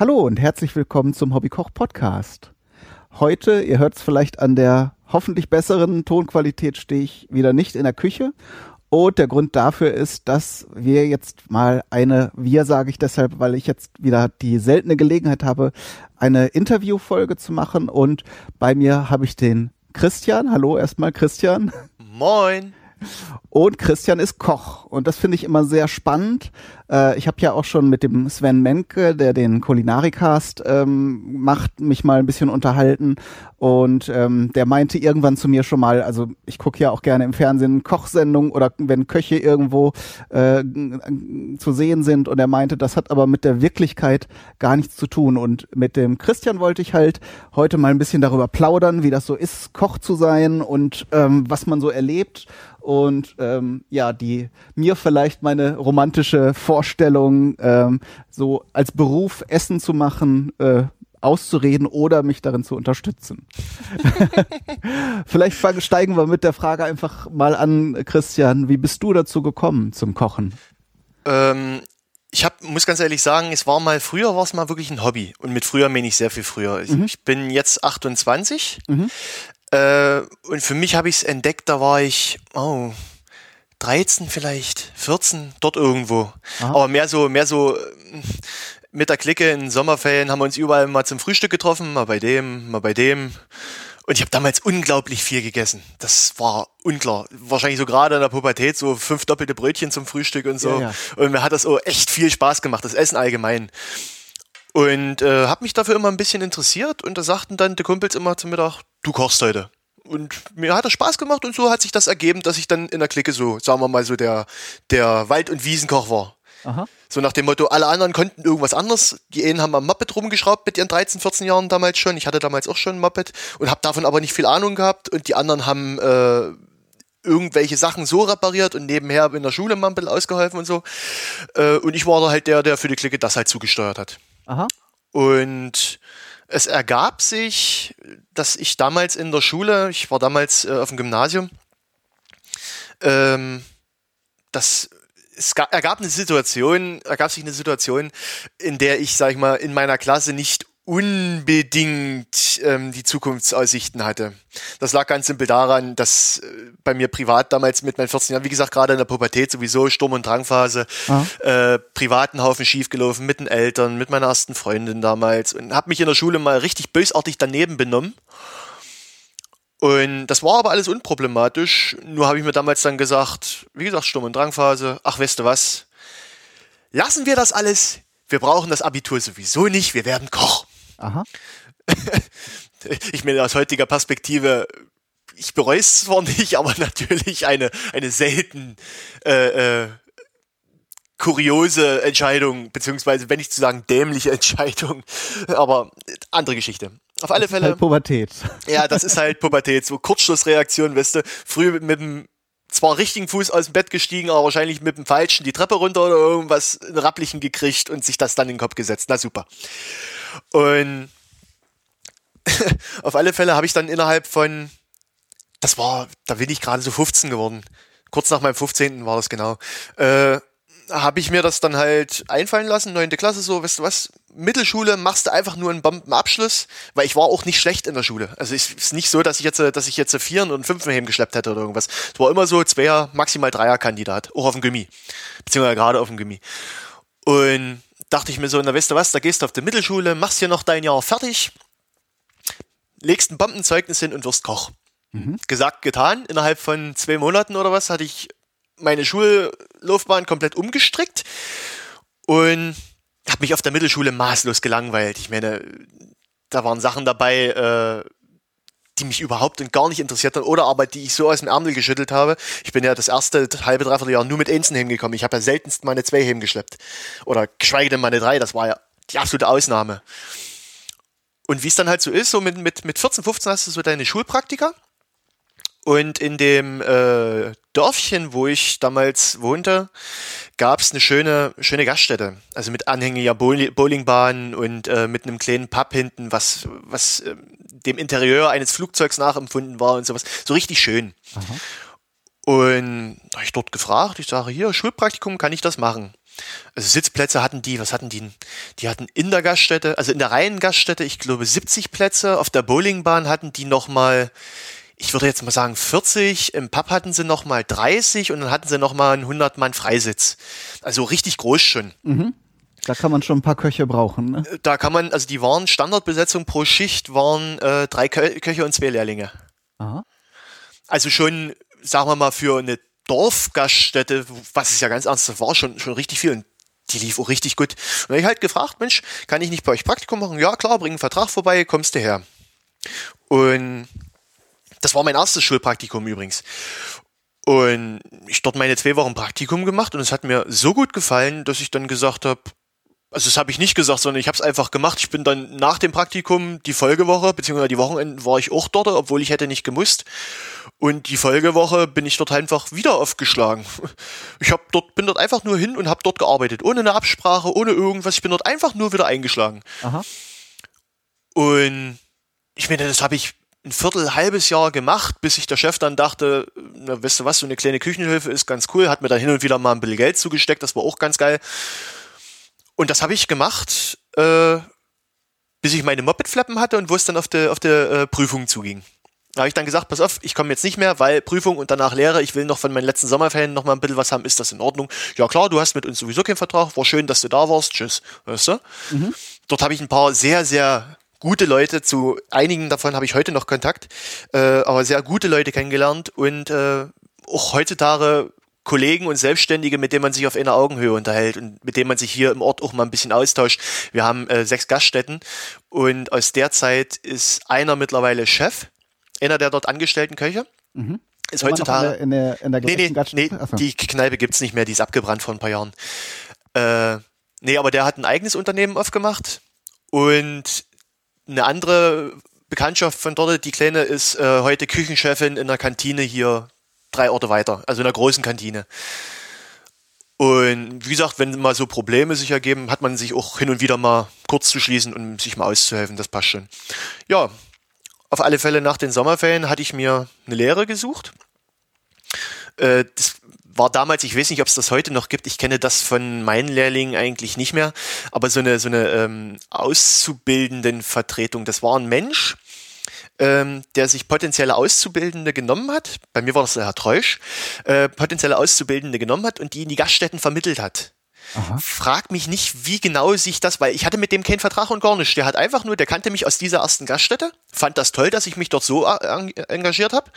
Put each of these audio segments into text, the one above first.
Hallo und herzlich willkommen zum Hobbykoch Podcast. Heute, ihr hört es vielleicht an der hoffentlich besseren Tonqualität, stehe ich wieder nicht in der Küche. Und der Grund dafür ist, dass wir jetzt mal eine, wir sage ich deshalb, weil ich jetzt wieder die seltene Gelegenheit habe, eine Interviewfolge zu machen. Und bei mir habe ich den Christian. Hallo erstmal, Christian. Moin. Und Christian ist Koch. Und das finde ich immer sehr spannend. Äh, ich habe ja auch schon mit dem Sven Menke, der den Kulinarikast ähm, macht, mich mal ein bisschen unterhalten. Und ähm, der meinte irgendwann zu mir schon mal, also ich gucke ja auch gerne im Fernsehen Kochsendungen oder wenn Köche irgendwo äh, zu sehen sind. Und er meinte, das hat aber mit der Wirklichkeit gar nichts zu tun. Und mit dem Christian wollte ich halt heute mal ein bisschen darüber plaudern, wie das so ist, Koch zu sein und ähm, was man so erlebt und ähm, ja, die mir vielleicht meine romantische Vorstellung, ähm, so als Beruf Essen zu machen, äh, auszureden oder mich darin zu unterstützen. vielleicht steigen wir mit der Frage einfach mal an, Christian. Wie bist du dazu gekommen zum Kochen? Ähm, ich hab, muss ganz ehrlich sagen, es war mal früher war es mal wirklich ein Hobby und mit früher meine ich sehr viel früher. Ich, mhm. ich bin jetzt 28. Mhm. Äh, und für mich habe ich es entdeckt, da war ich, oh, 13 vielleicht, 14, dort irgendwo. Aha. Aber mehr so, mehr so äh, mit der Clique in Sommerferien haben wir uns überall mal zum Frühstück getroffen, mal bei dem, mal bei dem. Und ich habe damals unglaublich viel gegessen. Das war unklar. Wahrscheinlich so gerade in der Pubertät, so fünf doppelte Brötchen zum Frühstück und so. Ja, ja. Und mir hat das auch echt viel Spaß gemacht, das Essen allgemein. Und äh, habe mich dafür immer ein bisschen interessiert und da sagten dann die Kumpels immer zum Mittag, du kochst heute. Und mir hat das Spaß gemacht und so hat sich das ergeben, dass ich dann in der Clique so, sagen wir mal so, der, der Wald- und Wiesenkoch war. Aha. So nach dem Motto, alle anderen konnten irgendwas anderes. Die einen haben am Moped rumgeschraubt mit ihren 13, 14 Jahren damals schon. Ich hatte damals auch schon ein Moped und habe davon aber nicht viel Ahnung gehabt. Und die anderen haben äh, irgendwelche Sachen so repariert und nebenher in der Schule mal ein bisschen ausgeholfen und so. Äh, und ich war da halt der, der für die Clique das halt zugesteuert hat. Aha. Und es ergab sich, dass ich damals in der Schule, ich war damals äh, auf dem Gymnasium, ähm, dass es ergab eine Situation, ergab sich eine Situation, in der ich, sag ich mal, in meiner Klasse nicht unbedingt ähm, die Zukunftsaussichten hatte. Das lag ganz simpel daran, dass äh, bei mir privat damals mit meinen 14 Jahren, wie gesagt, gerade in der Pubertät sowieso Sturm- und Drangphase, äh, privaten Haufen schiefgelaufen mit den Eltern, mit meiner ersten Freundin damals und habe mich in der Schule mal richtig bösartig daneben benommen. Und das war aber alles unproblematisch. Nur habe ich mir damals dann gesagt, wie gesagt, Sturm- und Drangphase, ach, weißt du was? Lassen wir das alles. Wir brauchen das Abitur sowieso nicht. Wir werden Koch. Aha. ich meine, aus heutiger Perspektive, ich bereue es zwar nicht, aber natürlich eine, eine selten äh, äh, kuriose Entscheidung, beziehungsweise, wenn nicht zu sagen, dämliche Entscheidung, aber andere Geschichte. Auf alle Fälle. Halt Pubertät. Ja, das ist halt Pubertät, so Kurzschlussreaktion, weißt du, früh mit, mit dem zwar richtigen Fuß aus dem Bett gestiegen, aber wahrscheinlich mit dem falschen die Treppe runter oder irgendwas einen Rapplichen gekriegt und sich das dann in den Kopf gesetzt. Na super. Und auf alle Fälle habe ich dann innerhalb von, das war, da bin ich gerade so 15 geworden. Kurz nach meinem 15. war das genau. Äh, habe ich mir das dann halt einfallen lassen, neunte Klasse, so, weißt du was, Mittelschule machst du einfach nur einen Bombenabschluss, weil ich war auch nicht schlecht in der Schule. Also es ist nicht so, dass ich jetzt, dass ich jetzt Vieren und Fünfen geschleppt hätte oder irgendwas. Es war immer so Zweier, maximal Dreier-Kandidat, auch auf dem Gimmi. Beziehungsweise gerade auf dem Gimmi. Und dachte ich mir so, na weißt du was, da gehst du auf die Mittelschule, machst hier noch dein Jahr fertig, legst ein Bombenzeugnis hin und wirst Koch. Mhm. Gesagt, getan. Innerhalb von zwei Monaten oder was hatte ich meine Schullaufbahn komplett umgestrickt und habe mich auf der Mittelschule maßlos gelangweilt. Ich meine, da waren Sachen dabei, äh, die mich überhaupt und gar nicht interessiert haben oder aber die ich so aus dem Ärmel geschüttelt habe. Ich bin ja das erste halbe, dreiviertel Jahr nur mit Einsen hingekommen. Ich habe ja seltenst meine zwei geschleppt. Oder geschweige denn meine drei. Das war ja die absolute Ausnahme. Und wie es dann halt so ist, so mit, mit, mit 14, 15 hast du so deine Schulpraktika. Und in dem äh, Dörfchen, wo ich damals wohnte, gab es eine schöne, schöne Gaststätte. Also mit anhängiger Bowlingbahn und äh, mit einem kleinen Pub hinten, was, was äh, dem Interieur eines Flugzeugs nachempfunden war und sowas. So richtig schön. Aha. Und habe ich dort gefragt, ich sage, hier, Schulpraktikum, kann ich das machen? Also Sitzplätze hatten die, was hatten die? Die hatten in der Gaststätte, also in der reinen Gaststätte, ich glaube 70 Plätze. Auf der Bowlingbahn hatten die nochmal, ich würde jetzt mal sagen 40. Im Pub hatten sie nochmal 30 und dann hatten sie nochmal einen 100 Mann Freisitz. Also richtig groß schon. Mhm. Da kann man schon ein paar Köche brauchen. Ne? Da kann man, also die waren Standardbesetzung pro Schicht waren äh, drei Kö Köche und zwei Lehrlinge. Aha. Also schon, sagen wir mal, für eine Dorfgaststätte, was es ja ganz ernsthaft war, schon, schon richtig viel. Und die lief auch richtig gut. Und ich halt gefragt, Mensch, kann ich nicht bei euch Praktikum machen? Ja, klar, bring einen Vertrag vorbei, kommst du her. Und das war mein erstes Schulpraktikum übrigens. Und ich dort meine zwei Wochen Praktikum gemacht und es hat mir so gut gefallen, dass ich dann gesagt habe, also das habe ich nicht gesagt, sondern ich habe es einfach gemacht. Ich bin dann nach dem Praktikum die Folgewoche, beziehungsweise die Wochenenden war ich auch dort, obwohl ich hätte nicht gemusst. Und die Folgewoche bin ich dort einfach wieder aufgeschlagen. Ich hab dort, bin dort einfach nur hin und habe dort gearbeitet, ohne eine Absprache, ohne irgendwas. Ich bin dort einfach nur wieder eingeschlagen. Aha. Und ich meine, das habe ich ein Viertel, halbes Jahr gemacht, bis sich der Chef dann dachte, na, weißt du was, so eine kleine Küchenhilfe ist ganz cool, hat mir dann hin und wieder mal ein bisschen Geld zugesteckt, das war auch ganz geil. Und das habe ich gemacht, äh, bis ich meine Moped-Flappen hatte und wo es dann auf der auf der äh, Prüfung zuging. Da habe ich dann gesagt, pass auf, ich komme jetzt nicht mehr, weil Prüfung und danach Lehre, ich will noch von meinen letzten Sommerferien noch mal ein bisschen was haben, ist das in Ordnung? Ja klar, du hast mit uns sowieso keinen Vertrag, war schön, dass du da warst, tschüss, weißt du? Mhm. Dort habe ich ein paar sehr, sehr gute Leute, zu einigen davon habe ich heute noch Kontakt, äh, aber sehr gute Leute kennengelernt und äh, auch heutzutage Kollegen und Selbstständige, mit denen man sich auf einer Augenhöhe unterhält und mit denen man sich hier im Ort auch mal ein bisschen austauscht. Wir haben äh, sechs Gaststätten und aus der Zeit ist einer mittlerweile Chef, einer der dort angestellten Köche. Mhm. Ist Immer heutzutage. in der, in der, in der Nee, nee, Gaststätte? nee die Kneipe gibt's nicht mehr, die ist abgebrannt vor ein paar Jahren. Äh, nee, aber der hat ein eigenes Unternehmen aufgemacht und eine andere Bekanntschaft von dort, die Kleine, ist äh, heute Küchenchefin in der Kantine hier drei Orte weiter, also in einer großen Kantine. Und wie gesagt, wenn mal so Probleme sich ergeben, hat man sich auch hin und wieder mal kurz zu schließen und sich mal auszuhelfen, das passt schon. Ja, auf alle Fälle nach den Sommerferien hatte ich mir eine Lehre gesucht. Äh, das war damals, ich weiß nicht, ob es das heute noch gibt, ich kenne das von meinen Lehrlingen eigentlich nicht mehr, aber so eine, so eine ähm, Auszubildendenvertretung, das war ein Mensch, ähm, der sich potenzielle Auszubildende genommen hat, bei mir war das der Herr Treusch, äh, potenzielle Auszubildende genommen hat und die in die Gaststätten vermittelt hat. Aha. Frag mich nicht, wie genau sich das, weil ich hatte mit dem keinen Vertrag und gar nichts. Der hat einfach nur, der kannte mich aus dieser ersten Gaststätte, fand das toll, dass ich mich dort so engagiert habe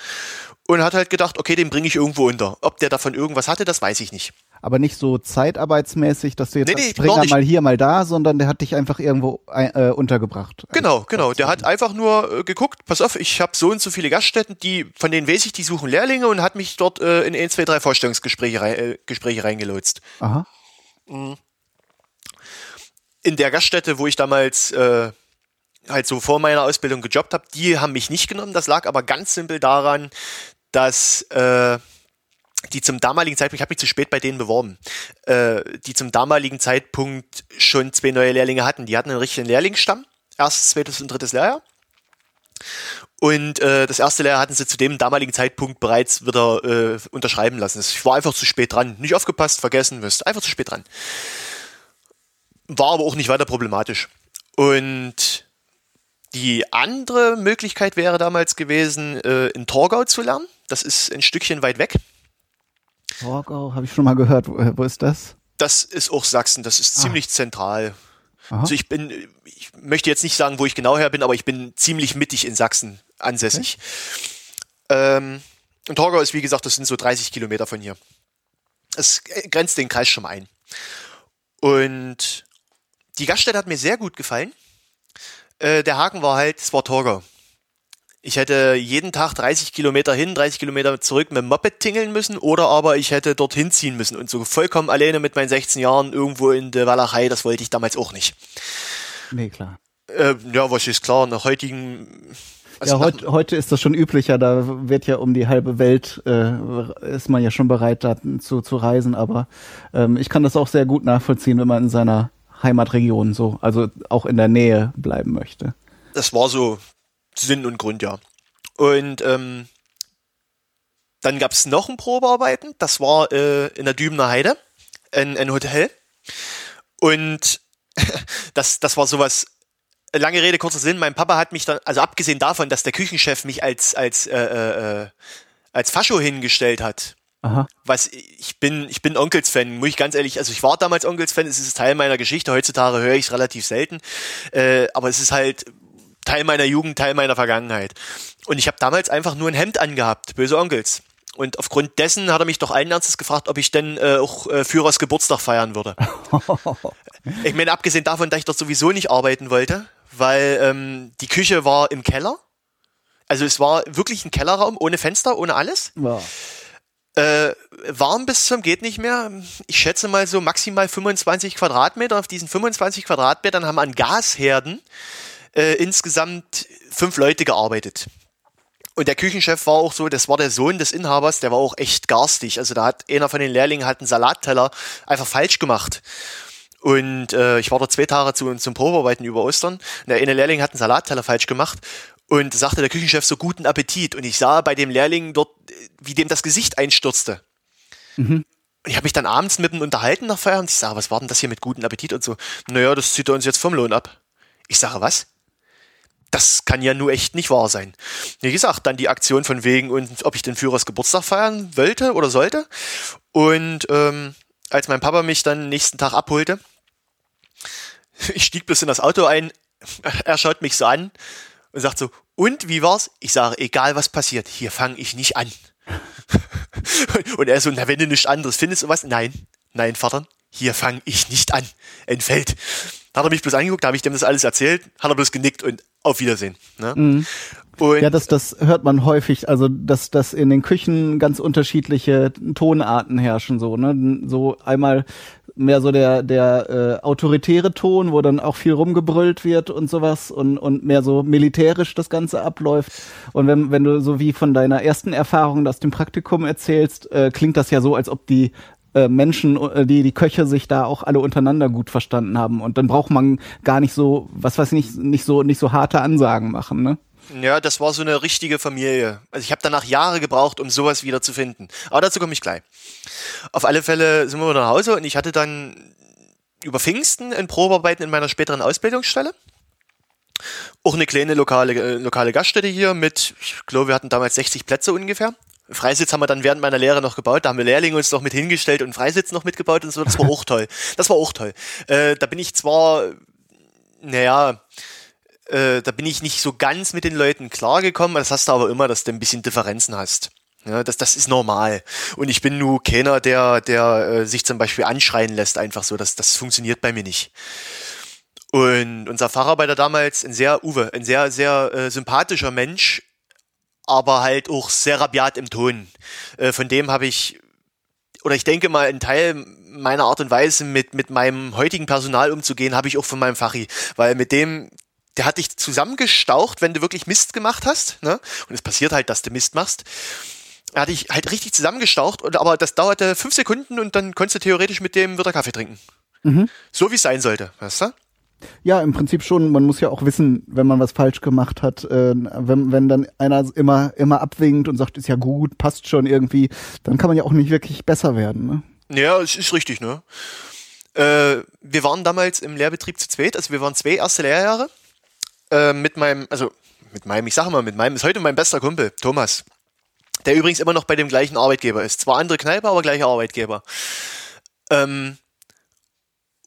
und hat halt gedacht, okay, den bringe ich irgendwo unter. Ob der davon irgendwas hatte, das weiß ich nicht. Aber nicht so zeitarbeitsmäßig, dass du jetzt Nee, nee, Springer mal hier, mal da, sondern der hat dich einfach irgendwo ein- äh, untergebracht. Genau, genau. Der hat einfach nur äh, geguckt, pass auf, ich habe so und so viele Gaststätten, die, von denen weiß ich, die suchen Lehrlinge und hat mich dort äh, in ein, zwei, drei Vorstellungsgespräche äh, Gespräche reingelotst. Aha. in der Gaststätte, wo ich damals äh, halt so vor meiner Ausbildung gejobbt habe, die haben mich nicht genommen. Das lag aber ganz simpel daran, dass äh, die zum damaligen Zeitpunkt, ich habe mich zu spät bei denen beworben, äh, die zum damaligen Zeitpunkt schon zwei neue Lehrlinge hatten. Die hatten einen richtigen Lehrlingsstamm, erstes, zweites und drittes Lehrjahr. Und äh, das erste Lehrjahr hatten sie zu dem damaligen Zeitpunkt bereits wieder äh, unterschreiben lassen. Ich war einfach zu spät dran. Nicht aufgepasst, vergessen, wisst. Einfach zu spät dran. War aber auch nicht weiter problematisch. Und die andere Möglichkeit wäre damals gewesen, äh, in Torgau zu lernen. Das ist ein Stückchen weit weg. Torgau, habe ich schon mal gehört. Wo, wo ist das? Das ist auch Sachsen, das ist Ah. ziemlich zentral. Aha. Also ich bin, ich möchte jetzt nicht sagen, wo ich genau her bin, aber ich bin ziemlich mittig in Sachsen ansässig. Ähm, und Torgau ist, wie gesagt, das sind so 30 Kilometer von hier. Es grenzt den Kreis schon mal ein. Und die Gaststätte hat mir sehr gut gefallen. Äh, der Haken war halt, es war Torgau. Ich hätte jeden Tag 30 Kilometer hin, 30 Kilometer zurück mit dem Moped tingeln müssen oder aber ich hätte dorthin ziehen müssen und so vollkommen alleine mit meinen 16 Jahren irgendwo in der Walachei, das wollte ich damals auch nicht. Nee, klar. Äh, ja, was ist klar, nach heutigen. also ja, heut, heute ist das schon üblicher, da wird ja um die halbe Welt, äh, ist man ja schon bereit, da zu, zu reisen, aber ähm, ich kann das auch sehr gut nachvollziehen, wenn man in seiner Heimatregion so, also auch in der Nähe bleiben möchte. das war so Sinn und Grund, ja. Und ähm, dann gab es noch ein Probearbeiten, das war äh, in der Dübener Heide, ein, ein Hotel. Und das, das war sowas, lange Rede, kurzer Sinn, mein Papa hat mich dann, also abgesehen davon, dass der Küchenchef mich als, als, äh, äh, als Fascho hingestellt hat, Aha. Was ich bin, ich bin Onkels-Fan, muss ich ganz ehrlich, also ich war damals Onkels-Fan, es ist Teil meiner Geschichte, heutzutage höre ich es relativ selten, äh, aber es ist halt Teil meiner Jugend, Teil meiner Vergangenheit. Und ich habe damals einfach nur ein Hemd angehabt, böse Onkels. Und aufgrund dessen hat er mich doch allen Ernstes gefragt, ob ich denn äh, auch äh, Führers Geburtstag feiern würde. ich meine, abgesehen davon, dass ich dort sowieso nicht arbeiten wollte, weil ähm, die Küche war im Keller. Also es war wirklich ein Kellerraum ohne Fenster, ohne alles. Ja. Äh, warm bis zum geht nicht mehr. Ich schätze mal so maximal 25 Quadratmeter. Auf diesen 25 Quadratmetern haben an Gasherden äh, insgesamt fünf Leute gearbeitet. Und der Küchenchef war auch so, das war der Sohn des Inhabers, der war auch echt garstig. Also da hat einer von den Lehrlingen halt einen Salatteller einfach falsch gemacht. Und äh, ich war dort zwei Tage zu, zum Probearbeiten über Ostern. Und der eine Lehrling hat einen Salatteller falsch gemacht und sagte der Küchenchef so guten Appetit. Und ich sah bei dem Lehrling dort, wie dem das Gesicht einstürzte. Mhm. Und ich habe mich dann abends mit ihm unterhalten nach Feierabend. Ich sage, was war denn das hier mit guten Appetit und so? Naja, das zieht er uns jetzt vom Lohn ab. Ich sage, was? Das kann ja nur echt nicht wahr sein. Wie gesagt, dann die Aktion von wegen und ob ich den Führers Geburtstag feiern wollte oder sollte. Und ähm, als mein Papa mich dann nächsten Tag abholte, ich stieg bloß in das Auto ein, er schaut mich so an und sagt so, und wie war's? Ich sage, egal was passiert, hier fange ich nicht an. und er so, na, wenn du nichts anderes findest was? Nein, nein, Vater, hier fange ich nicht an. Entfällt. Da hat er mich bloß angeguckt, da habe ich dem das alles erzählt, hat er bloß genickt und auf Wiedersehen. Ne? Mhm. Und ja, das, das hört man häufig, also dass, dass in den Küchen ganz unterschiedliche Tonarten herrschen, so, ne? So einmal mehr so der, der äh, autoritäre Ton, wo dann auch viel rumgebrüllt wird und sowas und, und mehr so militärisch das Ganze abläuft. Und wenn, wenn du so wie von deiner ersten Erfahrung aus dem Praktikum erzählst, äh, klingt das ja so, als ob die äh, Menschen, äh, die die Köche sich da auch alle untereinander gut verstanden haben. Und dann braucht man gar nicht so, was weiß ich, nicht, nicht so, nicht so harte Ansagen machen, ne? Ja, das war so eine richtige Familie. Also ich habe danach Jahre gebraucht, um sowas wieder zu finden. Aber dazu komme ich gleich. Auf alle Fälle sind wir wieder nach Hause und ich hatte dann über Pfingsten ein Probearbeiten in meiner späteren Ausbildungsstelle. Auch eine kleine lokale, äh, lokale Gaststätte hier mit, ich glaube, wir hatten damals 60 Plätze ungefähr. Freisitz haben wir dann während meiner Lehre noch gebaut. Da haben wir Lehrlinge uns noch mit hingestellt und Freisitz noch mitgebaut und so. Das war auch toll. Das war auch toll. Äh, da bin ich zwar, naja, äh, da bin ich nicht so ganz mit den Leuten klargekommen. Das hast du aber immer, dass du ein bisschen Differenzen hast. Ja, das, das ist normal. Und ich bin nur keiner, der, der äh, sich zum Beispiel anschreien lässt, einfach so. Das, das funktioniert bei mir nicht. Und unser Facharbeiter damals, ein sehr, Uwe, ein sehr, sehr äh, sympathischer Mensch, aber halt auch sehr rabiat im Ton. Äh, von dem habe ich, oder ich denke mal, ein Teil meiner Art und Weise mit, mit meinem heutigen Personal umzugehen, habe ich auch von meinem Fachi. Weil mit dem, der hat dich zusammengestaucht, wenn du wirklich Mist gemacht hast. Ne? Und es passiert halt, dass du Mist machst. Er hat dich halt richtig zusammengestaucht, und, aber das dauerte fünf Sekunden und dann konntest du theoretisch mit dem wieder Kaffee trinken. Mhm. So wie es sein sollte, weißt du? Ja, im Prinzip schon. Man muss ja auch wissen, wenn man was falsch gemacht hat. Äh, wenn, wenn dann einer immer, immer abwinkt und sagt, ist ja gut, passt schon irgendwie, dann kann man ja auch nicht wirklich besser werden. Ne? Ja, es ist richtig, ne? Äh, wir waren damals im Lehrbetrieb zu zweit, also wir waren zwei erste Lehrjahre äh, mit meinem, also mit meinem, ich sag mal, mit meinem, ist heute mein bester Kumpel, Thomas. Der übrigens immer noch bei dem gleichen Arbeitgeber ist. Zwar andere Kneipe, aber gleicher Arbeitgeber. Ähm,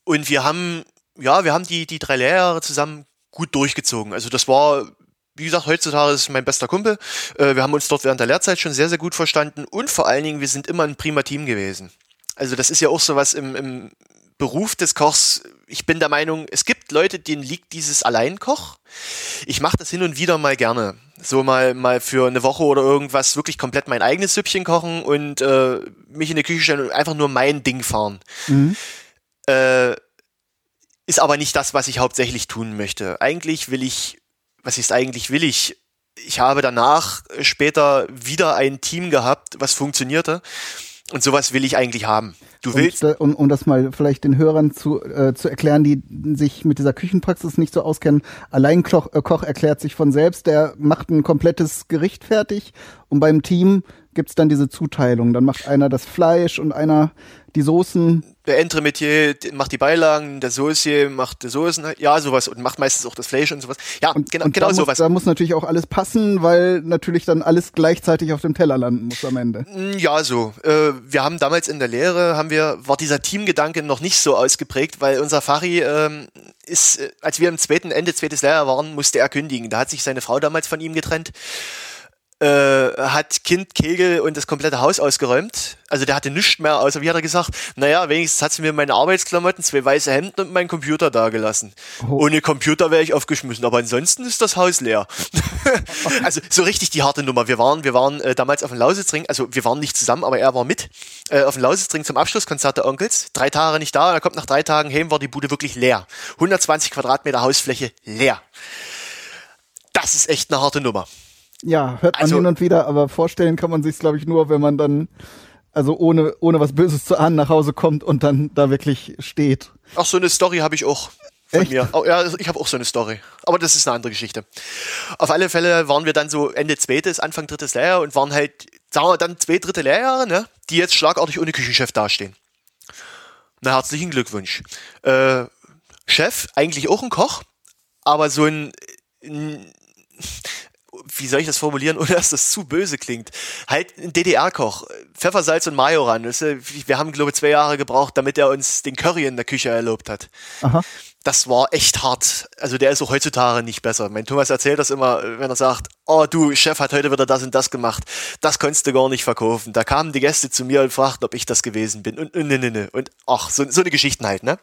und wir haben ja, wir haben die, die drei Lehrjahre zusammen gut durchgezogen. Also das war, wie gesagt, heutzutage ist mein bester Kumpel. Äh, wir haben uns dort während der Lehrzeit schon sehr, sehr gut verstanden und vor allen Dingen, wir sind immer ein prima Team gewesen. Also das ist ja auch sowas im, im Beruf des Kochs. Ich bin der Meinung, es gibt Leute, denen liegt dieses Alleinkoch. Ich mache das hin und wieder mal gerne. So mal, mal für eine Woche oder irgendwas wirklich komplett mein eigenes Süppchen kochen und äh, mich in die Küche stellen und einfach nur mein Ding fahren. Mhm. Äh, ist aber nicht das, was ich hauptsächlich tun möchte. Eigentlich will ich, was ist eigentlich will ich? Ich habe danach später wieder ein Team gehabt, was funktionierte. Und sowas will ich eigentlich haben. Du willst. Und, um, um das mal vielleicht den Hörern zu, äh, zu erklären, die sich mit dieser Küchenpraxis nicht so auskennen. Alleinkoch äh, Koch erklärt sich von selbst, der macht ein komplettes Gericht fertig und beim Team gibt's dann diese Zuteilung. Dann macht einer das Fleisch und einer die Soßen. Der Entremetier macht die Beilagen, der Saucier macht die Soßen, ja, sowas und macht meistens auch das Fleisch und sowas. Ja, und, genau, und genau da sowas. Muss, da muss natürlich auch alles passen, weil natürlich dann alles gleichzeitig auf dem Teller landen muss am Ende. Mm, ja, so. Äh, wir haben damals in der Lehre, haben wir, war dieser Teamgedanke noch nicht so ausgeprägt, weil unser Fari ähm, ist, äh, als wir im zweiten Ende zweites Lehrjahr waren, musste er kündigen. Da hat sich seine Frau damals von ihm getrennt äh, hat Kind Kegel und das komplette Haus ausgeräumt. Also der hatte nichts mehr, außer wie hat er gesagt, naja, wenigstens hat sie mir meine Arbeitsklamotten, zwei weiße Hemden und meinen Computer dagelassen. Oh. Ohne Computer wäre ich aufgeschmissen, aber ansonsten ist das Haus leer. also so richtig die harte Nummer. Wir waren, wir waren äh, damals auf dem Lausitzring, also wir waren nicht zusammen, aber er war mit, äh, auf dem Lausitzring zum Abschlusskonzert der Onkels. Drei Tage nicht da, er kommt nach drei Tagen heim, war die Bude wirklich leer. 120 Quadratmeter Hausfläche leer. Das ist echt eine harte Nummer. Ja, hört man also, hin und wieder, aber vorstellen kann man sich glaube ich, nur, wenn man dann, also ohne, ohne was Böses zu ahnen, nach Hause kommt und dann da wirklich steht. Ach, so eine Story habe ich auch von Echt? mir. Oh, ja, ich habe auch so eine Story. Aber das ist eine andere Geschichte. Auf alle Fälle waren wir dann so Ende zweites, Anfang drittes Lehrjahr und waren halt, sagen wir dann zwei dritte Lehrjahre, ne, die jetzt schlagartig ohne Küchenchef dastehen. Na, herzlichen Glückwunsch. Äh, Chef, eigentlich auch ein Koch, aber so ein, ein wie soll ich das formulieren, ohne dass das zu böse klingt? Halt ein DDR-Koch, Pfeffer, Salz und Mayo ran. Wir haben, glaube ich, zwei Jahre gebraucht, damit er uns den Curry in der Küche erlaubt hat. Aha. Das war echt hart. Also der ist auch heutzutage nicht besser. Mein Thomas erzählt das immer, wenn er sagt, oh du, Chef hat heute wieder das und das gemacht. Das konntest du gar nicht verkaufen. Da kamen die Gäste zu mir und fragten, ob ich das gewesen bin. Und, und, und, und, und ach, so, so eine Geschichten halt, ne?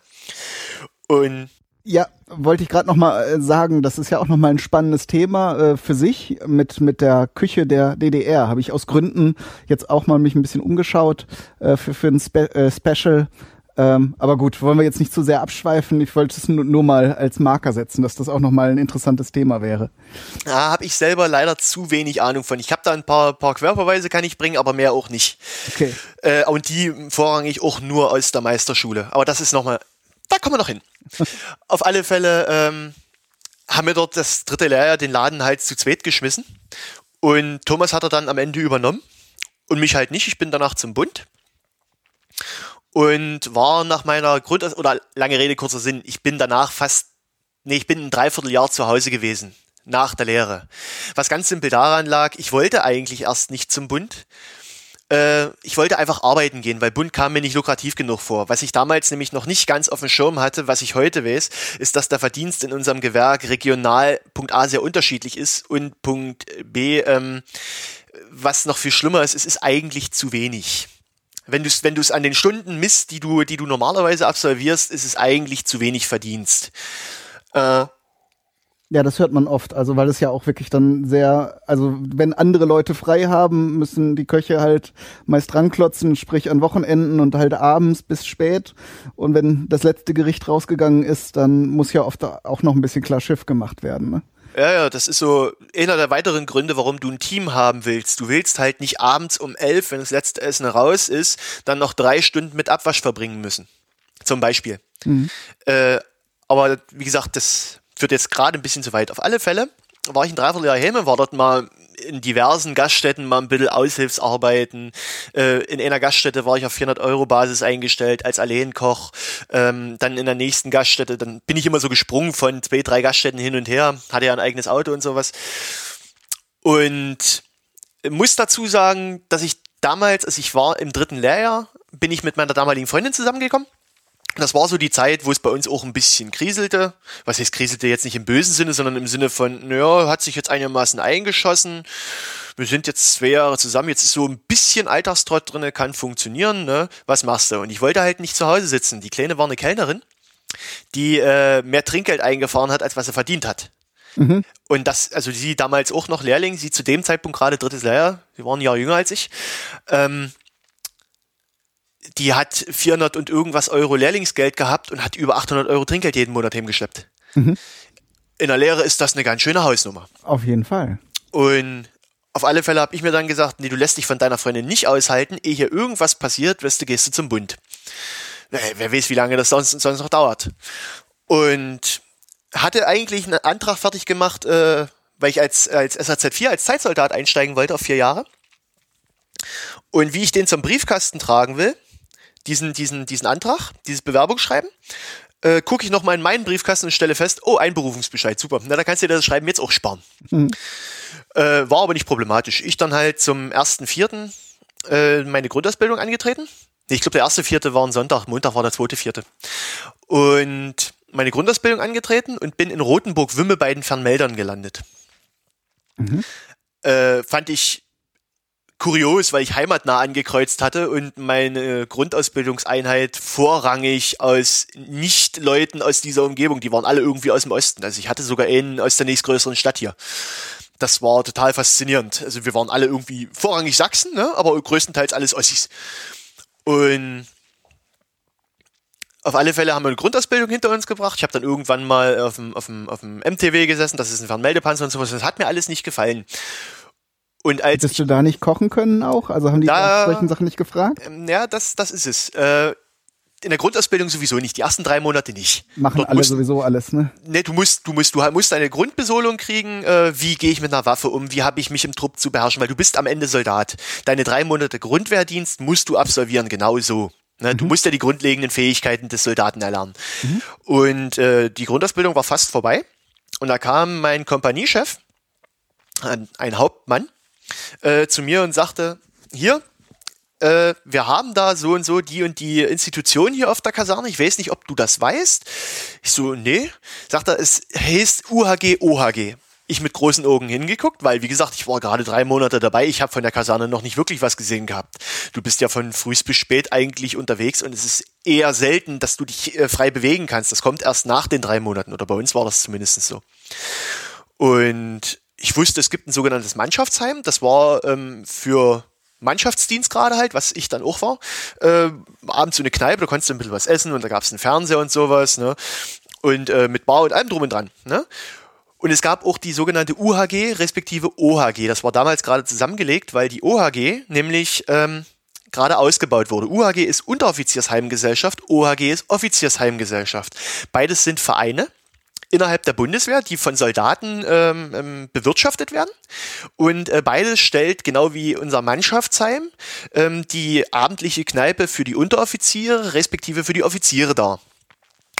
Und ja, wollte ich gerade noch mal äh, sagen, das ist ja auch noch mal ein spannendes Thema äh, für sich mit mit der Küche der DDR. Habe ich aus Gründen jetzt auch mal mich ein bisschen umgeschaut äh, für für ein Spe äh, Special. Ähm, aber gut, wollen wir jetzt nicht zu sehr abschweifen. Ich wollte es nur, nur mal als Marker setzen, dass das auch noch mal ein interessantes Thema wäre. Ja, habe ich selber leider zu wenig Ahnung von. Ich habe da ein paar paar Querverweise kann ich bringen, aber mehr auch nicht. Okay. Äh, und die vorrangig auch nur aus der Meisterschule. Aber das ist noch mal da kommen wir noch hin. Auf alle Fälle ähm, haben wir dort das dritte Lehrjahr den Laden halt zu zweit geschmissen. Und Thomas hat er dann am Ende übernommen und mich halt nicht. Ich bin danach zum Bund und war nach meiner Grund- oder lange Rede, kurzer Sinn, ich bin danach fast, nee, ich bin ein Dreivierteljahr zu Hause gewesen nach der Lehre. Was ganz simpel daran lag, ich wollte eigentlich erst nicht zum Bund, äh, ich wollte einfach arbeiten gehen, weil Bund kam mir nicht lukrativ genug vor. Was ich damals nämlich noch nicht ganz auf dem Schirm hatte, was ich heute weiß, ist, dass der Verdienst in unserem Gewerk regional Punkt A sehr unterschiedlich ist und Punkt B, ähm, was noch viel schlimmer ist, es ist eigentlich zu wenig. Wenn du es wenn an den Stunden misst, die du, die du normalerweise absolvierst, ist es eigentlich zu wenig Verdienst. Äh, ja, das hört man oft. Also, weil es ja auch wirklich dann sehr, also wenn andere Leute frei haben, müssen die Köche halt meist dranklotzen, sprich an Wochenenden und halt abends bis spät. Und wenn das letzte Gericht rausgegangen ist, dann muss ja oft auch noch ein bisschen klar Schiff gemacht werden. Ne? Ja, ja, das ist so einer der weiteren Gründe, warum du ein Team haben willst. Du willst halt nicht abends um elf, wenn das letzte Essen raus ist, dann noch drei Stunden mit Abwasch verbringen müssen. Zum Beispiel. Mhm. Äh, aber wie gesagt, das führt jetzt gerade ein bisschen zu weit. Auf alle Fälle war ich ein Dreivierteljahr Heme, war dort mal in diversen Gaststätten mal ein bisschen Aushilfsarbeiten. Äh, in einer Gaststätte war ich auf 400 Euro Basis eingestellt als Alleenkoch. Ähm, dann in der nächsten Gaststätte, dann bin ich immer so gesprungen von zwei, drei Gaststätten hin und her, hatte ja ein eigenes Auto und sowas. Und muss dazu sagen, dass ich damals, als ich war im dritten Lehrjahr, bin ich mit meiner damaligen Freundin zusammengekommen. Das war so die Zeit, wo es bei uns auch ein bisschen kriselte. Was heißt kriselte jetzt nicht im bösen Sinne, sondern im Sinne von, naja, hat sich jetzt einigermaßen eingeschossen. Wir sind jetzt zwei Jahre zusammen, jetzt ist so ein bisschen Alltagstrott drinne, kann funktionieren, ne? Was machst du? Und ich wollte halt nicht zu Hause sitzen. Die Kleine war eine Kellnerin, die äh, mehr Trinkgeld eingefahren hat, als was sie verdient hat. Mhm. Und das, also sie damals auch noch Lehrling, sie zu dem Zeitpunkt gerade drittes Lehrjahr, sie waren ein Jahr jünger als ich. Ähm, die hat 400 und irgendwas Euro Lehrlingsgeld gehabt und hat über 800 Euro Trinkgeld jeden Monat hingeschleppt. Mhm. In der Lehre ist das eine ganz schöne Hausnummer. Auf jeden Fall. Und auf alle Fälle habe ich mir dann gesagt, nee, du lässt dich von deiner Freundin nicht aushalten, ehe hier irgendwas passiert, wirst du gehst du zum Bund. Wer weiß, wie lange das sonst, sonst noch dauert. Und hatte eigentlich einen Antrag fertig gemacht, äh, weil ich als, als SAZ4, als Zeitsoldat einsteigen wollte auf vier Jahre. Und wie ich den zum Briefkasten tragen will, diesen, diesen, diesen Antrag, dieses Bewerbungsschreiben, äh, gucke ich nochmal in meinen Briefkasten und stelle fest, oh, Einberufungsbescheid, super. Na, da kannst du dir das Schreiben jetzt auch sparen. Mhm. Äh, war aber nicht problematisch. Ich dann halt zum ersten Vierten äh, meine Grundausbildung angetreten. Ich glaube, der erste Vierte war ein Sonntag, Montag war der zweite Vierte. Und meine Grundausbildung angetreten und bin in Rothenburg-Wümme bei den Fernmeldern gelandet. Mhm. Äh, fand ich kurios, weil ich heimatnah angekreuzt hatte und meine Grundausbildungseinheit vorrangig aus Nicht-Leuten aus dieser Umgebung, die waren alle irgendwie aus dem Osten. Also ich hatte sogar einen aus der nächstgrößeren Stadt hier. Das war total faszinierend. Also wir waren alle irgendwie vorrangig Sachsen, ne? aber größtenteils alles Ossis. Und auf alle Fälle haben wir eine Grundausbildung hinter uns gebracht. Ich habe dann irgendwann mal auf dem, auf, dem, auf dem MTW gesessen, das ist ein Fernmeldepanzer und sowas. Das hat mir alles nicht gefallen. Und als Hättest du da nicht kochen können auch? Also haben die da, solchen Sachen nicht gefragt? Ähm, ja, das, das ist es. Äh, in der Grundausbildung sowieso nicht, die ersten drei Monate nicht. Machen Dort alle musst, sowieso alles, ne? Ne, du musst, du musst, du musst eine Grundbesolung kriegen, äh, wie gehe ich mit einer Waffe um, wie habe ich mich im Trupp zu beherrschen, weil du bist am Ende Soldat. Deine drei Monate Grundwehrdienst musst du absolvieren, genau so. Ne? Mhm. Du musst ja die grundlegenden Fähigkeiten des Soldaten erlernen. Mhm. Und äh, die Grundausbildung war fast vorbei. Und da kam mein Kompaniechef, ein, ein Hauptmann, äh, zu mir und sagte, hier, äh, wir haben da so und so die und die Institution hier auf der Kaserne. Ich weiß nicht, ob du das weißt. Ich so, nee. Sagt er, es heißt UHG, OHG. Ich mit großen Augen hingeguckt, weil, wie gesagt, ich war gerade drei Monate dabei. Ich habe von der Kaserne noch nicht wirklich was gesehen gehabt. Du bist ja von früh bis spät eigentlich unterwegs und es ist eher selten, dass du dich äh, frei bewegen kannst. Das kommt erst nach den drei Monaten oder bei uns war das zumindest so. Und ich wusste, es gibt ein sogenanntes Mannschaftsheim. Das war ähm, für Mannschaftsdienst gerade halt, was ich dann auch war. Äh, abends so eine Kneipe, da konntest du ein bisschen was essen und da gab es einen Fernseher und sowas. Ne? Und äh, mit Bar und allem drum und dran. Ne? Und es gab auch die sogenannte UHG respektive OHG. Das war damals gerade zusammengelegt, weil die OHG nämlich ähm, gerade ausgebaut wurde. UHG ist Unteroffiziersheimgesellschaft, OHG ist Offiziersheimgesellschaft. Beides sind Vereine innerhalb der Bundeswehr, die von Soldaten ähm, ähm, bewirtschaftet werden. Und äh, beides stellt, genau wie unser Mannschaftsheim, ähm, die abendliche Kneipe für die Unteroffiziere, respektive für die Offiziere dar.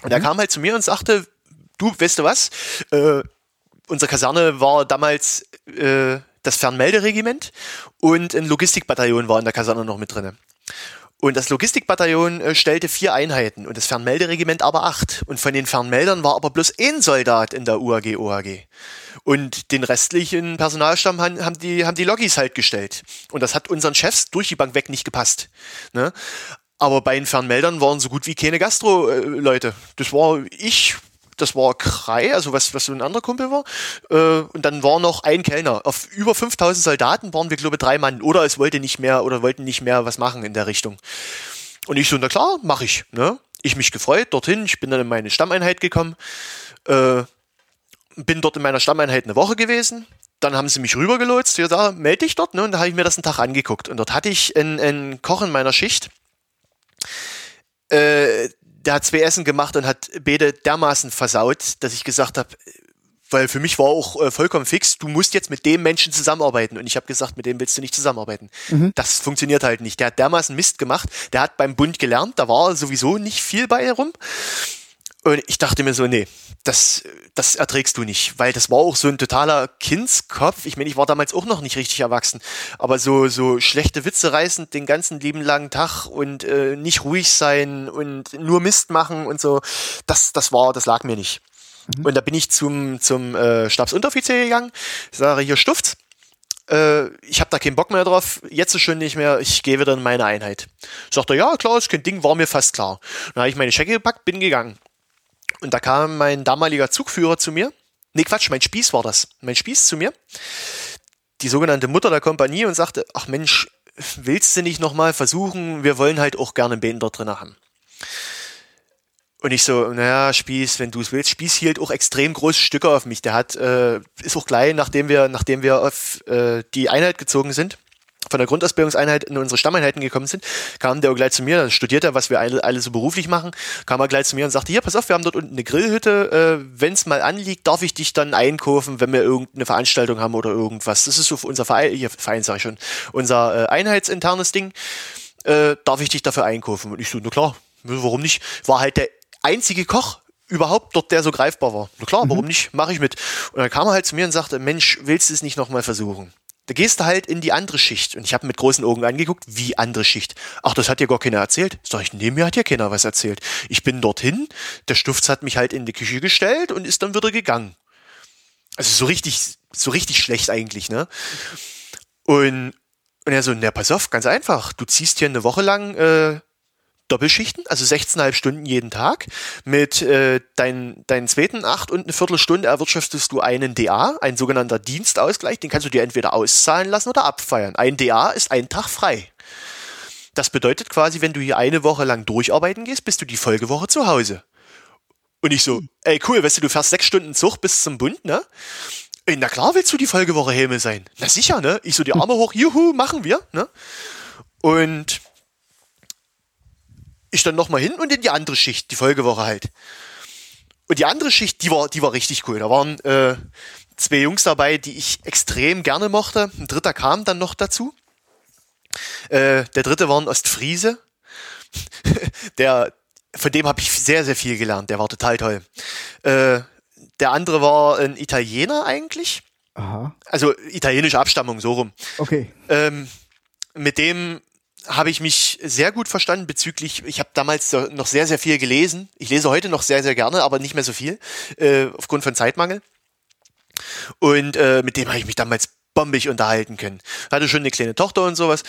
Und er mhm. kam halt zu mir und sagte, du, weißt du was, äh, unsere Kaserne war damals äh, das Fernmelderegiment und ein Logistikbataillon war in der Kaserne noch mit drinne. Und das Logistikbataillon äh, stellte vier Einheiten und das Fernmelderegiment aber acht. Und von den Fernmeldern war aber bloß ein Soldat in der UAG OAG. Und den restlichen Personalstamm haben, haben die, haben die Logis halt gestellt. Und das hat unseren Chefs durch die Bank weg nicht gepasst. Ne? Aber bei den Fernmeldern waren so gut wie keine Gastro-Leute. Das war ich, das war Krei, also was, was so ein anderer Kumpel war. Äh, und dann war noch ein Kellner. Auf über 5000 Soldaten waren wir, glaube ich, drei Mann. Oder es wollte nicht mehr, oder wollten nicht mehr was machen in der Richtung. Und ich so, na klar, mache ich. Ne? Ich mich gefreut, dorthin. Ich bin dann in meine Stammeinheit gekommen. Äh, bin dort in meiner Stammeinheit eine Woche gewesen. Dann haben sie mich rübergelotst. Ja, da melde ich dort. Ne? Und da habe ich mir das einen Tag angeguckt. Und dort hatte ich einen, einen Koch in meiner Schicht. Äh, der hat zwei Essen gemacht und hat Bede dermaßen versaut, dass ich gesagt habe, weil für mich war auch äh, vollkommen fix, du musst jetzt mit dem Menschen zusammenarbeiten. Und ich habe gesagt, mit dem willst du nicht zusammenarbeiten. Mhm. Das funktioniert halt nicht. Der hat dermaßen Mist gemacht, der hat beim Bund gelernt, da war sowieso nicht viel bei rum. Und ich dachte mir so, nee, das, das erträgst du nicht, weil das war auch so ein totaler Kindskopf. Ich meine, ich war damals auch noch nicht richtig erwachsen, aber so, so schlechte Witze reißen den ganzen lieben langen Tag und äh, nicht ruhig sein und nur Mist machen und so, das, das war, das lag mir nicht. Mhm. Und da bin ich zum, zum äh, Stabsunteroffizier gegangen, sage hier Stuft, äh, ich habe da keinen Bock mehr drauf, jetzt ist schon nicht mehr, ich gehe wieder in meine Einheit. Sagt er, ja klar, ist kein Ding, war mir fast klar. Dann habe ich meine Checke gepackt, bin gegangen. Und da kam mein damaliger Zugführer zu mir. Nee, Quatsch, mein Spieß war das. Mein Spieß zu mir. Die sogenannte Mutter der Kompanie und sagte, ach Mensch, willst du nicht nochmal versuchen? Wir wollen halt auch gerne einen dort drin haben. Und ich so, naja, Spieß, wenn du es willst. Spieß hielt auch extrem große Stücke auf mich. Der hat, äh, ist auch gleich, nachdem wir, nachdem wir auf äh, die Einheit gezogen sind, von der Grundausbildungseinheit in unsere Stammeinheiten gekommen sind, kam der auch gleich zu mir, studiert er, was wir alle, alle so beruflich machen, kam er gleich zu mir und sagte, hier, pass auf, wir haben dort unten eine Grillhütte, äh, wenn es mal anliegt, darf ich dich dann einkaufen, wenn wir irgendeine Veranstaltung haben oder irgendwas. Das ist so unser Verein, hier, Verein sag ich schon, unser äh, einheitsinternes Ding. Äh, darf ich dich dafür einkaufen? Und ich so, na klar, warum nicht? War halt der einzige Koch überhaupt dort, der so greifbar war. Na klar, mhm. warum nicht? Mache ich mit. Und dann kam er halt zu mir und sagte, Mensch, willst du es nicht nochmal versuchen? Da gehst du halt in die andere Schicht. Und ich habe mit großen Augen angeguckt, wie andere Schicht. Ach, das hat dir gar keiner erzählt. Sag ich, nee, mir hat ja keiner was erzählt. Ich bin dorthin, der Stufz hat mich halt in die Küche gestellt und ist dann wieder gegangen. Also so richtig, so richtig schlecht eigentlich, ne? Und, und er so, na, pass auf, ganz einfach. Du ziehst hier eine Woche lang äh, Doppelschichten, also 16,5 Stunden jeden Tag. Mit äh, deinen, zweiten acht und eine Viertelstunde erwirtschaftest du einen DA, ein sogenannter Dienstausgleich. Den kannst du dir entweder auszahlen lassen oder abfeiern. Ein DA ist ein Tag frei. Das bedeutet quasi, wenn du hier eine Woche lang durcharbeiten gehst, bist du die Folgewoche zu Hause. Und ich so, ey cool, weißt du, du fährst sechs Stunden Zug bis zum Bund, ne? Na klar willst du die Folgewoche Helme sein. Na sicher, ne? Ich so die Arme hoch, juhu, machen wir, ne? Und ich dann nochmal hin und in die andere Schicht, die Folgewoche halt. Und die andere Schicht, die war, die war richtig cool. Da waren äh, zwei Jungs dabei, die ich extrem gerne mochte. Ein dritter kam dann noch dazu. Äh, der dritte war ein Ostfriese. der, von dem habe ich sehr, sehr viel gelernt. Der war total toll. Äh, der andere war ein Italiener eigentlich. Aha. Also italienische Abstammung, so rum. Okay. Ähm, mit dem habe ich mich sehr gut verstanden bezüglich, ich habe damals noch sehr, sehr viel gelesen. Ich lese heute noch sehr, sehr gerne, aber nicht mehr so viel, äh, aufgrund von Zeitmangel. Und äh, mit dem habe ich mich damals bombig unterhalten können. Hatte schon eine kleine Tochter und sowas.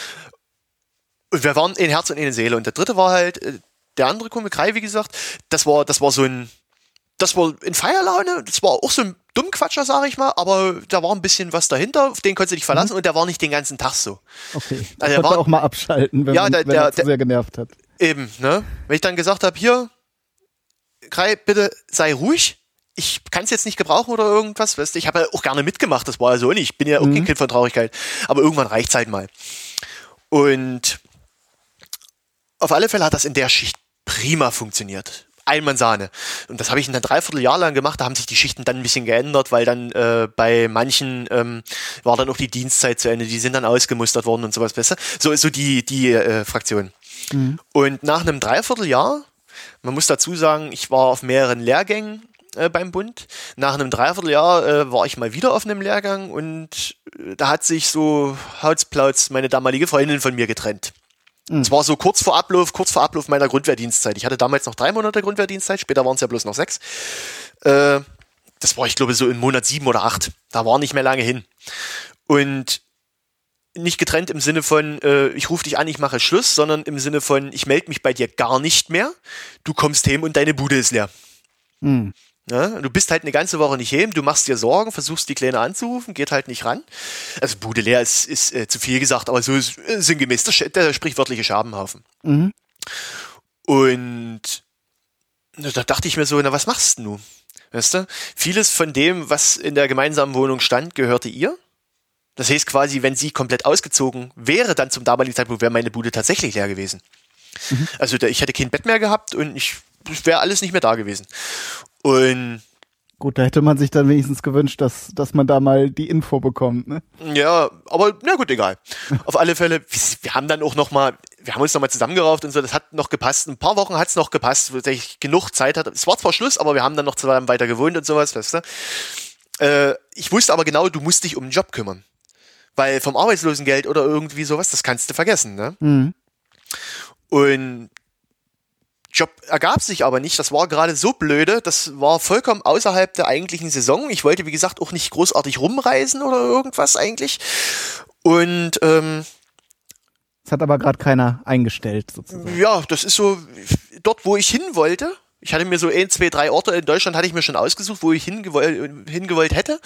Und wir waren in Herz und in Seele. Und der dritte war halt, äh, der andere Kumpel, Krei, wie gesagt, das war, das war so ein, das war in Feierlaune, das war auch so ein Dummquatscher, sage ich mal, aber da war ein bisschen was dahinter, auf den konntest du dich verlassen mhm. und der war nicht den ganzen Tag so. Okay. Also der war auch mal abschalten, wenn, ja, man, der, wenn er zu sehr genervt hat. Eben, ne? Wenn ich dann gesagt habe, hier, Kai, bitte sei ruhig, ich kann es jetzt nicht gebrauchen oder irgendwas, weißt du, ich habe ja auch gerne mitgemacht, das war ja so nicht, ich bin ja auch mhm. kein Kind von Traurigkeit, aber irgendwann reicht's halt mal. Und auf alle Fälle hat das in der Schicht prima funktioniert. Einmann Sahne. Und das habe ich ein Dreivierteljahr lang gemacht. Da haben sich die Schichten dann ein bisschen geändert, weil dann äh, bei manchen ähm, war dann auch die Dienstzeit zu Ende. Die sind dann ausgemustert worden und sowas besser. So so die die äh, Fraktion. Mhm. Und nach einem Dreivierteljahr, man muss dazu sagen, ich war auf mehreren Lehrgängen äh, beim Bund. Nach einem Dreivierteljahr äh, war ich mal wieder auf einem Lehrgang und äh, da hat sich so Hautsplauz meine damalige Freundin von mir getrennt. Mhm. Es war so kurz vor Ablauf, kurz vor Ablauf meiner Grundwehrdienstzeit. Ich hatte damals noch drei Monate Grundwehrdienstzeit, später waren es ja bloß noch sechs. Äh, das war, ich glaube, so im Monat sieben oder acht. Da war nicht mehr lange hin. Und nicht getrennt im Sinne von, äh, ich rufe dich an, ich mache Schluss, sondern im Sinne von, ich melde mich bei dir gar nicht mehr. Du kommst heim und deine Bude ist leer. Mhm. Ja, du bist halt eine ganze Woche nicht heim, du machst dir Sorgen, versuchst die Kleine anzurufen, geht halt nicht ran. Also Bude leer ist, ist äh, zu viel gesagt, aber so ist, äh, sinngemäß der, der sprichwörtliche Schabenhaufen. Mhm. Und da dachte ich mir so, na was machst du? Weißt du? Vieles von dem, was in der gemeinsamen Wohnung stand, gehörte ihr. Das heißt quasi, wenn sie komplett ausgezogen wäre, dann zum damaligen Zeitpunkt wäre meine Bude tatsächlich leer gewesen. Mhm. Also ich hätte kein Bett mehr gehabt und ich wäre alles nicht mehr da gewesen. Und Gut, da hätte man sich dann wenigstens gewünscht, dass, dass man da mal die Info bekommt, ne? Ja, aber na gut, egal. Auf alle Fälle, wir haben dann auch noch mal, wir haben uns noch mal zusammengerauft und so, das hat noch gepasst. Ein paar Wochen hat es noch gepasst, weil ich genug Zeit hatte. Es war zwar Schluss, aber wir haben dann noch zusammen weiter gewohnt und sowas, weißt du. Äh, ich wusste aber genau, du musst dich um den Job kümmern. Weil vom Arbeitslosengeld oder irgendwie sowas, das kannst du vergessen, ne? Mhm. Und Job ergab sich aber nicht. Das war gerade so blöde. Das war vollkommen außerhalb der eigentlichen Saison. Ich wollte, wie gesagt, auch nicht großartig rumreisen oder irgendwas eigentlich. Und ähm, das hat aber gerade keiner eingestellt, sozusagen. Ja, das ist so dort, wo ich hin wollte. Ich hatte mir so ein, zwei, drei Orte in Deutschland hatte ich mir schon ausgesucht, wo ich hingewollt, hingewollt hätte.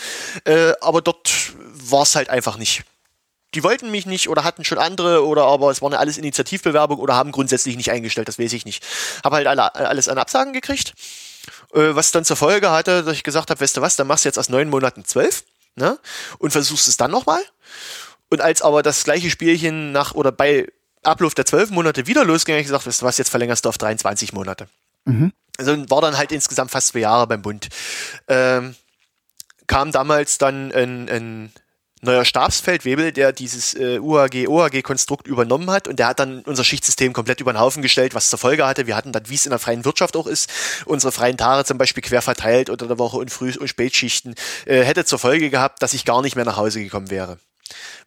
Äh, aber dort war es halt einfach nicht die wollten mich nicht oder hatten schon andere oder aber es war eine alles Initiativbewerbung oder haben grundsätzlich nicht eingestellt, das weiß ich nicht. Habe halt alle, alles an Absagen gekriegt, äh, was dann zur Folge hatte, dass ich gesagt habe, weißt du was, dann machst du jetzt aus neun Monaten zwölf ne? und versuchst es dann nochmal. Und als aber das gleiche Spielchen nach oder bei Ablauf der zwölf Monate wieder losging, habe ich gesagt, weißt du was, jetzt verlängerst du auf 23 Monate. Mhm. Also war dann halt insgesamt fast zwei Jahre beim Bund. Ähm, kam damals dann ein, ein neuer Stabsfeldwebel, der dieses äh, UAG-OAG-Konstrukt übernommen hat und der hat dann unser Schichtsystem komplett über den Haufen gestellt, was zur Folge hatte. Wir hatten dann, wie es in der freien Wirtschaft auch ist, unsere freien Tage zum Beispiel quer verteilt unter der Woche und Früh- und Spätschichten, äh, hätte zur Folge gehabt, dass ich gar nicht mehr nach Hause gekommen wäre.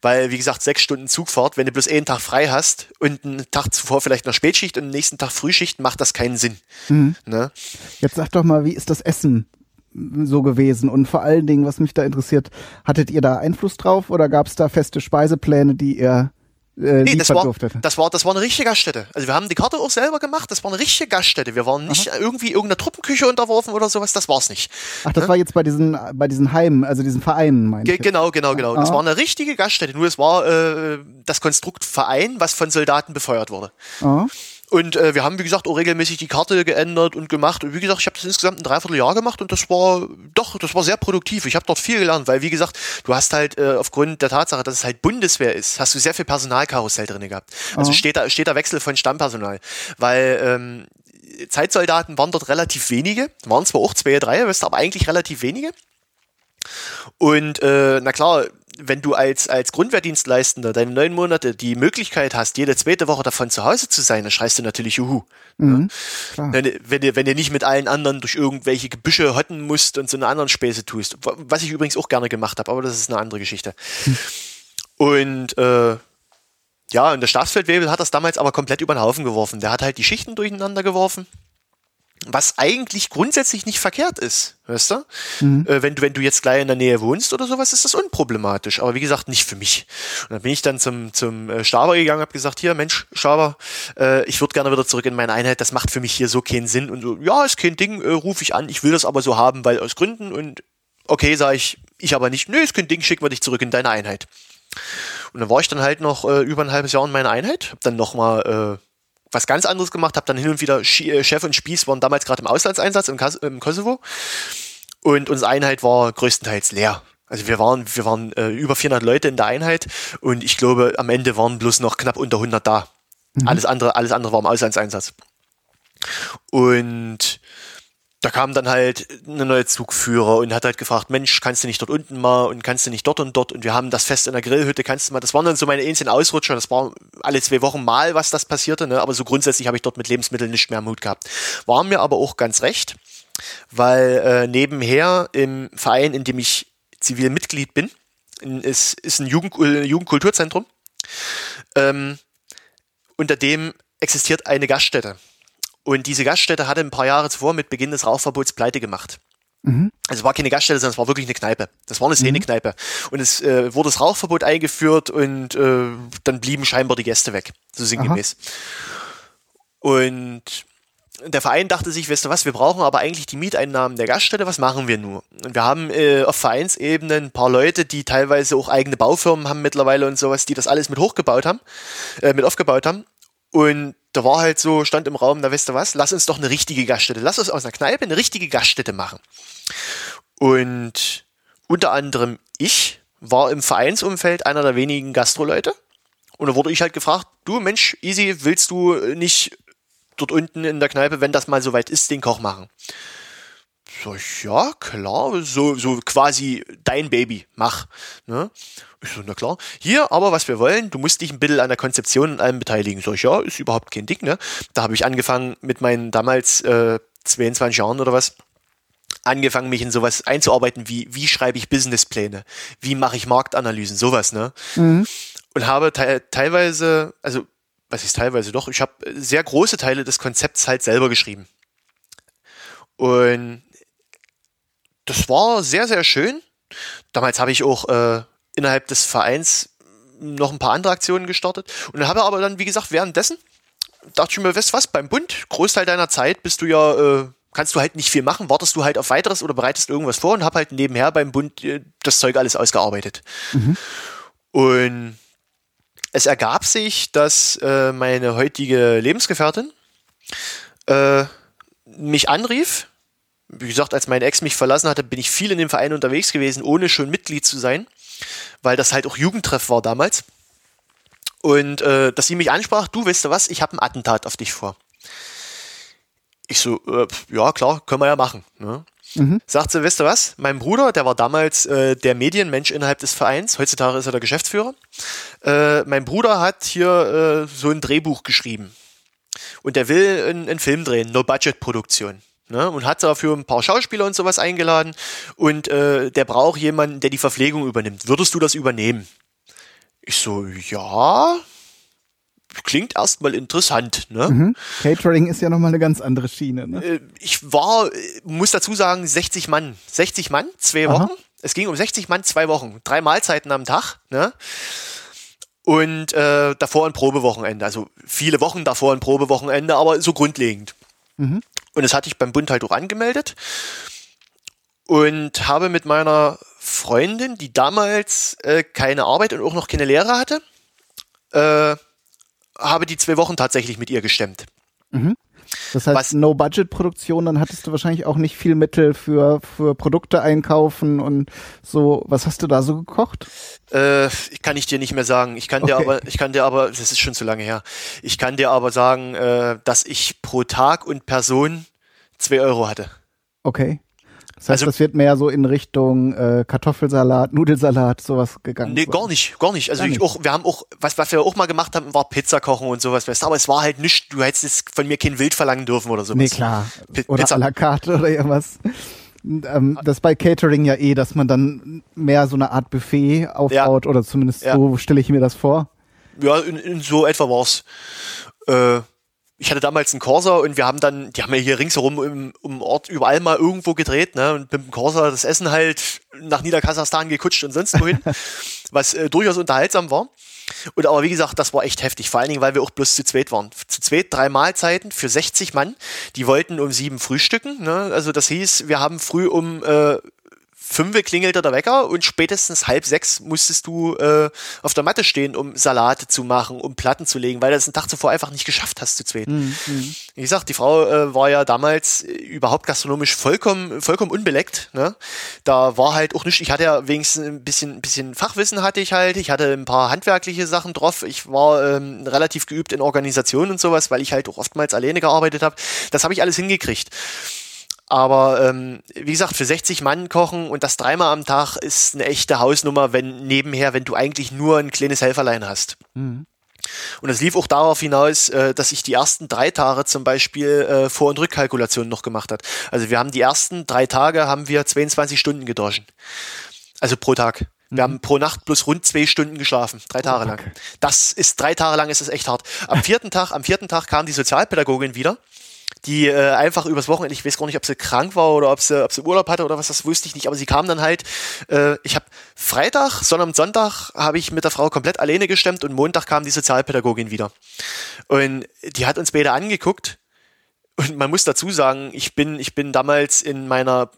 Weil, wie gesagt, sechs Stunden Zugfahrt, wenn du bloß einen Tag frei hast und einen Tag zuvor vielleicht noch Spätschicht und am nächsten Tag Frühschicht, macht das keinen Sinn. Mhm. Ne? Jetzt sag doch mal, wie ist das Essen so gewesen? Und vor allen Dingen, was mich da interessiert, hattet ihr da Einfluss drauf oder gab es da feste Speisepläne, die ihr äh, nee, das war, das war, das war eine richtige Gaststätte. Also wir haben die Karte auch selber gemacht. Das war eine richtige Gaststätte. Wir waren nicht Aha. irgendwie irgendeiner Truppenküche unterworfen oder sowas. Das war's nicht. Ach, das ja? war jetzt bei diesen, bei diesen Heimen, also diesen Vereinen, meinst du? Genau, genau, genau. Aha. Das war eine richtige Gaststätte. Nur es war äh, das Konstrukt Verein, was von Soldaten befeuert wurde. Aha. Und äh, wir haben, wie gesagt, auch regelmäßig die Karte geändert und gemacht. Und wie gesagt, ich habe das insgesamt ein Dreivierteljahr gemacht und das war doch, das war sehr produktiv. Ich habe dort viel gelernt, weil, wie gesagt, du hast halt äh, aufgrund der Tatsache, dass es halt Bundeswehr ist, hast du sehr viel Personalkarussell drin gehabt. Also steht da, steht da Wechsel von Stammpersonal. Weil ähm, Zeitsoldaten waren dort relativ wenige, waren zwar auch zwei, drei, aber eigentlich relativ wenige. Und äh, na klar, wenn du als, als Grundwehrdienstleistender deine neun Monate die Möglichkeit hast, jede zweite Woche davon zu Hause zu sein, dann schreist du natürlich Juhu. Mhm, ja? wenn, wenn, du, wenn du nicht mit allen anderen durch irgendwelche Gebüsche hotten musst und so eine anderen Späße tust. Was ich übrigens auch gerne gemacht habe, aber das ist eine andere Geschichte. Mhm. Und äh, ja, und der Staatsfeldwebel hat das damals aber komplett über den Haufen geworfen. Der hat halt die Schichten durcheinander geworfen was eigentlich grundsätzlich nicht verkehrt ist, weißt du? Mhm. Äh, wenn du, wenn du jetzt gleich in der Nähe wohnst oder sowas, ist das unproblematisch. Aber wie gesagt, nicht für mich. Und dann bin ich dann zum, zum äh, Staber gegangen, habe gesagt, hier, Mensch, Staber, äh, ich würde gerne wieder zurück in meine Einheit, das macht für mich hier so keinen Sinn. Und so, ja, ist kein Ding, äh, rufe ich an, ich will das aber so haben, weil aus Gründen und okay, sage ich, ich aber nicht, nö, ist kein Ding, schicken wir dich zurück in deine Einheit. Und dann war ich dann halt noch äh, über ein halbes Jahr in meiner Einheit, hab dann nochmal äh, was ganz anderes gemacht, habe dann hin und wieder äh, Chef und Spieß waren damals gerade im Auslandseinsatz im, Kas im Kosovo und unsere Einheit war größtenteils leer. Also wir waren, wir waren äh, über 400 Leute in der Einheit und ich glaube, am Ende waren bloß noch knapp unter 100 da. Mhm. Alles andere, alles andere war im Auslandseinsatz. Und da kam dann halt eine neue Zugführer und hat halt gefragt, Mensch, kannst du nicht dort unten mal und kannst du nicht dort und dort und wir haben das Fest in der Grillhütte, kannst du mal, das waren dann so meine einzelnen Ausrutscher, das war alle zwei Wochen mal, was das passierte, ne? aber so grundsätzlich habe ich dort mit Lebensmitteln nicht mehr Mut gehabt. War mir aber auch ganz recht, weil äh, nebenher im Verein, in dem ich zivil Mitglied bin, ist, ist ein Jugend, äh, Jugendkulturzentrum, ähm, unter dem existiert eine Gaststätte. Und diese Gaststätte hatte ein paar Jahre zuvor mit Beginn des Rauchverbots pleite gemacht. Mhm. Also es war keine Gaststätte, sondern es war wirklich eine Kneipe. Das war eine Szenekneipe. Mhm. Und es äh, wurde das Rauchverbot eingeführt und äh, dann blieben scheinbar die Gäste weg, so sinngemäß. Und der Verein dachte sich, weißt du was, wir brauchen aber eigentlich die Mieteinnahmen der Gaststätte, was machen wir nur? Und wir haben äh, auf Vereinsebene ein paar Leute, die teilweise auch eigene Baufirmen haben mittlerweile und sowas, die das alles mit hochgebaut haben, äh, mit aufgebaut haben. Und da war halt so, stand im Raum, da weißt du was, lass uns doch eine richtige Gaststätte, lass uns aus einer Kneipe eine richtige Gaststätte machen. Und unter anderem ich war im Vereinsumfeld einer der wenigen Gastroleute. Und da wurde ich halt gefragt, du Mensch, Easy, willst du nicht dort unten in der Kneipe, wenn das mal soweit ist, den Koch machen? Ich, ja, klar, so, so quasi dein Baby, mach. Ne? Ich so, na klar. Hier, aber was wir wollen, du musst dich ein bisschen an der Konzeption und allem beteiligen. Sag ich, ja, ist überhaupt kein Ding, ne? Da habe ich angefangen mit meinen damals äh, 22 Jahren oder was, angefangen, mich in sowas einzuarbeiten, wie, wie schreibe ich Businesspläne, wie mache ich Marktanalysen, sowas, ne? Mhm. Und habe te teilweise, also, was ist teilweise doch, ich habe sehr große Teile des Konzepts halt selber geschrieben. Und das war sehr, sehr schön. Damals habe ich auch äh, innerhalb des Vereins noch ein paar andere Aktionen gestartet und habe aber dann, wie gesagt, währenddessen dachte ich mir, weißt du was, beim Bund, Großteil deiner Zeit bist du ja, äh, kannst du halt nicht viel machen, wartest du halt auf weiteres oder bereitest irgendwas vor und habe halt nebenher beim Bund äh, das Zeug alles ausgearbeitet. Mhm. Und es ergab sich, dass äh, meine heutige Lebensgefährtin äh, mich anrief wie gesagt, als mein Ex mich verlassen hatte, bin ich viel in dem Verein unterwegs gewesen, ohne schon Mitglied zu sein, weil das halt auch Jugendtreff war damals. Und äh, dass sie mich ansprach, du weißt du was, ich habe ein Attentat auf dich vor. Ich so, äh, ja klar, können wir ja machen. Ne? Mhm. Sagt sie, weißt du was, mein Bruder, der war damals äh, der Medienmensch innerhalb des Vereins, heutzutage ist er der Geschäftsführer. Äh, mein Bruder hat hier äh, so ein Drehbuch geschrieben. Und der will einen, einen Film drehen, No-Budget-Produktion. Ne, und hat dafür ein paar Schauspieler und sowas eingeladen und äh, der braucht jemanden, der die Verpflegung übernimmt. Würdest du das übernehmen? Ich so, ja, klingt erstmal interessant. Ne? Mhm. Catering ist ja nochmal eine ganz andere Schiene. Ne? Äh, ich war, muss dazu sagen, 60 Mann. 60 Mann, zwei Wochen. Aha. Es ging um 60 Mann, zwei Wochen. Drei Mahlzeiten am Tag. Ne? Und äh, davor ein Probewochenende. Also viele Wochen davor ein Probewochenende, aber so grundlegend. Mhm. Und das hatte ich beim Bund halt auch angemeldet. Und habe mit meiner Freundin, die damals äh, keine Arbeit und auch noch keine Lehre hatte, äh, habe die zwei Wochen tatsächlich mit ihr gestemmt. Mhm. Das heißt, No-Budget-Produktion, dann hattest du wahrscheinlich auch nicht viel Mittel für, für Produkte einkaufen und so. Was hast du da so gekocht? Äh, kann ich dir nicht mehr sagen. Ich kann okay. dir aber, ich kann dir aber, das ist schon zu lange her. Ich kann dir aber sagen, äh, dass ich pro Tag und Person zwei Euro hatte. Okay. Das heißt, also, das wird mehr so in Richtung äh, Kartoffelsalat, Nudelsalat, sowas gegangen. Nee, gar nicht, gar nicht. Also gar ich auch, wir haben auch, was, was wir auch mal gemacht haben, war Pizza kochen und sowas, weißt du, aber es war halt nicht, du hättest es von mir kein Wild verlangen dürfen oder sowas. Nee, klar. P oder Pizza. à la carte oder irgendwas. Ähm, das bei Catering ja eh, dass man dann mehr so eine Art Buffet aufbaut ja. oder zumindest ja. so stelle ich mir das vor. Ja, in, in so etwa war's. Äh, ich hatte damals einen Corsa und wir haben dann, die haben ja hier ringsherum im, im Ort überall mal irgendwo gedreht, ne? Und mit dem Corsa das Essen halt nach Niederkasachstan gekutscht und sonst wohin, was äh, durchaus unterhaltsam war. Und aber wie gesagt, das war echt heftig, vor allen Dingen, weil wir auch bloß zu zweit waren. Zu zweit drei Mahlzeiten für 60 Mann. Die wollten um sieben frühstücken. Ne? Also das hieß, wir haben früh um äh, fünf klingelte der Wecker und spätestens halb sechs musstest du äh, auf der Matte stehen, um Salate zu machen, um Platten zu legen, weil du das einen Tag zuvor einfach nicht geschafft hast zu zweit. Mhm. Wie gesagt, die Frau äh, war ja damals äh, überhaupt gastronomisch vollkommen, vollkommen unbeleckt. Ne? Da war halt auch nicht, ich hatte ja wenigstens ein bisschen, ein bisschen Fachwissen hatte ich halt, ich hatte ein paar handwerkliche Sachen drauf, ich war ähm, relativ geübt in Organisation und sowas, weil ich halt auch oftmals alleine gearbeitet habe. Das habe ich alles hingekriegt. Aber ähm, wie gesagt, für 60 Mann kochen und das dreimal am Tag ist eine echte Hausnummer, wenn nebenher, wenn du eigentlich nur ein kleines Helferlein hast. Mhm. Und es lief auch darauf hinaus, äh, dass ich die ersten drei Tage zum Beispiel äh, Vor- und Rückkalkulationen noch gemacht hat. Also wir haben die ersten drei Tage haben wir 22 Stunden gedroschen. Also pro Tag. Wir mhm. haben pro Nacht plus rund zwei Stunden geschlafen, drei Tage oh, lang. Das ist drei Tage lang ist es echt hart. Am vierten Tag, am vierten Tag kam die Sozialpädagogin wieder die äh, einfach übers Wochenende, ich weiß gar nicht, ob sie krank war oder ob sie, ob sie Urlaub hatte oder was, das wusste ich nicht, aber sie kam dann halt, äh, ich habe Freitag, Sonntag, Sonntag habe ich mit der Frau komplett alleine gestemmt und Montag kam die Sozialpädagogin wieder. Und die hat uns beide angeguckt und man muss dazu sagen, ich bin, ich bin damals in meiner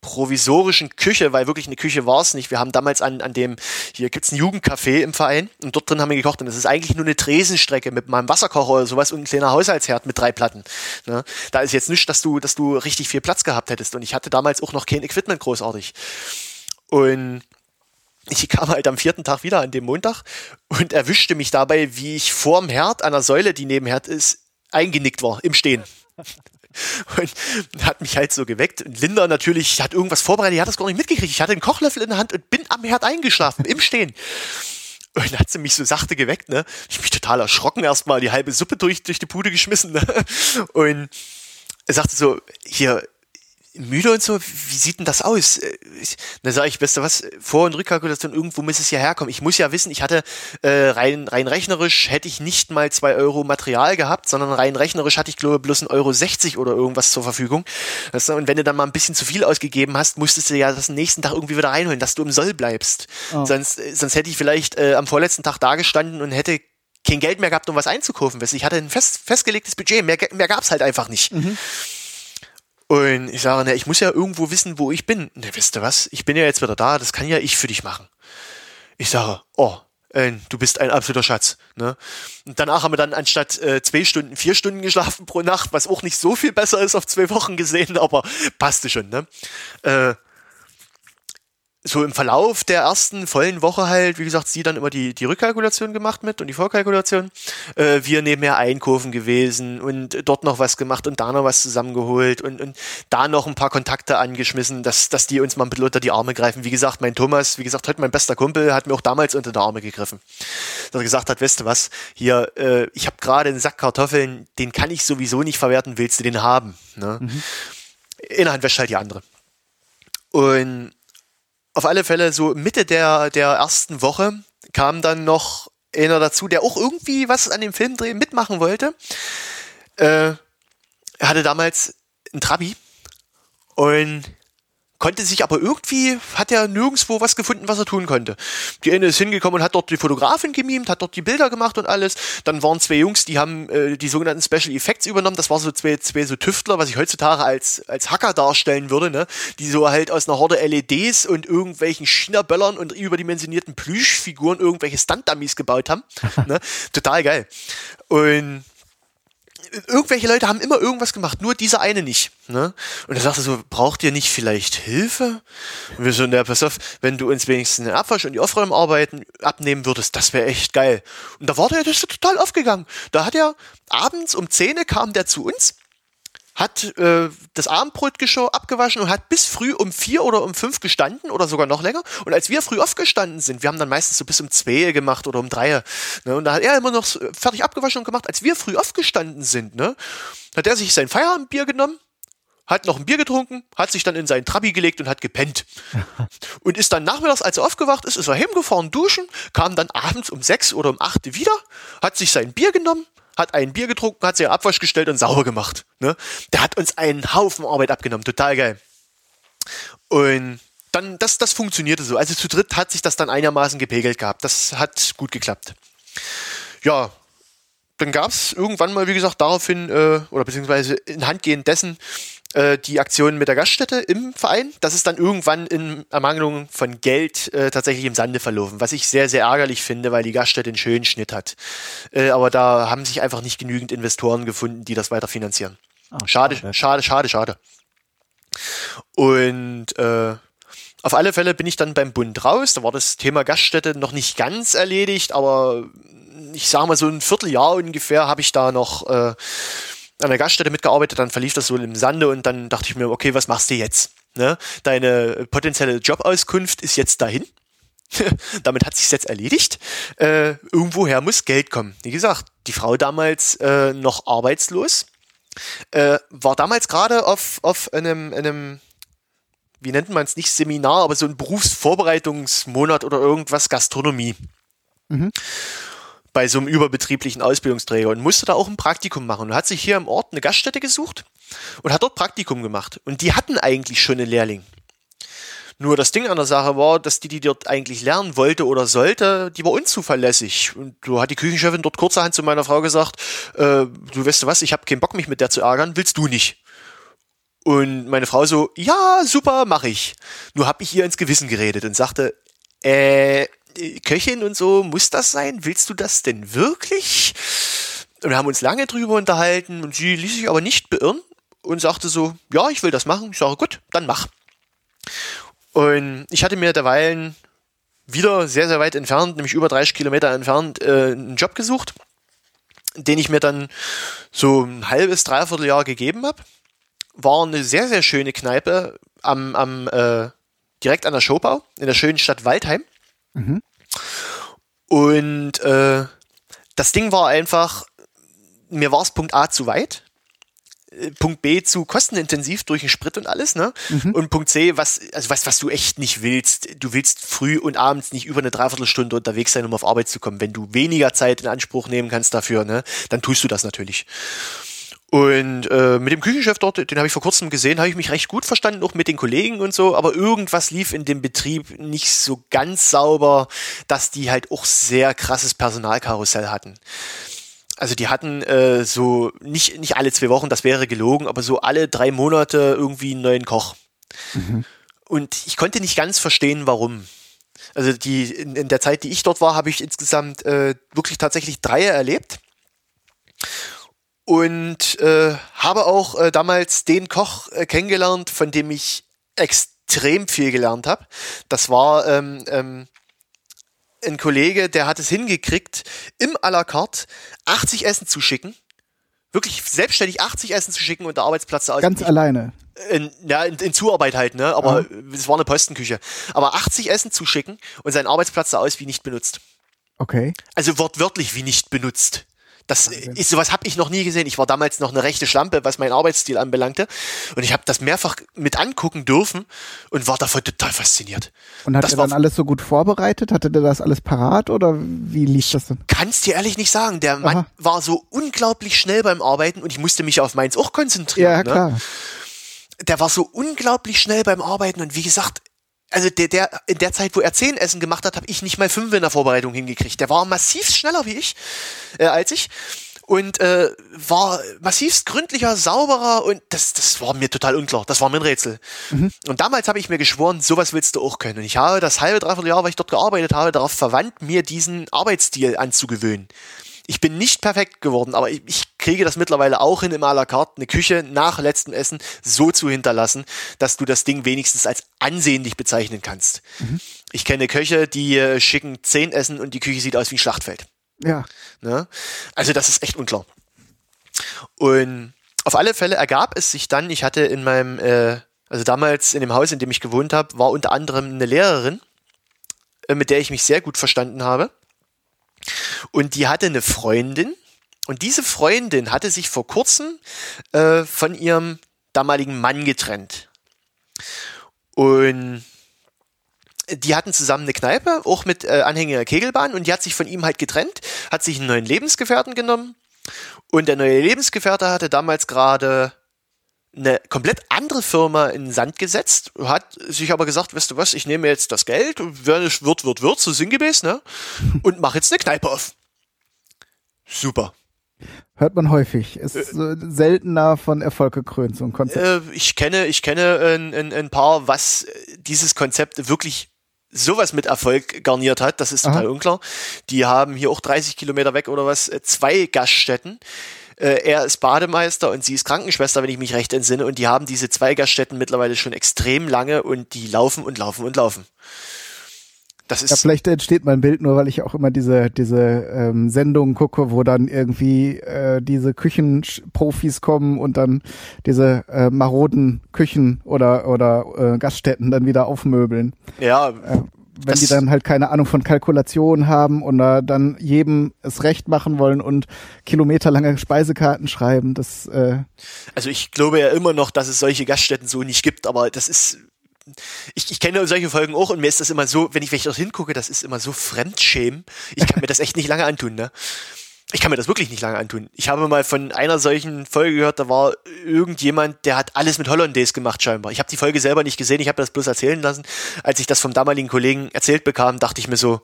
provisorischen Küche, weil wirklich eine Küche war es nicht. Wir haben damals an, an dem, hier gibt's ein Jugendcafé im Verein und dort drin haben wir gekocht und das ist eigentlich nur eine Tresenstrecke mit meinem Wasserkocher oder sowas und ein kleiner Haushaltsherd mit drei Platten. Ne? Da ist jetzt nicht, dass du, dass du richtig viel Platz gehabt hättest und ich hatte damals auch noch kein Equipment großartig. Und ich kam halt am vierten Tag wieder an dem Montag und erwischte mich dabei, wie ich vorm Herd an der Säule, die neben Herd ist, eingenickt war im Stehen und hat mich halt so geweckt. Und Linda natürlich hat irgendwas vorbereitet, die hat das gar nicht mitgekriegt. Ich hatte einen Kochlöffel in der Hand und bin am Herd eingeschlafen, im Stehen. Und dann hat sie mich so sachte geweckt, ne? Ich bin total erschrocken erstmal, die halbe Suppe durch, durch die Pude geschmissen, ne? Und sagte so, hier, müde und so, wie sieht denn das aus? Äh, dann sage ich, weißt du was, Vor- und Rückkalkulation, irgendwo muss es ja herkommen. Ich muss ja wissen, ich hatte äh, rein, rein rechnerisch hätte ich nicht mal zwei Euro Material gehabt, sondern rein rechnerisch hatte ich, glaube ich, bloß ein Euro 60 oder irgendwas zur Verfügung. Du, und wenn du dann mal ein bisschen zu viel ausgegeben hast, musstest du ja das nächsten Tag irgendwie wieder reinholen, dass du im Soll bleibst. Oh. Sonst, äh, sonst hätte ich vielleicht äh, am vorletzten Tag dagestanden und hätte kein Geld mehr gehabt, um was einzukaufen. Weißt du, ich hatte ein fest, festgelegtes Budget, mehr, mehr gab es halt einfach nicht. Mhm. Und ich sage, na, ich muss ja irgendwo wissen, wo ich bin. Na, wisst ihr was? Ich bin ja jetzt wieder da, das kann ja ich für dich machen. Ich sage, oh, äh, du bist ein absoluter Schatz. Ne? Und danach haben wir dann anstatt äh, zwei Stunden, vier Stunden geschlafen pro Nacht, was auch nicht so viel besser ist auf zwei Wochen gesehen, aber passte schon. Ne? Äh, so im Verlauf der ersten vollen Woche halt, wie gesagt, sie dann immer die, die Rückkalkulation gemacht mit und die Vorkalkulation. Äh, wir nebenher einkaufen gewesen und dort noch was gemacht und da noch was zusammengeholt und, und da noch ein paar Kontakte angeschmissen, dass, dass die uns mal ein bisschen unter die Arme greifen. Wie gesagt, mein Thomas, wie gesagt, heute mein bester Kumpel, hat mir auch damals unter die Arme gegriffen. Dass er gesagt hat, weißt du was, hier, äh, ich habe gerade einen Sack Kartoffeln, den kann ich sowieso nicht verwerten, willst du den haben? Ne? Mhm. In der Hand wäscht halt die andere. Und auf alle Fälle so Mitte der, der ersten Woche kam dann noch einer dazu, der auch irgendwie was an dem Filmdreh mitmachen wollte. Äh, er hatte damals einen Trabi und konnte sich aber irgendwie, hat er nirgendwo was gefunden, was er tun konnte. Die eine ist hingekommen und hat dort die Fotografin gemimt, hat dort die Bilder gemacht und alles. Dann waren zwei Jungs, die haben äh, die sogenannten Special Effects übernommen. Das waren so zwei, zwei so Tüftler, was ich heutzutage als, als Hacker darstellen würde, ne? Die so halt aus einer Horde LEDs und irgendwelchen China-Böllern und überdimensionierten Plüschfiguren irgendwelche Stunt-Dummies gebaut haben. ne? Total geil. Und irgendwelche Leute haben immer irgendwas gemacht, nur dieser eine nicht. Ne? Und er sagte so, braucht ihr nicht vielleicht Hilfe? Und wir so, na, pass auf, wenn du uns wenigstens den Abwasch und die Aufräumarbeiten abnehmen würdest, das wäre echt geil. Und da war der, das ist total aufgegangen. Da hat er abends um 10 kam der zu uns hat äh, das Abendbrotgeschirr abgewaschen und hat bis früh um vier oder um fünf gestanden oder sogar noch länger. Und als wir früh aufgestanden sind, wir haben dann meistens so bis um zwei gemacht oder um drei. Ne, und da hat er immer noch fertig abgewaschen und gemacht. Als wir früh aufgestanden sind, ne, hat er sich sein Feierabendbier genommen, hat noch ein Bier getrunken, hat sich dann in seinen Trabi gelegt und hat gepennt. und ist dann nachmittags, als er aufgewacht ist, ist er heimgefahren, duschen, kam dann abends um sechs oder um acht wieder, hat sich sein Bier genommen, hat ein Bier getrunken, hat sich Abwasch gestellt und sauber gemacht. Ne? Der hat uns einen Haufen Arbeit abgenommen, total geil. Und dann, das, das funktionierte so. Also zu dritt hat sich das dann einigermaßen gepegelt gehabt. Das hat gut geklappt. Ja, dann gab es irgendwann mal, wie gesagt, daraufhin, äh, oder beziehungsweise in Handgehend dessen, äh, die Aktion mit der Gaststätte im Verein. Das ist dann irgendwann in Ermangelung von Geld äh, tatsächlich im Sande verlaufen, was ich sehr, sehr ärgerlich finde, weil die Gaststätte einen schönen Schnitt hat. Äh, aber da haben sich einfach nicht genügend Investoren gefunden, die das weiter finanzieren. Oh, schade, schade, schade, schade, schade. Und äh, auf alle Fälle bin ich dann beim Bund raus. Da war das Thema Gaststätte noch nicht ganz erledigt, aber ich sage mal so ein Vierteljahr ungefähr habe ich da noch äh, an der Gaststätte mitgearbeitet, dann verlief das so im Sande und dann dachte ich mir, okay, was machst du jetzt? Ne? Deine potenzielle Jobauskunft ist jetzt dahin. Damit hat sich jetzt erledigt. Äh, irgendwoher muss Geld kommen. Wie gesagt, die Frau damals äh, noch arbeitslos, äh, war damals gerade auf, auf einem, einem wie nennt man es nicht Seminar, aber so ein Berufsvorbereitungsmonat oder irgendwas Gastronomie. Mhm bei so einem überbetrieblichen Ausbildungsträger und musste da auch ein Praktikum machen und hat sich hier im Ort eine Gaststätte gesucht und hat dort Praktikum gemacht. Und die hatten eigentlich schon einen Lehrling. Nur das Ding an der Sache war, dass die, die dort eigentlich lernen wollte oder sollte, die war unzuverlässig. Und so hat die Küchenchefin dort kurzerhand zu meiner Frau gesagt, äh, du weißt du was, ich habe keinen Bock, mich mit der zu ärgern, willst du nicht? Und meine Frau so, ja, super, mache ich. Nur habe ich ihr ins Gewissen geredet und sagte, äh, Köchin und so, muss das sein? Willst du das denn wirklich? Und wir haben uns lange drüber unterhalten und sie ließ sich aber nicht beirren und sagte so, ja, ich will das machen. Ich sage, gut, dann mach. Und ich hatte mir derweilen wieder sehr, sehr weit entfernt, nämlich über 30 Kilometer entfernt, äh, einen Job gesucht, den ich mir dann so ein halbes, dreiviertel Jahr gegeben habe. War eine sehr, sehr schöne Kneipe am, am äh, direkt an der Schobau in der schönen Stadt Waldheim. Mhm. Und äh, das Ding war einfach, mir war es Punkt A zu weit. Äh, Punkt B zu kostenintensiv durch den Sprit und alles, ne? Mhm. Und Punkt C, was, also was, was du echt nicht willst. Du willst früh und abends nicht über eine Dreiviertelstunde unterwegs sein, um auf Arbeit zu kommen. Wenn du weniger Zeit in Anspruch nehmen kannst dafür, ne, dann tust du das natürlich. Und äh, mit dem Küchenchef dort, den habe ich vor kurzem gesehen, habe ich mich recht gut verstanden, auch mit den Kollegen und so, aber irgendwas lief in dem Betrieb nicht so ganz sauber, dass die halt auch sehr krasses Personalkarussell hatten. Also die hatten äh, so nicht, nicht alle zwei Wochen, das wäre gelogen, aber so alle drei Monate irgendwie einen neuen Koch. Mhm. Und ich konnte nicht ganz verstehen, warum. Also die in, in der Zeit, die ich dort war, habe ich insgesamt äh, wirklich tatsächlich drei erlebt und äh, habe auch äh, damals den Koch äh, kennengelernt, von dem ich extrem viel gelernt habe. Das war ähm, ähm, ein Kollege, der hat es hingekriegt, im à la carte 80 Essen zu schicken. Wirklich selbstständig 80 Essen zu schicken und der Arbeitsplatz aus. Ganz alleine. In, ja, in, in Zuarbeit halt, ne? Aber es war eine Postenküche. Aber 80 Essen zu schicken und sein Arbeitsplatz sah aus wie nicht benutzt. Okay. Also wortwörtlich wie nicht benutzt. Das ist sowas habe ich noch nie gesehen. Ich war damals noch eine rechte Schlampe, was meinen Arbeitsstil anbelangte, und ich habe das mehrfach mit angucken dürfen und war davon total fasziniert. Und hat das er dann alles so gut vorbereitet? Hatte der das alles parat oder wie lief das denn? Kannst dir ehrlich nicht sagen. Der Mann Aha. war so unglaublich schnell beim Arbeiten und ich musste mich auf meins auch konzentrieren. Ja, ne? klar. Der war so unglaublich schnell beim Arbeiten und wie gesagt, also der, der in der Zeit, wo er zehn Essen gemacht hat, habe ich nicht mal fünf in der Vorbereitung hingekriegt. Der war massiv schneller wie ich, äh, als ich und äh, war massivst gründlicher, sauberer und das, das war mir total unklar. Das war mir ein Rätsel. Und damals habe ich mir geschworen, sowas willst du auch können. Und ich habe das halbe, dreiviertel Jahr, weil ich dort gearbeitet habe, darauf verwandt, mir diesen Arbeitsstil anzugewöhnen. Ich bin nicht perfekt geworden, aber ich, ich kriege das mittlerweile auch hin, im à la carte eine Küche nach letztem Essen so zu hinterlassen, dass du das Ding wenigstens als ansehnlich bezeichnen kannst. Ich kenne Köche, die äh, schicken zehn Essen und die Küche sieht aus wie ein Schlachtfeld. Ja. Ne? Also das ist echt unklar. Und auf alle Fälle ergab es sich dann, ich hatte in meinem, äh, also damals in dem Haus, in dem ich gewohnt habe, war unter anderem eine Lehrerin, äh, mit der ich mich sehr gut verstanden habe. Und die hatte eine Freundin. Und diese Freundin hatte sich vor kurzem äh, von ihrem damaligen Mann getrennt. Und die hatten zusammen eine Kneipe, auch mit äh, anhängiger Kegelbahn, und die hat sich von ihm halt getrennt, hat sich einen neuen Lebensgefährten genommen. Und der neue Lebensgefährte hatte damals gerade eine komplett andere Firma in den Sand gesetzt, hat sich aber gesagt, weißt du was, ich nehme jetzt das Geld, wenn es wird, wird, wird, so sinngemäß, ne? Und mache jetzt eine Kneipe auf. Super. Hört man häufig. Ist so seltener von Erfolg gekrönt, so ein Konzept. Äh, ich kenne, ich kenne ein, ein, ein paar, was äh, dieses Konzept wirklich sowas mit Erfolg garniert hat. Das ist total Aha. unklar. Die haben hier auch 30 Kilometer weg oder was, äh, zwei Gaststätten. Äh, Er ist Bademeister und sie ist Krankenschwester, wenn ich mich recht entsinne. Und die haben diese zwei Gaststätten mittlerweile schon extrem lange und die laufen und laufen und laufen. Das Ja, ist vielleicht entsteht mein Bild nur, weil ich auch immer diese diese ähm, Sendungen gucke, wo dann irgendwie äh, diese Küchenprofis kommen und dann diese äh, maroden Küchen oder oder äh, Gaststätten dann wieder aufmöbeln. ja, Wenn Das- die dann halt keine Ahnung von Kalkulation haben und da dann jedem es recht machen wollen und kilometerlange Speisekarten schreiben, das äh, Also ich glaube ja immer noch, dass es solche Gaststätten so nicht gibt, aber das ist. Ich, ich kenne solche Folgen auch und mir ist das immer so, wenn ich, wenn ich dort hingucke, das ist immer so Fremdschämen. Ich kann mir das echt nicht lange antun, ne? Ich kann mir das wirklich nicht lange antun. Ich habe mal von einer solchen Folge gehört, da war irgendjemand, der hat alles mit Hollandaise gemacht scheinbar. Ich habe die Folge selber nicht gesehen, ich habe das bloß erzählen lassen. Als ich das vom damaligen Kollegen erzählt bekam, dachte ich mir so,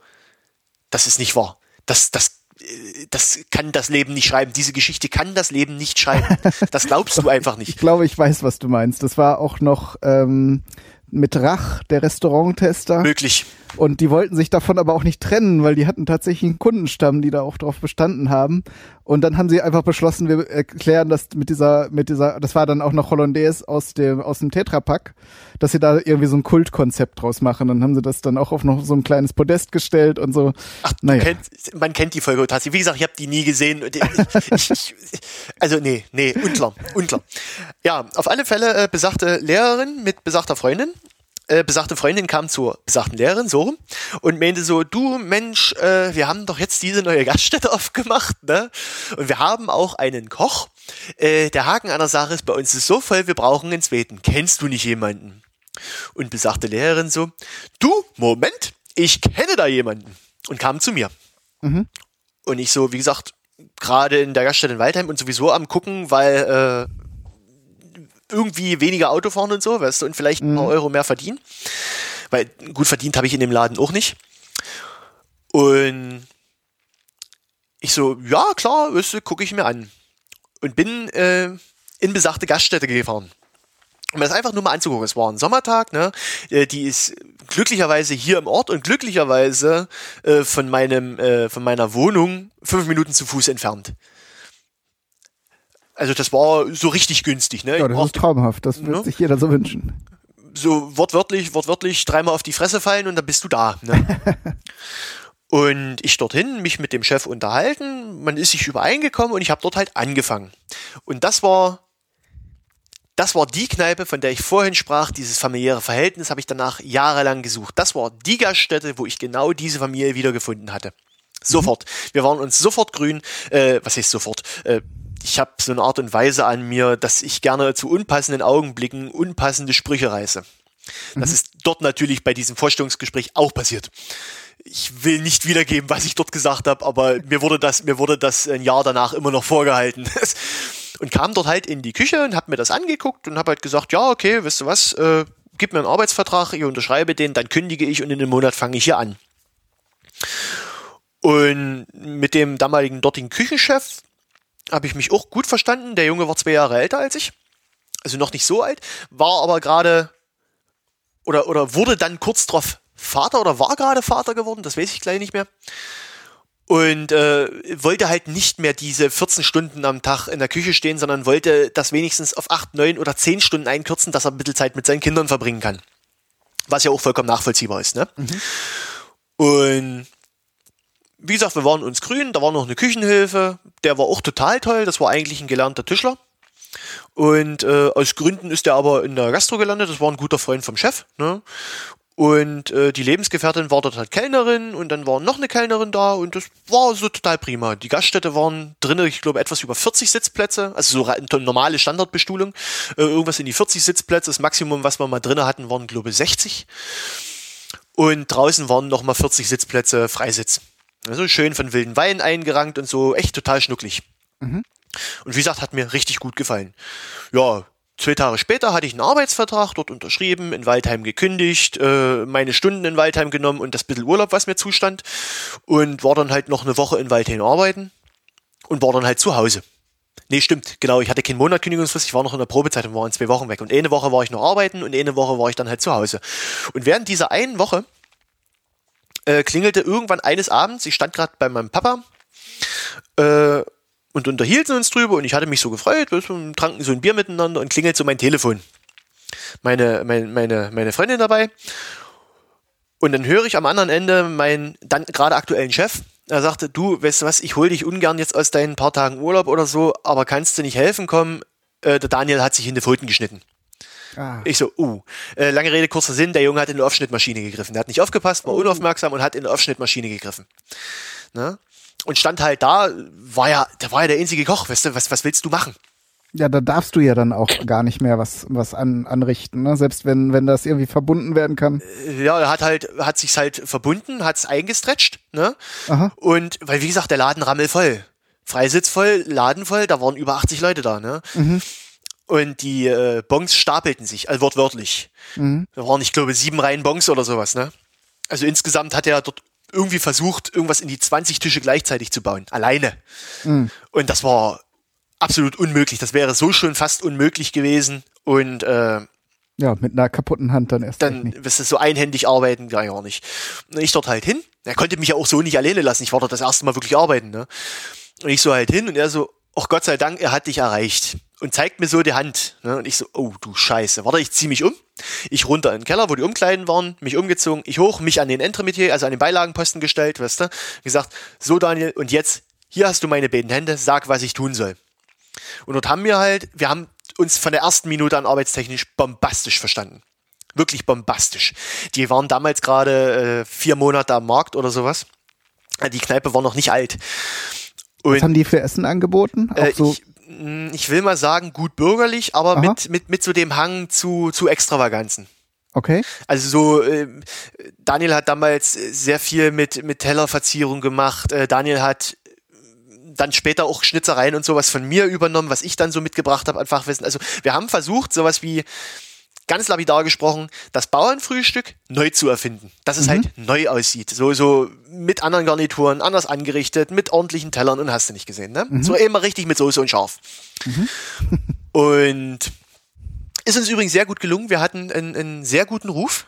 das ist nicht wahr. Das, das, äh, das kann das Leben nicht schreiben. Diese Geschichte kann das Leben nicht schreiben. Das glaubst du einfach ich nicht. glaube, ich weiß, was du meinst. Das war auch noch ähm, mit Rach, der Restauranttester. Möglich. Und die wollten sich davon aber auch nicht trennen, weil die hatten tatsächlich einen Kundenstamm, die da auch drauf bestanden haben. Und dann haben sie einfach beschlossen, wir erklären das mit dieser, mit dieser, das war dann auch noch Hollandaise aus dem, aus dem Tetrapack, dass sie da irgendwie so ein Kultkonzept draus machen. Dann haben sie das dann auch auf noch so ein kleines Podest gestellt und so. Ach, Naja. kennt, man kennt die Folge tatsächlich. Wie gesagt, ich habe die nie gesehen. Ich, ich, also nee, nee, unklar, unklar. Ja, auf alle Fälle äh, besagte Lehrerin mit besagter Freundin. Äh, besagte Freundin kam zur besagten Lehrerin, so rum, und meinte so, du Mensch, äh, wir haben doch jetzt diese neue Gaststätte aufgemacht, ne? Und wir haben auch einen Koch. Äh, der Haken an der Sache ist, bei uns ist so voll, wir brauchen einen zweiten. Kennst du nicht jemanden? Und besagte Lehrerin so, du, Moment, ich kenne da jemanden. Und kam zu mir. Und ich so, wie gesagt, gerade in der Gaststätte in Waldheim und sowieso am gucken, weil äh, irgendwie weniger Auto fahren und so, weißt du, und vielleicht ein paar Euro mehr verdienen. Weil gut verdient habe ich in dem Laden auch nicht. Und ich so, ja, klar, weißt du, gucke ich mir an. Und bin äh, in besagte Gaststätte gefahren. Um das einfach nur mal anzugucken. Es war ein Sommertag, ne? Äh, Die ist glücklicherweise hier im Ort und glücklicherweise äh, von meinem, äh, von meiner Wohnung fünf Minuten zu Fuß entfernt. Also das war so richtig günstig, ne? Ja, das brauchte ist traumhaft. Das wird Ne? sich jeder so wünschen. so wortwörtlich, wortwörtlich dreimal auf die Fresse fallen und dann bist du da. Ne? und ich dorthin, mich mit dem Chef unterhalten, man ist sich übereingekommen und ich habe dort halt angefangen. Und das war das war die Kneipe, von der ich vorhin sprach, dieses familiäre Verhältnis habe ich danach jahrelang gesucht. Das war die Gaststätte, wo ich genau diese Familie wiedergefunden hatte. Sofort. Mhm. Wir waren uns sofort grün. Äh, was heißt sofort? Äh, ich habe so eine Art und Weise an mir, dass ich gerne zu unpassenden Augenblicken unpassende Sprüche reiße. Das mhm. ist dort natürlich bei diesem Vorstellungsgespräch auch passiert. Ich will nicht wiedergeben, was ich dort gesagt habe, aber mir wurde das, mir wurde das ein Jahr danach immer noch vorgehalten. und kam dort halt in die Küche und habe mir das angeguckt und habe halt gesagt, ja, okay, weißt du was, äh, gib mir einen Arbeitsvertrag, ich unterschreibe den, dann kündige ich und in einem Monat fange ich hier an. Und mit dem damaligen dortigen Küchenchef habe ich mich auch gut verstanden. Der Junge war zwei Jahre älter als ich, also noch nicht so alt, war aber gerade oder, oder wurde dann kurz drauf Vater oder war gerade Vater geworden, das weiß ich gleich nicht mehr und äh, wollte halt nicht mehr diese 14 Stunden am Tag in der Küche stehen, sondern wollte das wenigstens auf 8, 9 oder 10 Stunden einkürzen, dass er ein bisschen Zeit mit seinen Kindern verbringen kann. Was ja auch vollkommen nachvollziehbar ist. Ne? Mhm. Und wie gesagt, wir waren uns grün, da war noch eine Küchenhilfe, der war auch total toll, das war eigentlich ein gelernter Tischler. Und äh, aus Gründen ist er aber in der Gastro gelandet, das war ein guter Freund vom Chef. Ne? Und äh, die Lebensgefährtin war dort halt Kellnerin und dann war noch eine Kellnerin da und das war so total prima. Die Gaststätte waren drinnen, ich glaube, etwas über 40 Sitzplätze, also so normale Standardbestuhlung, äh, irgendwas in die 40 Sitzplätze. Das Maximum, was wir mal drinnen hatten, waren, glaube ich, 60. Und draußen waren nochmal 40 Sitzplätze Freisitz. Also schön von wilden Wein eingerankt und so, echt total schnucklig. Mhm. Und wie gesagt, hat mir richtig gut gefallen. Ja, Zwei Tage später hatte ich einen Arbeitsvertrag dort unterschrieben, in Waldheim gekündigt, äh, meine Stunden in Waldheim genommen und das bisschen Urlaub, was mir zustand. Und war dann halt noch eine Woche in Waldheim arbeiten und war dann halt zu Hause. Nee, stimmt, genau. Ich hatte keinen Monat Kündigungsfrist, ich war noch in der Probezeit und war in zwei Wochen weg. Und eine Woche war ich noch arbeiten und eine Woche war ich dann halt zu Hause. Und während dieser einen Woche äh, klingelte irgendwann eines Abends, ich stand gerade bei meinem Papa äh, und unterhielten uns drüber und ich hatte mich so gefreut, wir tranken so ein Bier miteinander und klingelt so mein Telefon. Meine, meine, meine, meine Freundin dabei. Und dann höre ich am anderen Ende meinen dann gerade aktuellen Chef. Er sagte, du, weißt du was, ich hole dich ungern jetzt aus deinen paar Tagen Urlaub oder so, aber kannst du nicht helfen kommen? Äh, der Daniel hat sich in die Pfoten geschnitten. Ah. Ich so, uh. Äh, lange Rede, kurzer Sinn, der Junge hat in die Aufschnittmaschine gegriffen. Der hat nicht aufgepasst, war oh. unaufmerksam und hat in die Aufschnittmaschine gegriffen. Ne? und stand halt da, war ja, der war ja der einzige Koch, weißt du, was, was willst du machen? Ja, da darfst du ja dann auch gar nicht mehr was, was an, anrichten, ne? selbst wenn, wenn das irgendwie verbunden werden kann. Äh, ja, er hat halt, hat sich's halt verbunden, hat's eingestretcht, ne? Aha. Und, weil wie gesagt, der Laden rammelvoll. Freisitz voll, Laden voll, da waren über 80 Leute da, ne? Mhm. Und die äh, Bons stapelten sich, also wortwörtlich. Mhm. Da waren, ich glaube, sieben Reihen Bons oder sowas, ne? Also insgesamt hat er dort irgendwie versucht, irgendwas in die 20 Tische gleichzeitig zu bauen. Alleine. Mhm. Und das war absolut unmöglich. Das wäre so schon fast unmöglich gewesen. Und äh, ja, mit einer kaputten Hand dann erst. Dann wirst du so einhändig arbeiten, gar, gar nicht. Und ich dort halt hin. Er konnte mich ja auch so nicht alleine lassen. Ich war dort das erste Mal wirklich arbeiten. Ne? Und ich so halt hin und er so, ach Gott sei Dank, er hat dich erreicht. Und zeigt mir so die Hand. Ne? Und ich so, oh du Scheiße. Warte, ich zieh mich um. Ich runter in den Keller, wo die Umkleiden waren, mich umgezogen, ich hoch, mich an den Entremetier, also an den Beilagenposten gestellt, weißt du, gesagt, so Daniel, und jetzt, hier hast du meine beiden Hände, sag, was ich tun soll. Und dort haben wir halt, wir haben uns von der ersten Minute an arbeitstechnisch bombastisch verstanden. Wirklich bombastisch. Die waren damals gerade äh, vier Monate am Markt oder sowas. Die Kneipe war noch nicht alt. Und, was haben die für Essen angeboten? Auch äh, so ich, ich will mal sagen, gut bürgerlich, aber mit, mit, mit so dem Hang zu, zu Extravaganzen. Okay. Also so, äh, Daniel hat damals sehr viel mit, mit Tellerverzierung gemacht. Äh, Daniel hat dann später auch Schnitzereien und sowas von mir übernommen, was ich dann so mitgebracht habe an Fachwissen. Also wir haben versucht, sowas wie ganz lapidar gesprochen, das Bauernfrühstück neu zu erfinden. Dass es mhm. halt neu aussieht. So, so mit anderen Garnituren, anders angerichtet, mit ordentlichen Tellern und hast du nicht gesehen, ne? Mhm. So immer richtig mit Soße und scharf. Mhm. und ist uns übrigens sehr gut gelungen. Wir hatten einen, einen sehr guten Ruf.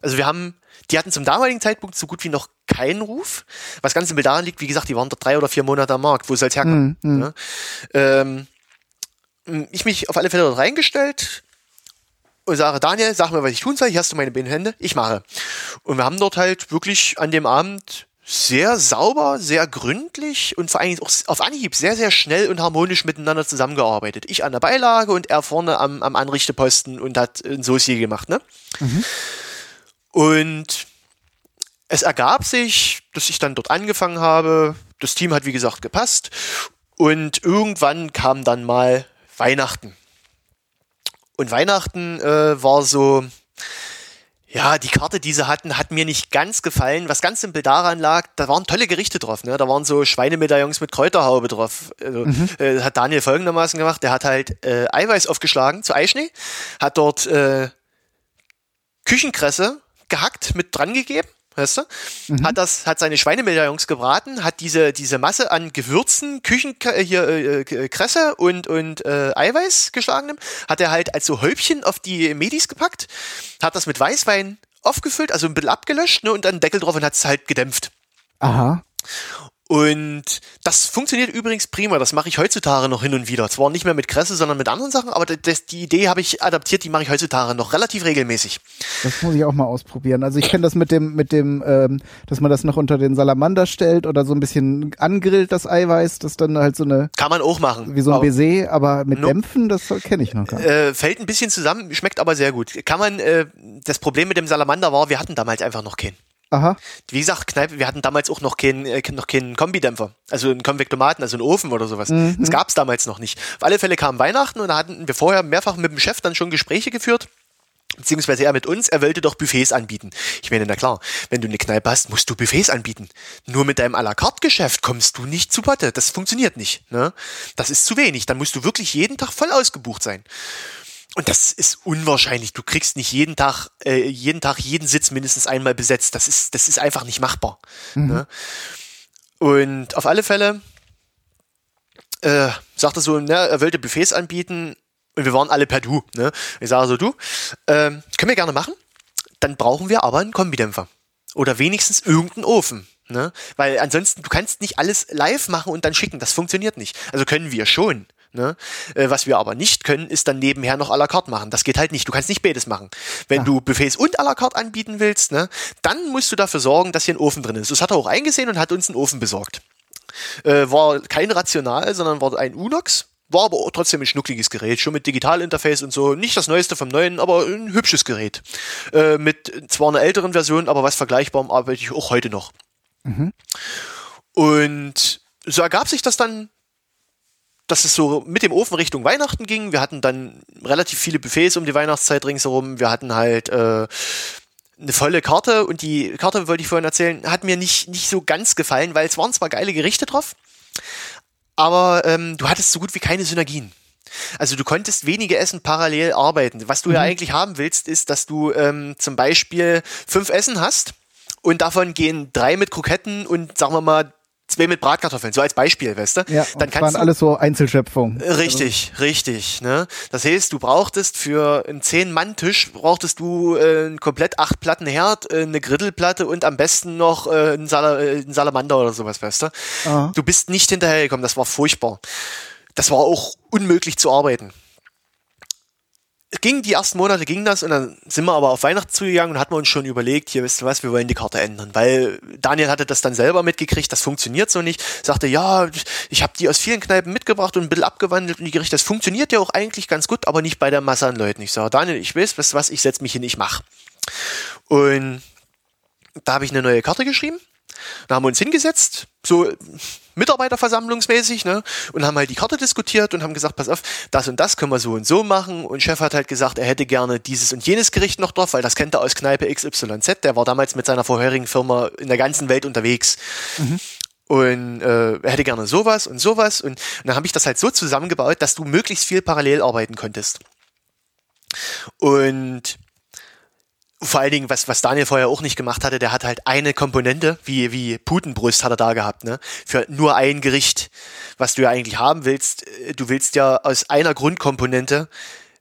Also wir haben, die hatten zum damaligen Zeitpunkt so gut wie noch keinen Ruf. Was ganz simpel daran liegt, wie gesagt, die waren dort drei oder vier Monate am Markt. Wo es herkommen? Mhm. mhm. Ne? Ähm, ich mich auf alle Fälle dort reingestellt, und sage, Daniel, sag mir, was ich tun soll, hier hast du meine beiden Hände, ich mache. Und wir haben dort halt wirklich an dem Abend sehr sauber, sehr gründlich und vor allem auch auf Anhieb sehr, sehr schnell und harmonisch miteinander zusammengearbeitet. Ich an der Beilage und er vorne am, am Anrichteposten und hat ein Soße gemacht, ne? Mhm. Und es ergab sich, dass ich dann dort angefangen habe. Das Team hat, wie gesagt, gepasst. Und irgendwann kam dann mal Weihnachten. Und Weihnachten äh, war so, ja, die Karte, die sie hatten, hat mir nicht ganz gefallen. Was ganz simpel daran lag, da waren tolle Gerichte drauf. Ne? Da waren so Schweinemedaillons mit Kräuterhaube drauf. Also, mhm. äh, hat Daniel folgendermaßen gemacht. Der hat halt äh, Eiweiß aufgeschlagen zu Eischnee, hat dort äh, Küchenkresse gehackt mit dran gegeben weißt du? Mhm. Hat das, hat seine Schweinemedaillons gebraten, hat diese, diese Masse an Gewürzen, Küchen, äh, hier, äh, äh, Kresse und, und äh, Eiweiß geschlagenem, hat er halt als so Häubchen auf die Medis gepackt, hat das mit Weißwein aufgefüllt, also ein bisschen abgelöscht, ne, und dann Deckel drauf und hat es halt gedämpft. Aha. Und das funktioniert übrigens prima. Das mache ich heutzutage noch hin und wieder. Zwar nicht mehr mit Kresse, sondern mit anderen Sachen, aber das, die Idee habe ich adaptiert, die mache ich heutzutage noch relativ regelmäßig. Das muss ich auch mal ausprobieren. Also ich kenne das mit dem, mit dem, ähm, dass man das noch unter den Salamander stellt oder so ein bisschen angrillt, das Eiweiß, das dann halt so eine. Kann man auch machen. Wie so ein Baiser, aber mit no, Dämpfen, das kenne ich noch gar nicht. Äh, fällt ein bisschen zusammen, schmeckt aber sehr gut. Kann man, äh, das Problem mit dem Salamander war, wir hatten damals einfach noch keinen. Aha. Wie gesagt, Kneipe, wir hatten damals auch noch keinen, äh, noch keinen Kombidämpfer, also einen Konvektomaten, also einen Ofen oder sowas. Mhm. Das gab es damals noch nicht. Auf alle Fälle kam Weihnachten und da hatten wir vorher mehrfach mit dem Chef dann schon Gespräche geführt. Beziehungsweise er mit uns, er wollte doch Buffets anbieten. Ich meine, na klar, wenn du eine Kneipe hast, musst du Buffets anbieten. Nur mit deinem à la carte Geschäft kommst du nicht zu Potte. Das funktioniert nicht. Ne? Das ist zu wenig. Dann musst du wirklich jeden Tag voll ausgebucht sein. Und das ist unwahrscheinlich. Du kriegst nicht jeden Tag, äh, jeden Tag jeden Sitz mindestens einmal besetzt. Das ist, das ist einfach nicht machbar. Mhm. Ne? Und auf alle Fälle äh, sagte so, ne, er wollte Buffets anbieten und wir waren alle per Du. Ne? Ich sage so, du, äh, können wir gerne machen. Dann brauchen wir aber einen Kombidämpfer. Oder wenigstens irgendeinen Ofen. Ne? Weil ansonsten, du kannst nicht alles live machen und dann schicken. Das funktioniert nicht. Also können wir schon. Ne? Äh, was wir aber nicht können, ist dann nebenher noch à la carte machen. Das geht halt nicht. Du kannst nicht beides machen. Wenn ja. du Buffets und à la carte anbieten willst, ne, dann musst du dafür sorgen, dass hier ein Ofen drin ist. Das hat er auch eingesehen und hat uns einen Ofen besorgt. Äh, war kein Rational, sondern war ein Unox. War aber trotzdem ein schnuckliges Gerät, schon mit Digitalinterface und so. Nicht das neueste vom neuen, aber ein hübsches Gerät. Äh, mit zwar einer älteren Version, aber was vergleichbarem arbeite ich auch heute noch. Mhm. Und so ergab sich das dann dass es so mit dem Ofen Richtung Weihnachten ging. Wir hatten dann relativ viele Buffets um die Weihnachtszeit ringsherum. Wir hatten halt äh, eine volle Karte und die Karte, wollte ich vorhin erzählen, hat mir nicht, nicht so ganz gefallen, weil es waren zwar geile Gerichte drauf, aber ähm, du hattest so gut wie keine Synergien. Also du konntest wenige Essen parallel arbeiten. Was du mhm. ja eigentlich haben willst, ist, dass du ähm, zum Beispiel fünf Essen hast und davon gehen drei mit Kroketten und sagen wir mal zwei mit Bratkartoffeln, so als Beispiel, weißt du? Ja, dann kannst waren du, alles so Einzelschöpfungen. Richtig, also. richtig. Ne? Das heißt, du brauchtest für einen Zehn-Mann-Tisch brauchtest du äh, komplett acht Platten Herd, äh, eine Grittelplatte und am besten noch äh, einen, Sal äh, einen Salamander oder sowas, weißt du? Aha. Du bist nicht hinterhergekommen, das war furchtbar. Das war auch unmöglich zu arbeiten es ging, die ersten Monate ging das und dann sind wir aber auf Weihnachten zugegangen und hatten uns schon überlegt, hier wisst ihr was, wir wollen die Karte ändern, weil Daniel hatte das dann selber mitgekriegt, das funktioniert so nicht, sagte, ja, ich habe die aus vielen Kneipen mitgebracht und ein bisschen abgewandelt und die Gerichte, das funktioniert ja auch eigentlich ganz gut, aber nicht bei der Masse an Leuten. Ich sage, Daniel, ich weiß, wisst was, ich setze mich hin, ich mach. Und da habe ich eine neue Karte geschrieben da haben wir uns hingesetzt, so Mitarbeiterversammlungsmäßig, ne, und haben halt die Karte diskutiert und haben gesagt, pass auf, das und das können wir so und so machen. Und Chef hat halt gesagt, er hätte gerne dieses und jenes Gericht noch drauf, weil das kennt er aus Kneipe XYZ. Der war damals mit seiner vorherigen Firma in der ganzen Welt unterwegs. Mhm. Und äh, er hätte gerne sowas und sowas. Und, und dann habe ich das halt so zusammengebaut, dass du möglichst viel parallel arbeiten konntest. Und vor allen Dingen, was, was Daniel vorher auch nicht gemacht hatte, der hat halt eine Komponente, wie, wie Putenbrust hat er da gehabt, ne? Für nur ein Gericht, was du ja eigentlich haben willst. Äh, du willst ja aus einer Grundkomponente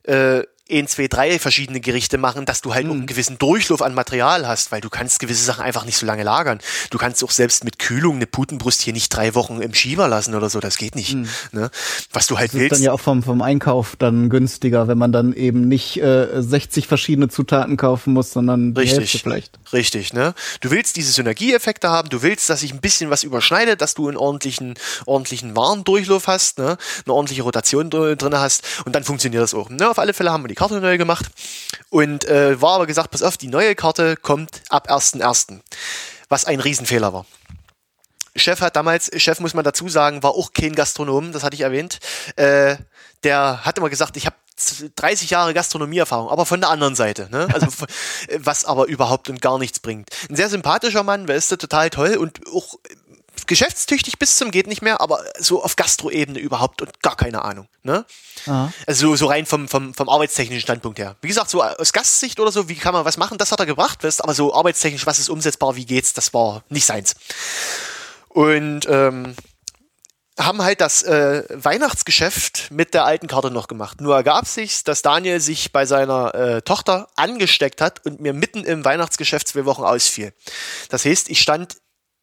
äh, ein, zwei, drei verschiedene Gerichte machen, dass du halt mhm. einen gewissen Durchlauf an Material hast, weil du kannst gewisse Sachen einfach nicht so lange lagern. Du kannst auch selbst mit Kühlung eine Putenbrust hier nicht drei Wochen im Schieber lassen oder so, das geht nicht. Mhm. Ne? Was du halt das willst. ist dann ja auch vom, vom Einkauf dann günstiger, wenn man dann eben nicht äh, 60 verschiedene Zutaten kaufen muss, sondern die Richtig. Hälfte vielleicht. Richtig, ne? Du willst diese Synergieeffekte haben, du willst, dass sich ein bisschen was überschneidet, dass du einen ordentlichen, ordentlichen Warendurchlauf hast, ne? eine ordentliche Rotation drin hast und dann funktioniert das auch. Ne? Auf alle Fälle haben wir die Karte neu gemacht und äh, war aber gesagt, pass auf, die neue Karte kommt ab 1.1., was ein Riesenfehler war. Chef hat damals, Chef muss man dazu sagen, war auch kein Gastronom, das hatte ich erwähnt. Äh, der hat immer gesagt, ich habe 30 Jahre Gastronomieerfahrung, aber von der anderen Seite, ne? Also was aber überhaupt und gar nichts bringt. Ein sehr sympathischer Mann, weißt du, total toll und auch geschäftstüchtig bis zum geht nicht mehr, aber so auf Gastroebene überhaupt und gar keine Ahnung. Ne? Also so rein vom, vom, vom arbeitstechnischen Standpunkt her. Wie gesagt, so aus Gastsicht oder so, wie kann man was machen, das hat er gebracht, weißt, aber so arbeitstechnisch, was ist umsetzbar, wie geht's, das war nicht seins. Und ähm, haben halt das äh, Weihnachtsgeschäft mit der alten Karte noch gemacht. Nur ergab sich, dass Daniel sich bei seiner äh, Tochter angesteckt hat und mir mitten im Weihnachtsgeschäft zwei Wochen ausfiel. Das heißt, ich stand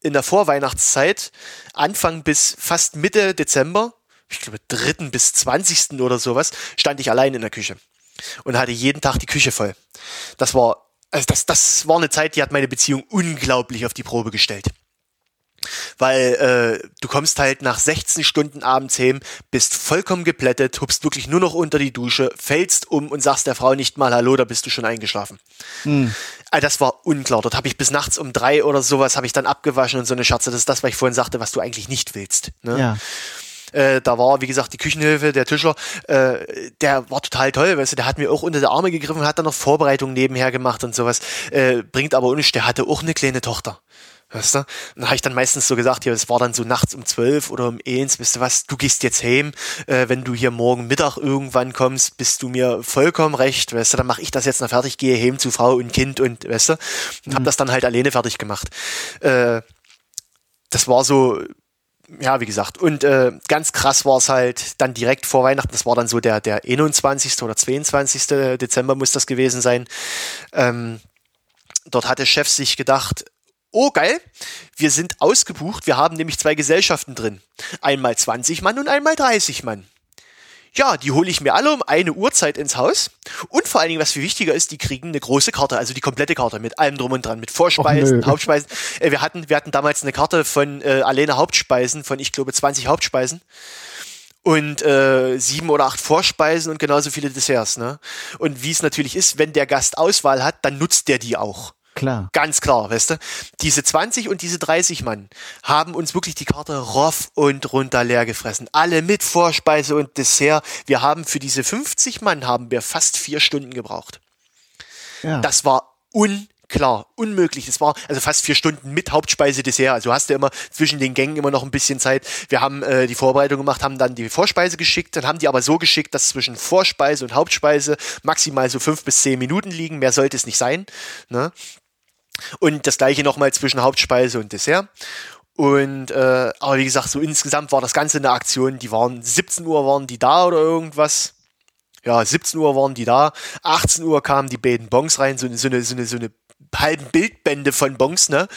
in der Vorweihnachtszeit, Anfang bis fast Mitte Dezember, ich glaube 3. bis 20. oder sowas, stand ich allein in der Küche und hatte jeden Tag die Küche voll. Das war, also das, das war eine Zeit, die hat meine Beziehung unglaublich auf die Probe gestellt weil äh, du kommst halt nach 16 Stunden abends heim, bist vollkommen geplättet, hupst wirklich nur noch unter die Dusche, fällst um und sagst der Frau nicht mal Hallo, da bist du schon eingeschlafen. Hm. Also das war unklar. Dort habe ich bis nachts um drei oder sowas habe ich dann abgewaschen und so eine Scherze. Das ist das, was ich vorhin sagte, was du eigentlich nicht willst. Ne? Ja. Äh, da war, wie gesagt, die Küchenhilfe, der Tischler, äh, der war total toll, weißt du, der hat mir auch unter die Arme gegriffen, hat dann noch Vorbereitungen nebenher gemacht und sowas. Äh, bringt aber nicht, der hatte auch eine kleine Tochter. Weißt du? dann habe ich dann meistens so gesagt, ja, es war dann so nachts um zwölf oder um eins, weißt du was, du gehst jetzt heim, äh, wenn du hier morgen Mittag irgendwann kommst, bist du mir vollkommen recht, weißt du, dann mache ich das jetzt noch fertig, gehe heim zu Frau und Kind und, weißt du, und mhm. habe das dann halt alleine fertig gemacht. Äh, das war so, ja, wie gesagt, und äh, ganz krass war es halt dann direkt vor Weihnachten, das war dann so der, der 21. oder 22. Dezember muss das gewesen sein. Ähm, dort hatte Chef sich gedacht, oh geil, wir sind ausgebucht, wir haben nämlich zwei Gesellschaften drin. Einmal 20 Mann und einmal 30 Mann. Ja, die hole ich mir alle um eine Uhrzeit ins Haus. Und vor allen Dingen, was viel wichtiger ist, die kriegen eine große Karte, also die komplette Karte mit allem drum und dran, mit Vorspeisen, Hauptspeisen. Äh, wir hatten, wir hatten damals eine Karte von äh, alleine Hauptspeisen, von ich glaube 20 Hauptspeisen und äh, sieben oder acht Vorspeisen und genauso viele Desserts. Ne? Und wie es natürlich ist, wenn der Gast Auswahl hat, dann nutzt der die auch. Klar. Ganz klar, weißt du? Diese 20 und diese 30 Mann haben uns wirklich die Karte roff und runter leer gefressen. Alle mit Vorspeise und Dessert. Wir haben für diese 50 Mann haben wir fast vier Stunden gebraucht. Ja. Das war unklar, unmöglich. Das war also fast vier Stunden mit Hauptspeise, Dessert. Also hast du immer zwischen den Gängen immer noch ein bisschen Zeit. Wir haben äh, die Vorbereitung gemacht, haben dann die Vorspeise geschickt, dann haben die aber so geschickt, dass zwischen Vorspeise und Hauptspeise maximal so fünf bis zehn Minuten liegen. Mehr sollte es nicht sein. Ne? Und das gleiche nochmal zwischen Hauptspeise und Dessert. Und äh, aber wie gesagt, so insgesamt war das Ganze eine Aktion. Die waren 17 Uhr waren die da oder irgendwas. Ja, 17 Uhr waren die da. 18 Uhr kamen die beiden Bons rein, so eine, so eine, so eine, so eine halben Bildbände von Bons, ne?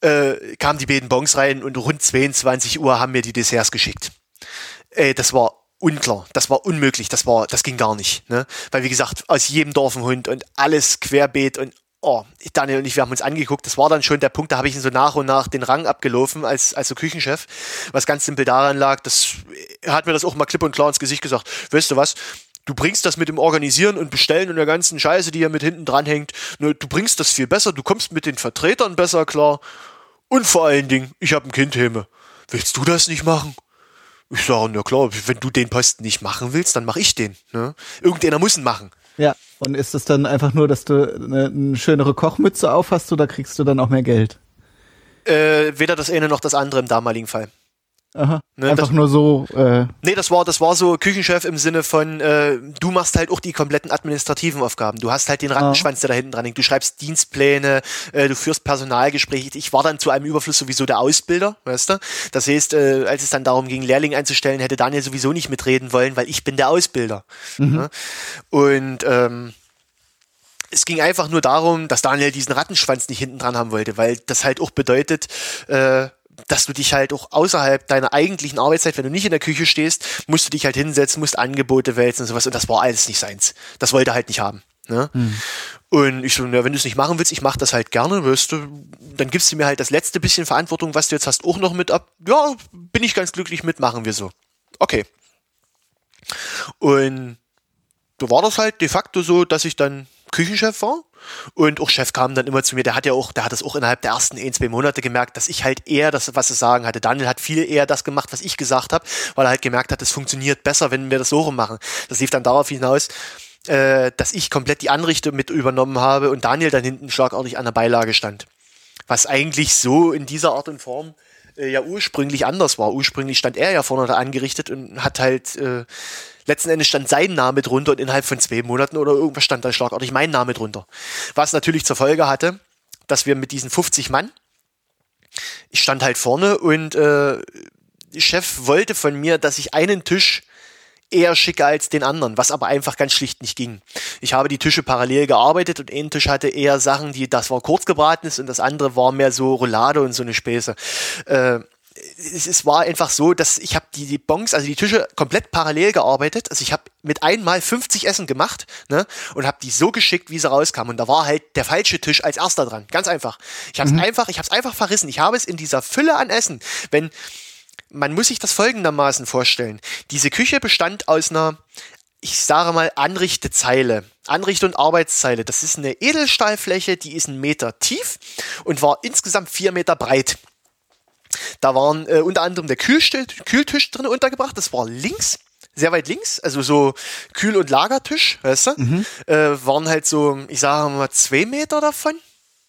Äh, kamen die beiden Bons rein und rund 22 Uhr haben mir die Desserts geschickt. Äh, das war unklar, das war unmöglich, das war, das ging gar nicht, ne? Weil wie gesagt, aus jedem Dorf ein Hund und alles querbeet und oh, Daniel und ich, wir haben uns angeguckt, das war dann schon der Punkt, da habe ich ihn so nach und nach den Rang abgelaufen als, als so Küchenchef, was ganz simpel daran lag, das, er hat mir das auch mal klipp und klar ins Gesicht gesagt, weißt du was, du bringst das mit dem Organisieren und Bestellen und der ganzen Scheiße, die hier mit hinten dran hängt, ne, du bringst das viel besser, du kommst mit den Vertretern besser klar und vor allen Dingen, ich habe ein Kind, Heme. Willst du das nicht machen? Ich sage, na klar, wenn du den Posten nicht machen willst, dann mach ich den. Ne? Irgendeiner muss ihn machen. Ja, und ist es dann einfach nur, dass du eine, eine schönere Kochmütze aufhast oder kriegst du dann auch mehr Geld? Äh, weder das eine noch das andere im damaligen Fall. Aha. Ne, Einfach das, nur so. Äh nee, das war, das war so Küchenchef im Sinne von, äh, du machst halt auch die kompletten administrativen Aufgaben. Du hast halt den Rattenschwanz, der da hinten dran hängt. Du schreibst Dienstpläne, äh, du führst Personalgespräche. Ich war dann zu einem Überfluss sowieso der Ausbilder, weißt du? Das heißt, äh, als es dann darum ging, Lehrlinge einzustellen, hätte Daniel sowieso nicht mitreden wollen, weil ich bin der Ausbilder. Mhm. Ne? Und ähm, es ging einfach nur darum, dass Daniel diesen Rattenschwanz nicht hinten dran haben wollte, weil das halt auch bedeutet, äh, dass du dich halt auch außerhalb deiner eigentlichen Arbeitszeit, wenn du nicht in der Küche stehst, musst du dich halt hinsetzen, musst Angebote wälzen und sowas. Und das war alles nicht seins. Das wollte er halt nicht haben. Ne? Hm. Und ich so, ja, wenn du es nicht machen willst, ich mach das halt gerne, wirst du, dann gibst du mir halt das letzte bisschen Verantwortung, was du jetzt hast, auch noch mit ab. Ja, bin ich ganz glücklich mit, machen wir so. Okay. Und so war das halt de facto so, dass ich dann Küchenchef war und auch Chef kam dann immer zu mir, der hat ja auch, der hat das auch innerhalb der ersten ein, zwei Monate gemerkt, dass ich halt eher das, was zu sagen hatte. Daniel hat viel eher das gemacht, was ich gesagt habe, weil er halt gemerkt hat, es funktioniert besser, wenn wir das so rum machen. Das lief dann darauf hinaus, äh, dass ich komplett die Anrichte mit übernommen habe und Daniel dann hinten schlagartig an der Beilage stand. Was eigentlich so in dieser Art und Form äh, ja ursprünglich anders war. Ursprünglich stand er ja vorne da angerichtet und hat halt äh, letzten Endes stand sein Name drunter und innerhalb von zwei Monaten oder irgendwas stand da schlagartig mein Name drunter. Was natürlich zur Folge hatte, dass wir mit diesen 50 Mann, ich stand halt vorne und äh, Chef wollte von mir, dass ich einen Tisch eher schicker als den anderen, was aber einfach ganz schlicht nicht ging. Ich habe die Tische parallel gearbeitet und ein Tisch hatte eher Sachen, die, das war kurz gebratenes und das andere war mehr so Roulade und so eine Späße. Äh, es, es war einfach so, dass ich habe die, die Bons, also die Tische komplett parallel gearbeitet. Also ich habe mit einmal 50 Essen gemacht ne, und habe die so geschickt, wie sie rauskamen. Und da war halt der falsche Tisch als erster dran. Ganz einfach. Ich habe es mhm. einfach, ich habe es einfach verrissen. Ich habe es in dieser Fülle an Essen, wenn man muss sich das folgendermaßen vorstellen. Diese Küche bestand aus einer, ich sage mal, Anrichtezeile. Anrichte- und Arbeitszeile. Das ist eine Edelstahlfläche, die ist einen Meter tief und war insgesamt vier Meter breit. Da waren äh, unter anderem der Kühlstill, Kühltisch drin untergebracht. Das war links, sehr weit links, also so Kühl- und Lagertisch, weißt du? Mhm. Äh, waren halt so, ich sage mal, zwei Meter davon.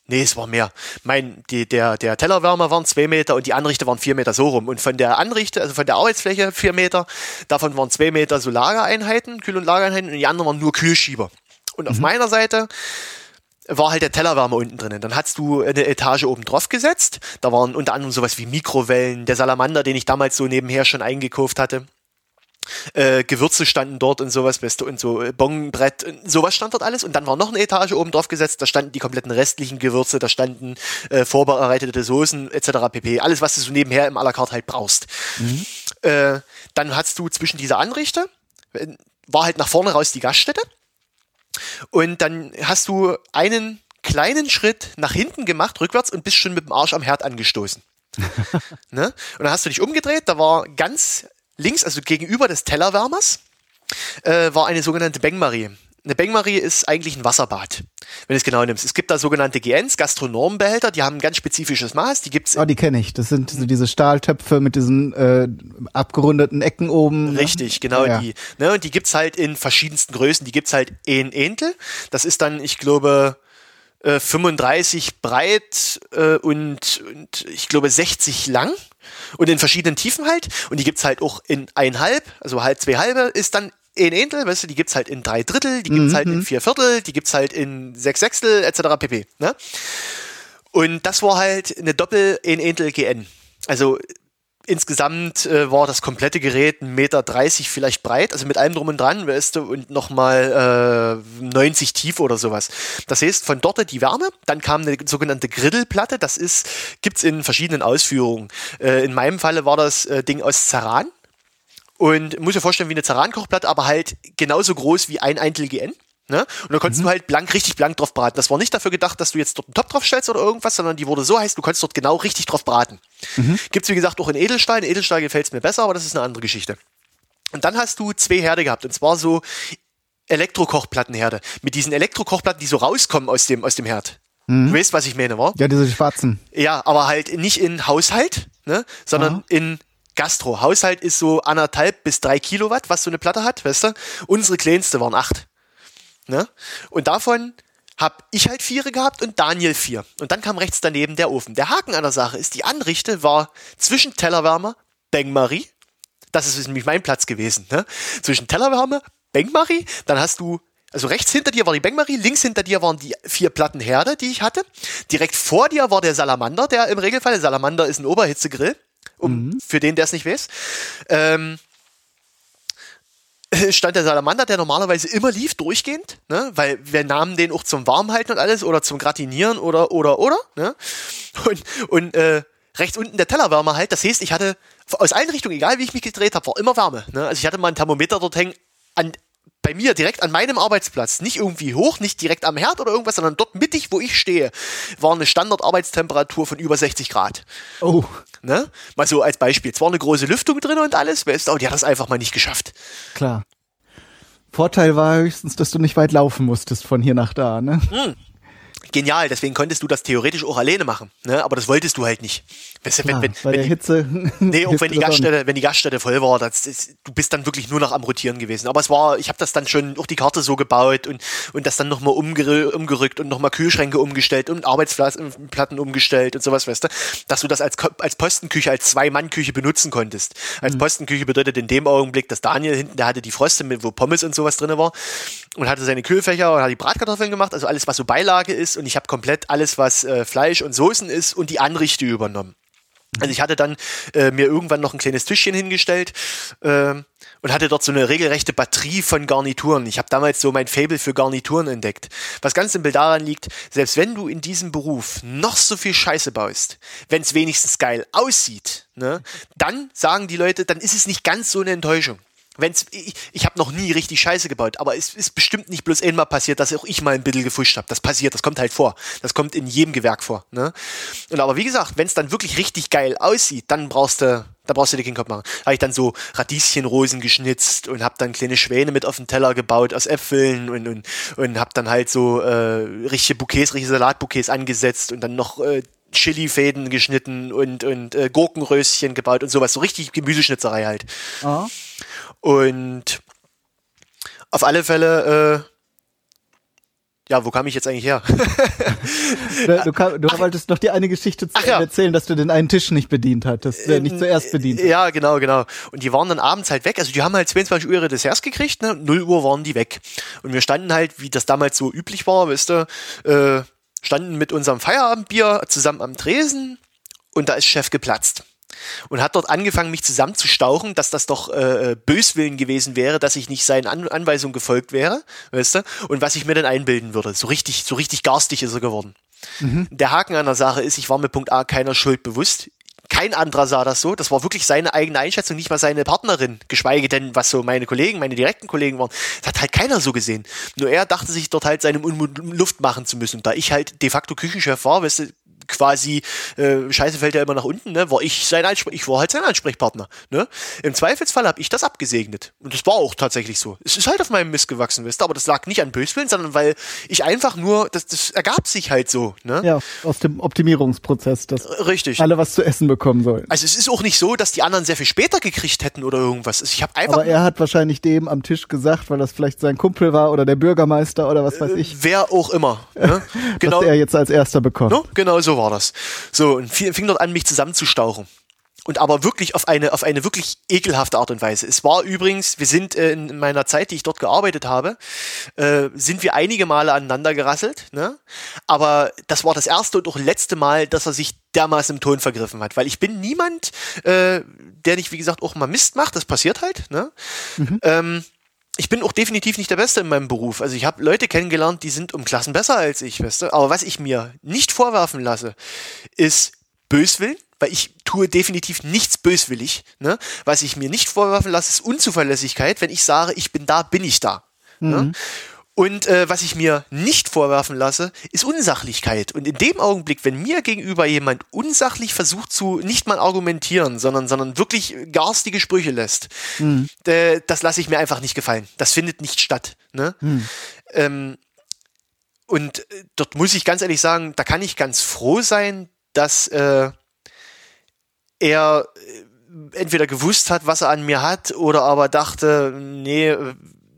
Nee, es war mehr. Mein, die, der, der Tellerwärmer waren zwei Meter und die Anrichte waren vier Meter so rum. Und von der Anrichte, also von der Arbeitsfläche vier Meter, davon waren zwei Meter so Lagereinheiten, Kühl- und Lagereinheiten und die anderen waren nur Kühlschieber. Und mhm. auf meiner Seite war halt der Tellerwärmer unten drinnen. Dann hast du eine Etage oben drauf gesetzt. Da waren unter anderem sowas wie Mikrowellen, der Salamander, den ich damals so nebenher schon eingekauft hatte. Äh, Gewürze standen dort und sowas, weißt du, und so äh, Bongenbrett, sowas stand dort alles. Und dann war noch eine Etage oben drauf gesetzt, da standen die kompletten restlichen Gewürze, da standen äh, vorbereitete Soßen etc. pp. Alles, was du so nebenher im à la carte halt brauchst. Mhm. Äh, dann hast du zwischen dieser Anrichte, äh, war halt nach vorne raus die Gaststätte. Und dann hast du einen kleinen Schritt nach hinten gemacht, rückwärts, und bist schon mit dem Arsch am Herd angestoßen. ne? Und dann hast du dich umgedreht, da war ganz links, also gegenüber des Tellerwärmers, äh, war eine sogenannte Bengmarie. Eine Bengmarie ist eigentlich ein Wasserbad, wenn du es genau nimmst. Es gibt da sogenannte GNs, Gastronomenbehälter, die haben ein ganz spezifisches Maß. Die gibt's. Ah, die kenne ich. Das sind so diese Stahltöpfe mit diesen äh, abgerundeten Ecken oben. Ne? Richtig, genau ja. die. Ne, und die gibt's halt in verschiedensten Größen. Die gibt's halt in Entel. Das ist dann, ich glaube, 35 äh, breit äh, und, und ich glaube 60 lang und in verschiedenen Tiefen halt. Und die gibt's halt auch in einhalb, also halt zwei halbe ist dann in Entel, weißt du, die gibt's halt in drei Drittel, die gibt's mhm. halt in mhm. vier Viertel, die gibt's halt in sechs Sechstel, etc. pp. Ne? Und das war halt eine Doppel in Entel GN. Also insgesamt äh, war das komplette Gerät 1,30 Meter vielleicht breit, also mit allem drum und dran, weißt du, und nochmal äh, 90 tief oder sowas. Das heißt, von dort die Wärme, dann kam eine sogenannte Griddelplatte, das ist, gibt's in verschiedenen Ausführungen. Äh, in meinem Falle war das äh, Ding aus Ceran, und muss dir vorstellen, wie eine Ceran-Kochplatte, aber halt genauso groß wie ein Eintel GN. Ne? Und da konntest mhm. du halt blank, richtig blank drauf braten. Das war nicht dafür gedacht, dass du jetzt dort einen Top drauf stellst oder irgendwas, sondern die wurde so heiß, du konntest dort genau richtig drauf braten. Mhm. Gibt's wie gesagt auch in Edelstahl. In Edelstahl gefällt's mir besser, aber das ist eine andere Geschichte. Und dann hast du zwei Herde gehabt, und zwar so Elektrokochplattenherde. Mit diesen Elektrokochplatten, die so rauskommen aus dem, aus dem Herd. Mhm. Du weißt, was ich meine, wa? Ja, diese schwarzen. Ja, aber halt nicht in Haushalt, ne, sondern Aha. in Gastro. Haushalt ist so anderthalb bis drei Kilowatt, was so eine Platte hat, weißt du? Unsere kleinste waren acht. Ne? Und davon habe ich halt vier gehabt und Daniel vier. Und dann kam rechts daneben der Ofen. Der Haken an der Sache ist, die Anrichte war zwischen Tellerwärmer Beng-Marie. Das ist nämlich mein Platz gewesen. Ne? Zwischen Tellerwärme, Beng-Marie, dann hast du also rechts hinter dir war die Bengmarie, links hinter dir waren die vier Platten Herde, die ich hatte. Direkt vor dir war der Salamander, der im Regelfall, der Salamander ist ein Oberhitzegrill, um, mhm. für den, der es nicht weiß. Ähm, stand der Salamander, der normalerweise immer lief, durchgehend, ne? weil wir nahmen den auch zum Warmhalten und alles oder zum Gratinieren oder, oder, oder. Ne? Und, und äh, rechts unten der Tellerwärmer halt, das heißt, ich hatte aus allen Richtungen, egal wie ich mich gedreht habe, war immer Wärme. Ne? Also ich hatte mal ein Thermometer dort hängen, an, bei mir direkt an meinem Arbeitsplatz, nicht irgendwie hoch, nicht direkt am Herd oder irgendwas, sondern dort mittig, wo ich stehe, war eine Standardarbeitstemperatur von über 60 Grad. Oh. Ne? Mal so als Beispiel. Zwar eine große Lüftung drin und alles, weißt du, die hat das einfach mal nicht geschafft. Klar. Vorteil war höchstens, dass du nicht weit laufen musstest von hier nach da, ne? Hm genial, deswegen konntest du das theoretisch auch alleine machen, ne? aber das wolltest du halt nicht. Weißt du, wenn, wenn, bei wenn der die, Hitze. Nee, auch wenn die Gaststätte, wenn die Gaststätte voll war, das ist, du bist dann wirklich nur noch am Rotieren gewesen. Aber es war, ich habe das dann schon auch die Karte so gebaut und, und das dann nochmal umger umgerückt und nochmal Kühlschränke umgestellt und Arbeitsplatten umgestellt und sowas, weißt du, dass du das als, als Postenküche, als Zwei-Mann-Küche benutzen konntest. Als mhm. Postenküche bedeutet in dem Augenblick, dass Daniel hinten, der hatte die Froste mit, wo Pommes und sowas drin war und hatte seine Kühlfächer und hat die Bratkartoffeln gemacht, also alles, was so Beilage ist und ich habe komplett alles, was äh, Fleisch und Soßen ist und die Anrichte übernommen. Also ich hatte dann äh, mir irgendwann noch ein kleines Tischchen hingestellt äh, und hatte dort so eine regelrechte Batterie von Garnituren. Ich habe damals so mein Fable für Garnituren entdeckt. Was ganz simpel daran liegt, selbst wenn du in diesem Beruf noch so viel Scheiße baust, wenn es wenigstens geil aussieht, ne, dann sagen die Leute, dann ist es nicht ganz so eine Enttäuschung wenn's, ich, ich habe noch nie richtig Scheiße gebaut, aber es ist bestimmt nicht bloß einmal passiert, dass auch ich mal ein bisschen gefuscht habe. Das passiert, das kommt halt vor. Das kommt in jedem Gewerk vor. Ne? Und aber wie gesagt, wenn es dann wirklich richtig geil aussieht, dann brauchst du, da brauchst du dir keinen Kopf machen. Habe ich dann so Radieschenrosen geschnitzt und habe dann kleine Schwäne mit auf den Teller gebaut aus Äpfeln und und und habe dann halt so äh, richtige Bouquets, richtige Salatbouquets angesetzt und dann noch äh, Chili-Fäden geschnitten und, und äh, Gurkenröschen gebaut und sowas. So richtig Gemüseschnitzerei halt. Aha. Und auf alle Fälle, äh, ja, wo kam ich jetzt eigentlich her? du, du, kam, du wolltest noch die eine Geschichte zu ja. erzählen, dass du den einen Tisch nicht bedient hattest, äh, nicht zuerst bedient hat. Ja, genau, genau. Und die waren dann abends halt weg. Also die haben halt 22 Uhr ihre Desserts gekriegt, ne? 0 Uhr waren die weg. Und wir standen halt, wie das damals so üblich war, weißt du, äh, standen mit unserem Feierabendbier zusammen am Tresen und da ist Chef geplatzt und hat dort angefangen, mich zusammenzustauchen, dass das doch äh, Böswillen gewesen wäre, dass ich nicht seinen An Anweisungen gefolgt wäre, weißt du, und was ich mir dann einbilden würde. So richtig, so richtig garstig ist er geworden. Mhm. Der Haken an der Sache ist, ich war mir Punkt A keiner Schuld bewusst. Kein anderer sah das so. Das war wirklich seine eigene Einschätzung, nicht mal seine Partnerin, geschweige denn, was so meine Kollegen, meine direkten Kollegen waren. Das hat halt keiner so gesehen. Nur er dachte sich dort halt seinem Unmut Luft machen zu müssen. Da ich halt de facto Küchenchef war, weißt du, quasi, äh, Scheiße fällt ja immer nach unten, ne? war ich sein Ansprech ich war halt sein Ansprechpartner. Ne? Im Zweifelsfall habe ich das abgesegnet. Und das war auch tatsächlich so. Es ist halt auf meinem Mist gewachsen, wisst ihr, aber das lag nicht an Böswillen, sondern weil ich einfach nur, das, das ergab sich halt so. Ne? Ja, aus dem Optimierungsprozess, dass Richtig. alle was zu essen bekommen sollen. Also es ist auch nicht so, dass die anderen sehr viel später gekriegt hätten oder irgendwas. Ich habe einfach. Aber er hat wahrscheinlich dem am Tisch gesagt, weil das vielleicht sein Kumpel war oder der Bürgermeister oder was weiß ich. Äh, wer auch immer. Ne? genau. Dass er jetzt als erster bekommt. No? Genau so war das. So, und fing dort an, mich zusammenzustauchen. Und aber wirklich auf eine, auf eine wirklich ekelhafte Art und Weise. Es war übrigens, wir sind äh, in meiner Zeit, die ich dort gearbeitet habe, äh, sind wir einige Male aneinander gerasselt. Ne? Aber das war das erste und auch letzte Mal, dass er sich dermaßen im Ton vergriffen hat. Weil ich bin niemand, äh, der nicht, wie gesagt, auch mal Mist macht. Das passiert halt. Ne? Mhm. Ähm, ich bin auch definitiv nicht der Beste in meinem Beruf. Also ich habe Leute kennengelernt, die sind um Klassen besser als ich, weißt du? Aber was ich mir nicht vorwerfen lasse, ist Böswillen, weil ich tue definitiv nichts böswillig. Ne? Was ich mir nicht vorwerfen lasse, ist Unzuverlässigkeit. Wenn ich sage, ich bin da, bin ich da. Ne? Mhm. Ne? Und äh, was ich mir nicht vorwerfen lasse, ist Unsachlichkeit. Und in dem Augenblick, wenn mir gegenüber jemand unsachlich versucht zu nicht mal argumentieren, sondern, sondern wirklich garstige Sprüche lässt, mhm. äh, das lasse ich mir einfach nicht gefallen. Das findet nicht statt. Ne? Mhm. Ähm, und äh, dort muss ich ganz ehrlich sagen, da kann ich ganz froh sein, dass äh, er äh, entweder gewusst hat, was er an mir hat, oder aber dachte, nee,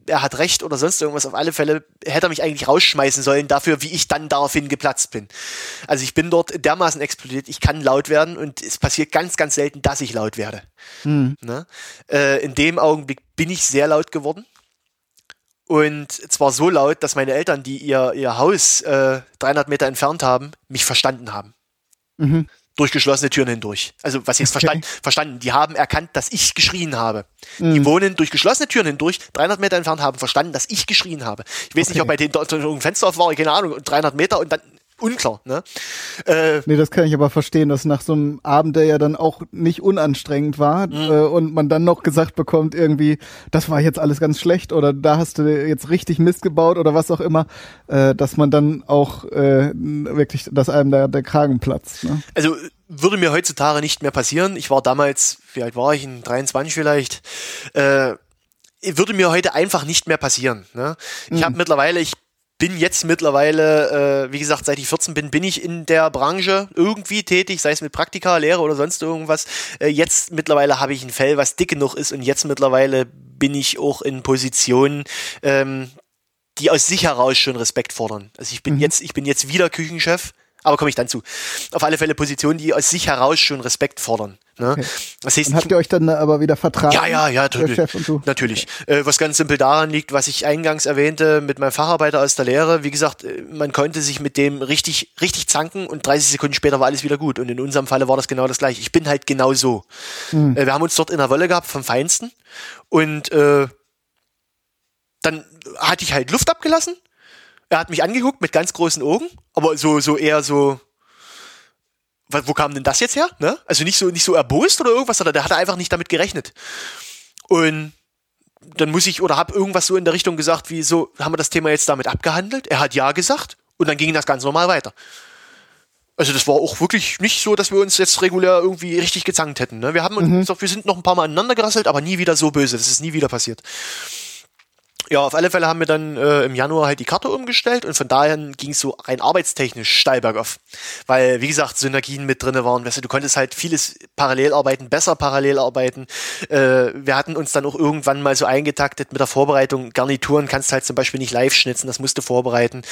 er hat recht oder sonst irgendwas. Auf alle Fälle hätte er mich eigentlich rausschmeißen sollen dafür, wie ich dann daraufhin geplatzt bin. Also ich bin dort dermaßen explodiert, ich kann laut werden und es passiert ganz, ganz selten, dass ich laut werde. Mhm. Äh, in dem Augenblick bin ich sehr laut geworden. Und zwar so laut, dass meine Eltern, die ihr, ihr Haus äh, 300 Meter entfernt haben, mich verstanden haben. Mhm durch geschlossene Türen hindurch. Also was jetzt okay. verstanden, verstanden, die haben erkannt, dass ich geschrien habe. Mhm. Die wohnen durch geschlossene Türen hindurch, 300 Meter entfernt, haben verstanden, dass ich geschrien habe. Ich weiß okay. nicht, ob bei denen dort ein Fenster auf war, keine Ahnung, 300 Meter und dann unklar. Ne? Äh, nee, das kann ich aber verstehen, dass nach so einem Abend, der ja dann auch nicht unanstrengend war mhm. äh, und man dann noch gesagt bekommt, irgendwie, das war jetzt alles ganz schlecht oder da hast du jetzt richtig Mist gebaut oder was auch immer, äh, dass man dann auch äh, wirklich, dass einem der, der Kragen platzt. Ne? Also würde mir heutzutage nicht mehr passieren. Ich war damals, wie alt war ich, in 23 vielleicht, äh, würde mir heute einfach nicht mehr passieren. Ne? Ich mhm. habe mittlerweile, ich bin jetzt mittlerweile, äh, wie gesagt, seit ich 14 bin, bin ich in der Branche irgendwie tätig, sei es mit Praktika, Lehre oder sonst irgendwas. Äh, jetzt mittlerweile habe ich ein Fell, was dick genug ist und jetzt mittlerweile bin ich auch in Positionen, ähm, die aus sich heraus schon Respekt fordern. Also ich bin mhm. jetzt, ich bin jetzt wieder Küchenchef aber komme ich dann zu. Auf alle Fälle Positionen, die aus sich heraus schon Respekt fordern. Ne? Okay. Das heißt, und habt ihr euch dann aber wieder vertragen? Ja, ja, ja, natürlich. natürlich. Äh, was ganz simpel daran liegt, was ich eingangs erwähnte mit meinem Facharbeiter aus der Lehre. Wie gesagt, äh, man konnte sich mit dem richtig, richtig zanken und 30 Sekunden später war alles wieder gut. Und in unserem Falle war das genau das gleiche. Ich bin halt genau so. Hm. Äh, wir haben uns dort in der Wolle gehabt vom Feinsten und äh, dann hatte ich halt Luft abgelassen er hat mich angeguckt mit ganz großen Augen, aber so, so eher so, wo kam denn das jetzt her? Ne? Also nicht so, nicht so erbost oder irgendwas, sondern der hatte einfach nicht damit gerechnet. Und dann muss ich oder habe irgendwas so in der Richtung gesagt, wie so, haben wir das Thema jetzt damit abgehandelt? Er hat ja gesagt und dann ging das ganz normal weiter. Also das war auch wirklich nicht so, dass wir uns jetzt regulär irgendwie richtig gezankt hätten. Ne? Wir haben mhm. uns, wir sind noch ein paar Mal aneinander gerasselt, aber nie wieder so böse. Das ist nie wieder passiert. Ja, auf alle Fälle haben wir dann äh, im Januar halt die Karte umgestellt und von daher ging es so rein arbeitstechnisch steil bergauf. Weil, wie gesagt, Synergien mit drinne waren. Weißt du, du konntest halt vieles parallel arbeiten, besser parallel arbeiten. Äh, wir hatten uns dann auch irgendwann mal so eingetaktet mit der Vorbereitung. Garnituren kannst du halt zum Beispiel nicht live schnitzen, das musst du vorbereiten.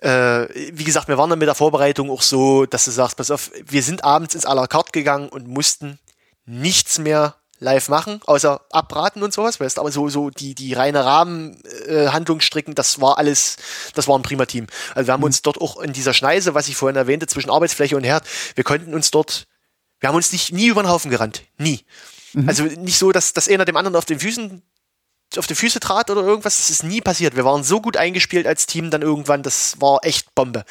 Äh, wie gesagt, wir waren dann mit der Vorbereitung auch so, dass du sagst, pass auf, wir sind abends ins à la carte gegangen und mussten nichts mehr live machen, außer abraten und sowas, weißt aber so, so die, die reine Rahmenhandlung äh, stricken, das war alles, das war ein prima Team. Also wir haben mhm. uns dort auch in dieser Schneise, was ich vorhin erwähnte, zwischen Arbeitsfläche und Herd, wir konnten uns dort, wir haben uns nicht, nie über den Haufen gerannt. Nie. Mhm. Also nicht so, dass, dass einer dem anderen auf den Füßen auf die Füße trat oder irgendwas, das ist nie passiert. Wir waren so gut eingespielt als Team dann irgendwann, das war echt Bombe.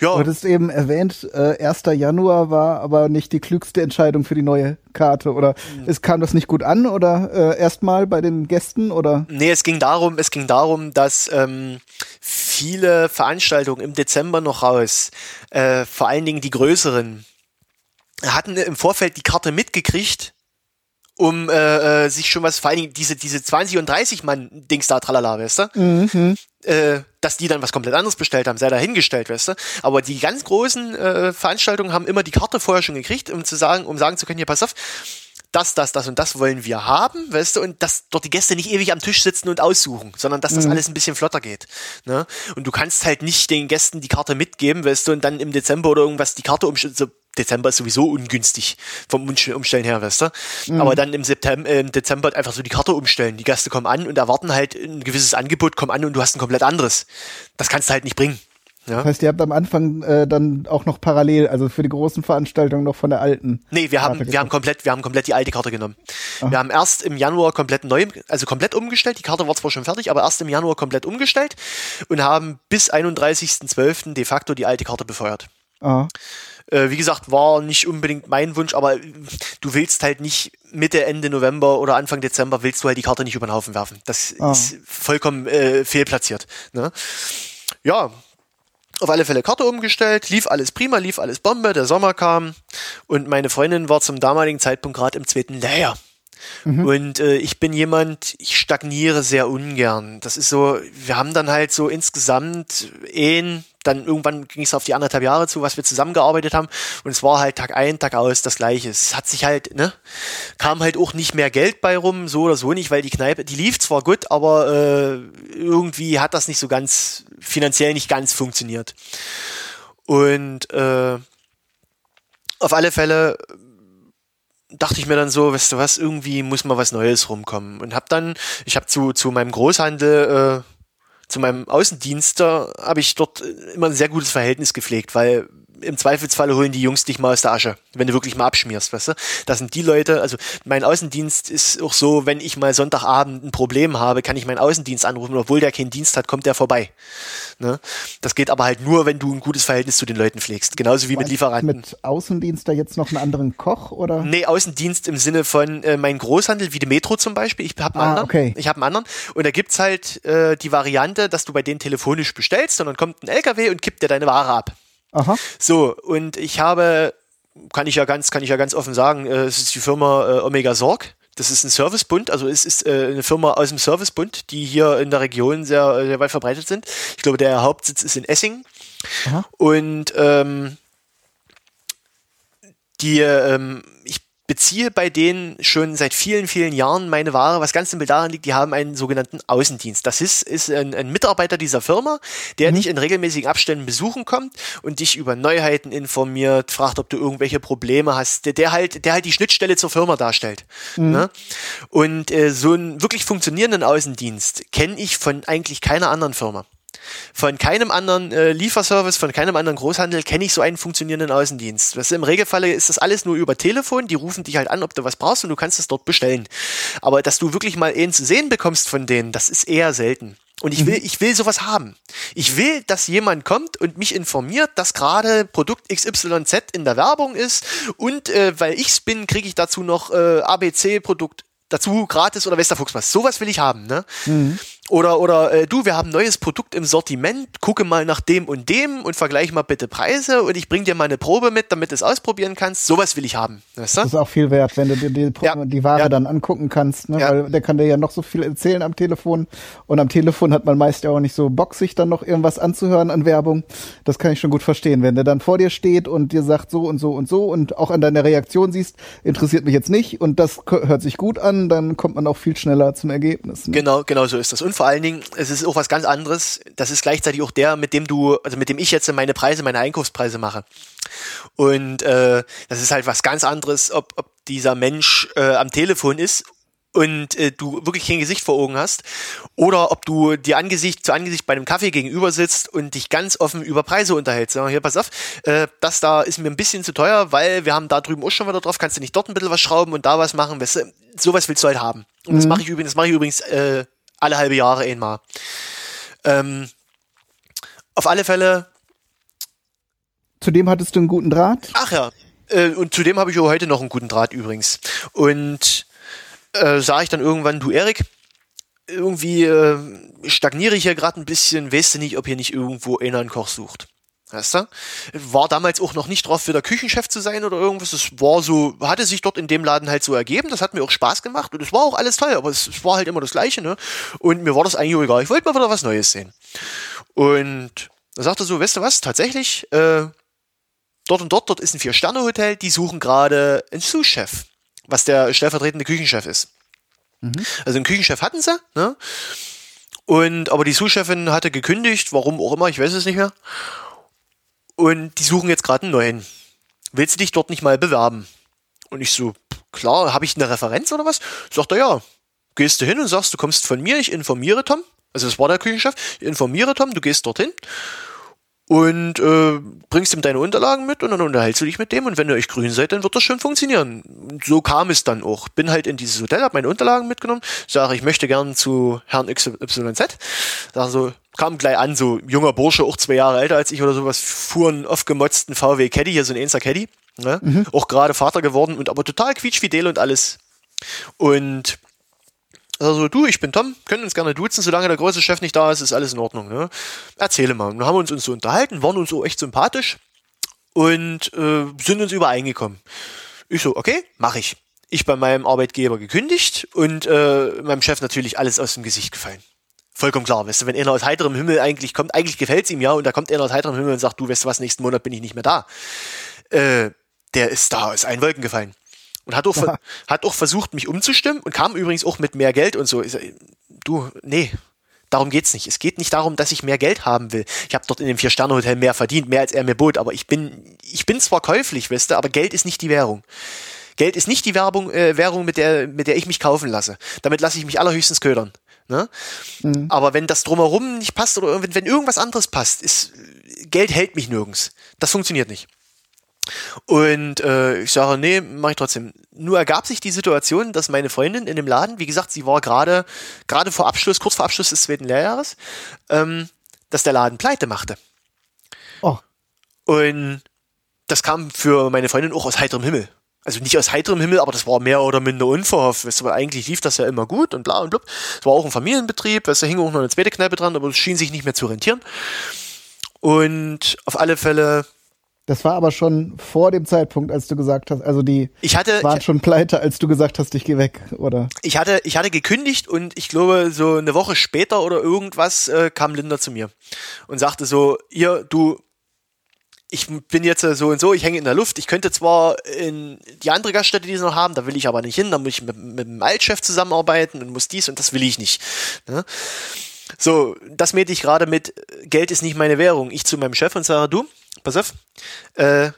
Ja. Du hattest eben erwähnt, äh, 1. Januar war aber nicht die klügste Entscheidung für die neue Karte oder mhm. es kam das nicht gut an oder äh, erstmal bei den Gästen oder? Nee, es ging darum, es ging darum, dass ähm, viele Veranstaltungen im Dezember noch raus, äh, vor allen Dingen die größeren, hatten im Vorfeld die Karte mitgekriegt um äh, äh, sich schon was, vor allen Dingen diese, diese 20 und 30 Mann Dings da, tralala, weißt du? Mhm. Äh, dass die dann was komplett anderes bestellt haben, sei dahingestellt, weißt du? Aber die ganz großen äh, Veranstaltungen haben immer die Karte vorher schon gekriegt, um zu sagen, um sagen zu können, hier, pass auf, das, das, das und das wollen wir haben, weißt du, und dass dort die Gäste nicht ewig am Tisch sitzen und aussuchen, sondern dass das mhm. alles ein bisschen flotter geht. Ne? Und du kannst halt nicht den Gästen die Karte mitgeben, weißt du, und dann im Dezember oder irgendwas die Karte umstellen. So, Dezember ist sowieso ungünstig vom Umstellen her, weißt du. Mhm. Aber dann im September, äh, im Dezember einfach so die Karte umstellen. Die Gäste kommen an und erwarten halt ein gewisses Angebot, kommen an und du hast ein komplett anderes. Das kannst du halt nicht bringen. Ja. Das heißt, ihr habt am Anfang äh, dann auch noch parallel, also für die großen Veranstaltungen noch von der alten. Nee, wir haben, wir haben komplett, wir haben komplett die alte Karte genommen. Aha. Wir haben erst im Januar komplett neu, also komplett umgestellt. Die Karte war zwar schon fertig, aber erst im Januar komplett umgestellt und haben bis 31.12. de facto die alte Karte befeuert. Aha. Äh, wie gesagt, war nicht unbedingt mein Wunsch, aber du willst halt nicht Mitte, Ende November oder Anfang Dezember willst du halt die Karte nicht über den Haufen werfen. Das Aha. ist vollkommen äh, fehlplatziert. Ne? Ja, auf alle Fälle Karte umgestellt, lief alles prima, lief alles Bombe, der Sommer kam und meine Freundin war zum damaligen Zeitpunkt gerade im zweiten Layer. Mhm. Und äh, ich bin jemand, ich stagniere sehr ungern. Das ist so, wir haben dann halt so insgesamt ein dann irgendwann ging es auf die anderthalb Jahre zu, was wir zusammengearbeitet haben. Und es war halt Tag ein, Tag aus das Gleiche. Es hat sich halt, ne, kam halt auch nicht mehr Geld bei rum, so oder so nicht, weil die Kneipe, die lief zwar gut, aber äh, irgendwie hat das nicht so ganz, finanziell nicht ganz funktioniert. Und äh, auf alle Fälle dachte ich mir dann so, weißt du was, irgendwie muss mal was Neues rumkommen. Und hab dann, ich habe zu, zu meinem Großhandel, äh, zu meinem Außendienster, habe ich dort immer ein sehr gutes Verhältnis gepflegt, weil im Zweifelsfalle holen die Jungs dich mal aus der Asche, wenn du wirklich mal abschmierst, weißt du? Das sind die Leute, also mein Außendienst ist auch so, wenn ich mal Sonntagabend ein Problem habe, kann ich meinen Außendienst anrufen, obwohl der keinen Dienst hat, kommt der vorbei. Ne? Das geht aber halt nur, wenn du ein gutes Verhältnis zu den Leuten pflegst, genauso wie mit Lieferanten. Mit Außendienst da jetzt noch einen anderen Koch oder? Nee, Außendienst im Sinne von äh, mein Großhandel, wie die Metro zum Beispiel, ich habe einen ah, anderen, okay. ich habe einen anderen und da gibt's halt äh, die Variante, dass du bei denen telefonisch bestellst und dann kommt ein LKW und kippt dir deine Ware ab. Aha. So, und ich habe, kann ich ja ganz, kann ich ja ganz offen sagen, äh, es ist die Firma äh, Omega Sorg. Das ist ein Servicebund, also es ist äh, eine Firma aus dem Servicebund, die hier in der Region sehr, sehr weit verbreitet sind. Ich glaube, der Hauptsitz ist in Essing. Aha. Und ähm, die, ähm, beziehe bei denen schon seit vielen, vielen Jahren meine Ware, was ganz simpel daran liegt, die haben einen sogenannten Außendienst. Das ist, ist ein, ein Mitarbeiter dieser Firma, der mhm. dich in regelmäßigen Abständen besuchen kommt und dich über Neuheiten informiert, fragt, ob du irgendwelche Probleme hast, der, der halt, der halt die Schnittstelle zur Firma darstellt. Mhm. Ne? Und äh, so einen wirklich funktionierenden Außendienst kenne ich von eigentlich keiner anderen Firma. Von keinem anderen äh, Lieferservice, von keinem anderen Großhandel kenne ich so einen funktionierenden Außendienst. Du, Im Regelfalle ist das alles nur über Telefon, die rufen dich halt an, ob du was brauchst und du kannst es dort bestellen. Aber dass du wirklich mal einen zu sehen bekommst von denen, das ist eher selten. Und ich will, mhm. ich will sowas haben. Ich will, dass jemand kommt und mich informiert, dass gerade Produkt XYZ in der Werbung ist und äh, weil ich's bin, kriege ich dazu noch äh, ABC-Produkt dazu gratis oder Westerfuchs was. Sowas will ich haben, ne? Mhm. Oder, oder äh, du, wir haben ein neues Produkt im Sortiment, gucke mal nach dem und dem und vergleich mal bitte Preise und ich bring dir mal eine Probe mit, damit du es ausprobieren kannst. Sowas will ich haben. Weißt du? Das ist auch viel wert, wenn du dir die, ja. die Ware ja. dann angucken kannst, ne? Ja. weil der kann dir ja noch so viel erzählen am Telefon und am Telefon hat man meist ja auch nicht so Bock, sich dann noch irgendwas anzuhören an Werbung. Das kann ich schon gut verstehen. Wenn der dann vor dir steht und dir sagt so und so und so und auch an deiner Reaktion siehst, interessiert mich jetzt nicht und das hört sich gut an, dann kommt man auch viel schneller zum Ergebnis. Ne? Genau, genau so ist das. Und vor allen Dingen, es ist auch was ganz anderes. Das ist gleichzeitig auch der, mit dem du, also mit dem ich jetzt meine Preise, meine Einkaufspreise mache. Und äh, das ist halt was ganz anderes, ob, ob dieser Mensch äh, am Telefon ist und äh, du wirklich kein Gesicht vor Augen hast oder ob du dir Angesicht zu Angesicht bei einem Kaffee gegenüber sitzt und dich ganz offen über Preise unterhältst. Ja, hier, pass auf, äh, das da ist mir ein bisschen zu teuer, weil wir haben da drüben auch schon wieder drauf, kannst du nicht dort ein bisschen was schrauben und da was machen, weißt du, sowas willst du halt haben. Und mhm. das mache ich übrigens, das mache ich übrigens äh, alle halbe Jahre einmal. Ähm, auf alle Fälle. Zudem hattest du einen guten Draht? Ach ja. Äh, und zudem habe ich auch heute noch einen guten Draht übrigens. Und äh, sah ich dann irgendwann, du Erik, irgendwie äh, stagniere ich hier gerade ein bisschen, weißt du nicht, ob hier nicht irgendwo einer einen Koch sucht. Weißt du? War damals auch noch nicht drauf, wieder Küchenchef zu sein oder irgendwas. Es war so, hatte sich dort in dem Laden halt so ergeben. Das hat mir auch Spaß gemacht und es war auch alles toll, aber es, es war halt immer das Gleiche, ne? Und mir war das eigentlich egal. Ich wollte mal wieder was Neues sehen. Und da sagte er so, weißt du was, tatsächlich, äh, dort und dort, dort ist ein Vier-Sterne-Hotel, die suchen gerade einen Sous-Chef, was der stellvertretende Küchenchef ist. Mhm. Also einen Küchenchef hatten sie, ne? Und, aber die Sous-Chefin hatte gekündigt, warum auch immer, ich weiß es nicht mehr und die suchen jetzt gerade einen neuen. Willst du dich dort nicht mal bewerben? Und ich so, klar, habe ich eine Referenz oder was? Sagt er, ja. Gehst du hin und sagst, du kommst von mir, ich informiere Tom. Also das war der Küchenchef. Ich informiere Tom, du gehst dorthin und äh, bringst ihm deine Unterlagen mit und dann unterhältst du dich mit dem und wenn ihr euch grün seid, dann wird das schon funktionieren. So kam es dann auch. Bin halt in dieses Hotel, habe meine Unterlagen mitgenommen, sage, ich möchte gern zu Herrn XYZ. Sag so, kam gleich an, so junger Bursche, auch zwei Jahre älter als ich oder sowas, fuhren oft gemotzten VW Caddy, hier so ein Enzer Caddy, ne? Mhm. auch gerade Vater geworden und aber total quietschfidel und alles. Und also du, ich bin Tom, können uns gerne duzen, solange der große Chef nicht da ist, ist alles in Ordnung. Ne? Erzähle mal. Und dann haben wir uns, uns so unterhalten, waren uns so echt sympathisch und äh, sind uns übereingekommen. Ich so, okay, mache ich. Ich bei meinem Arbeitgeber gekündigt und äh, meinem Chef natürlich alles aus dem Gesicht gefallen. Vollkommen klar, weißt du, wenn einer aus heiterem Himmel eigentlich kommt, eigentlich gefällt's ihm ja, und da kommt einer aus heiterem Himmel und sagt, du weißt du was, nächsten Monat bin ich nicht mehr da. Äh, der ist da aus allen Wolken gefallen. Und hat auch, ja. hat auch versucht, mich umzustimmen und kam übrigens auch mit mehr Geld und so. Ich sag, du, nee, darum geht's nicht. Es geht nicht darum, dass ich mehr Geld haben will. Ich habe dort in dem Vier-Sterne-Hotel mehr verdient, mehr als er mir bot, aber ich bin, ich bin zwar käuflich, weißt du, aber Geld ist nicht die Währung. Geld ist nicht die Werbung, äh, Währung, mit der, mit der ich mich kaufen lasse. Damit lasse ich mich allerhöchstens ködern. Ne? Mhm. Aber wenn das drumherum nicht passt oder wenn, wenn irgendwas anderes passt, ist Geld hält mich nirgends. Das funktioniert nicht. Und äh, ich sage, nee, mache ich trotzdem. Nur ergab sich die Situation, dass meine Freundin in dem Laden, wie gesagt, sie war gerade gerade vor Abschluss, kurz vor Abschluss des zweiten Lehrjahres, ähm, dass der Laden pleite machte. Oh. Und das kam für meine Freundin auch aus heiterem Himmel. Also nicht aus heiterem Himmel, aber das war mehr oder minder unverhofft. Weißt du, weil eigentlich lief das ja immer gut und bla und blub. Es war auch ein Familienbetrieb, weißt du, da hing auch noch eine zweite Kneipe dran, aber es schien sich nicht mehr zu rentieren. Und auf alle Fälle das war aber schon vor dem Zeitpunkt, als du gesagt hast, also die ich hatte, waren schon pleite, als du gesagt hast, ich gehe weg, oder? Ich hatte, ich hatte gekündigt und ich glaube, so eine Woche später oder irgendwas äh, kam Linda zu mir und sagte so, ihr, du, ich bin jetzt so und so, ich hänge in der Luft. Ich könnte zwar in die andere Gaststätte, die sie noch haben, da will ich aber nicht hin, da muss ich mit, mit dem Altchef zusammenarbeiten und muss dies und das will ich nicht. Ne? So, das mähte ich gerade mit, Geld ist nicht meine Währung. Ich zu meinem Chef und sage, du, pass auf, äh,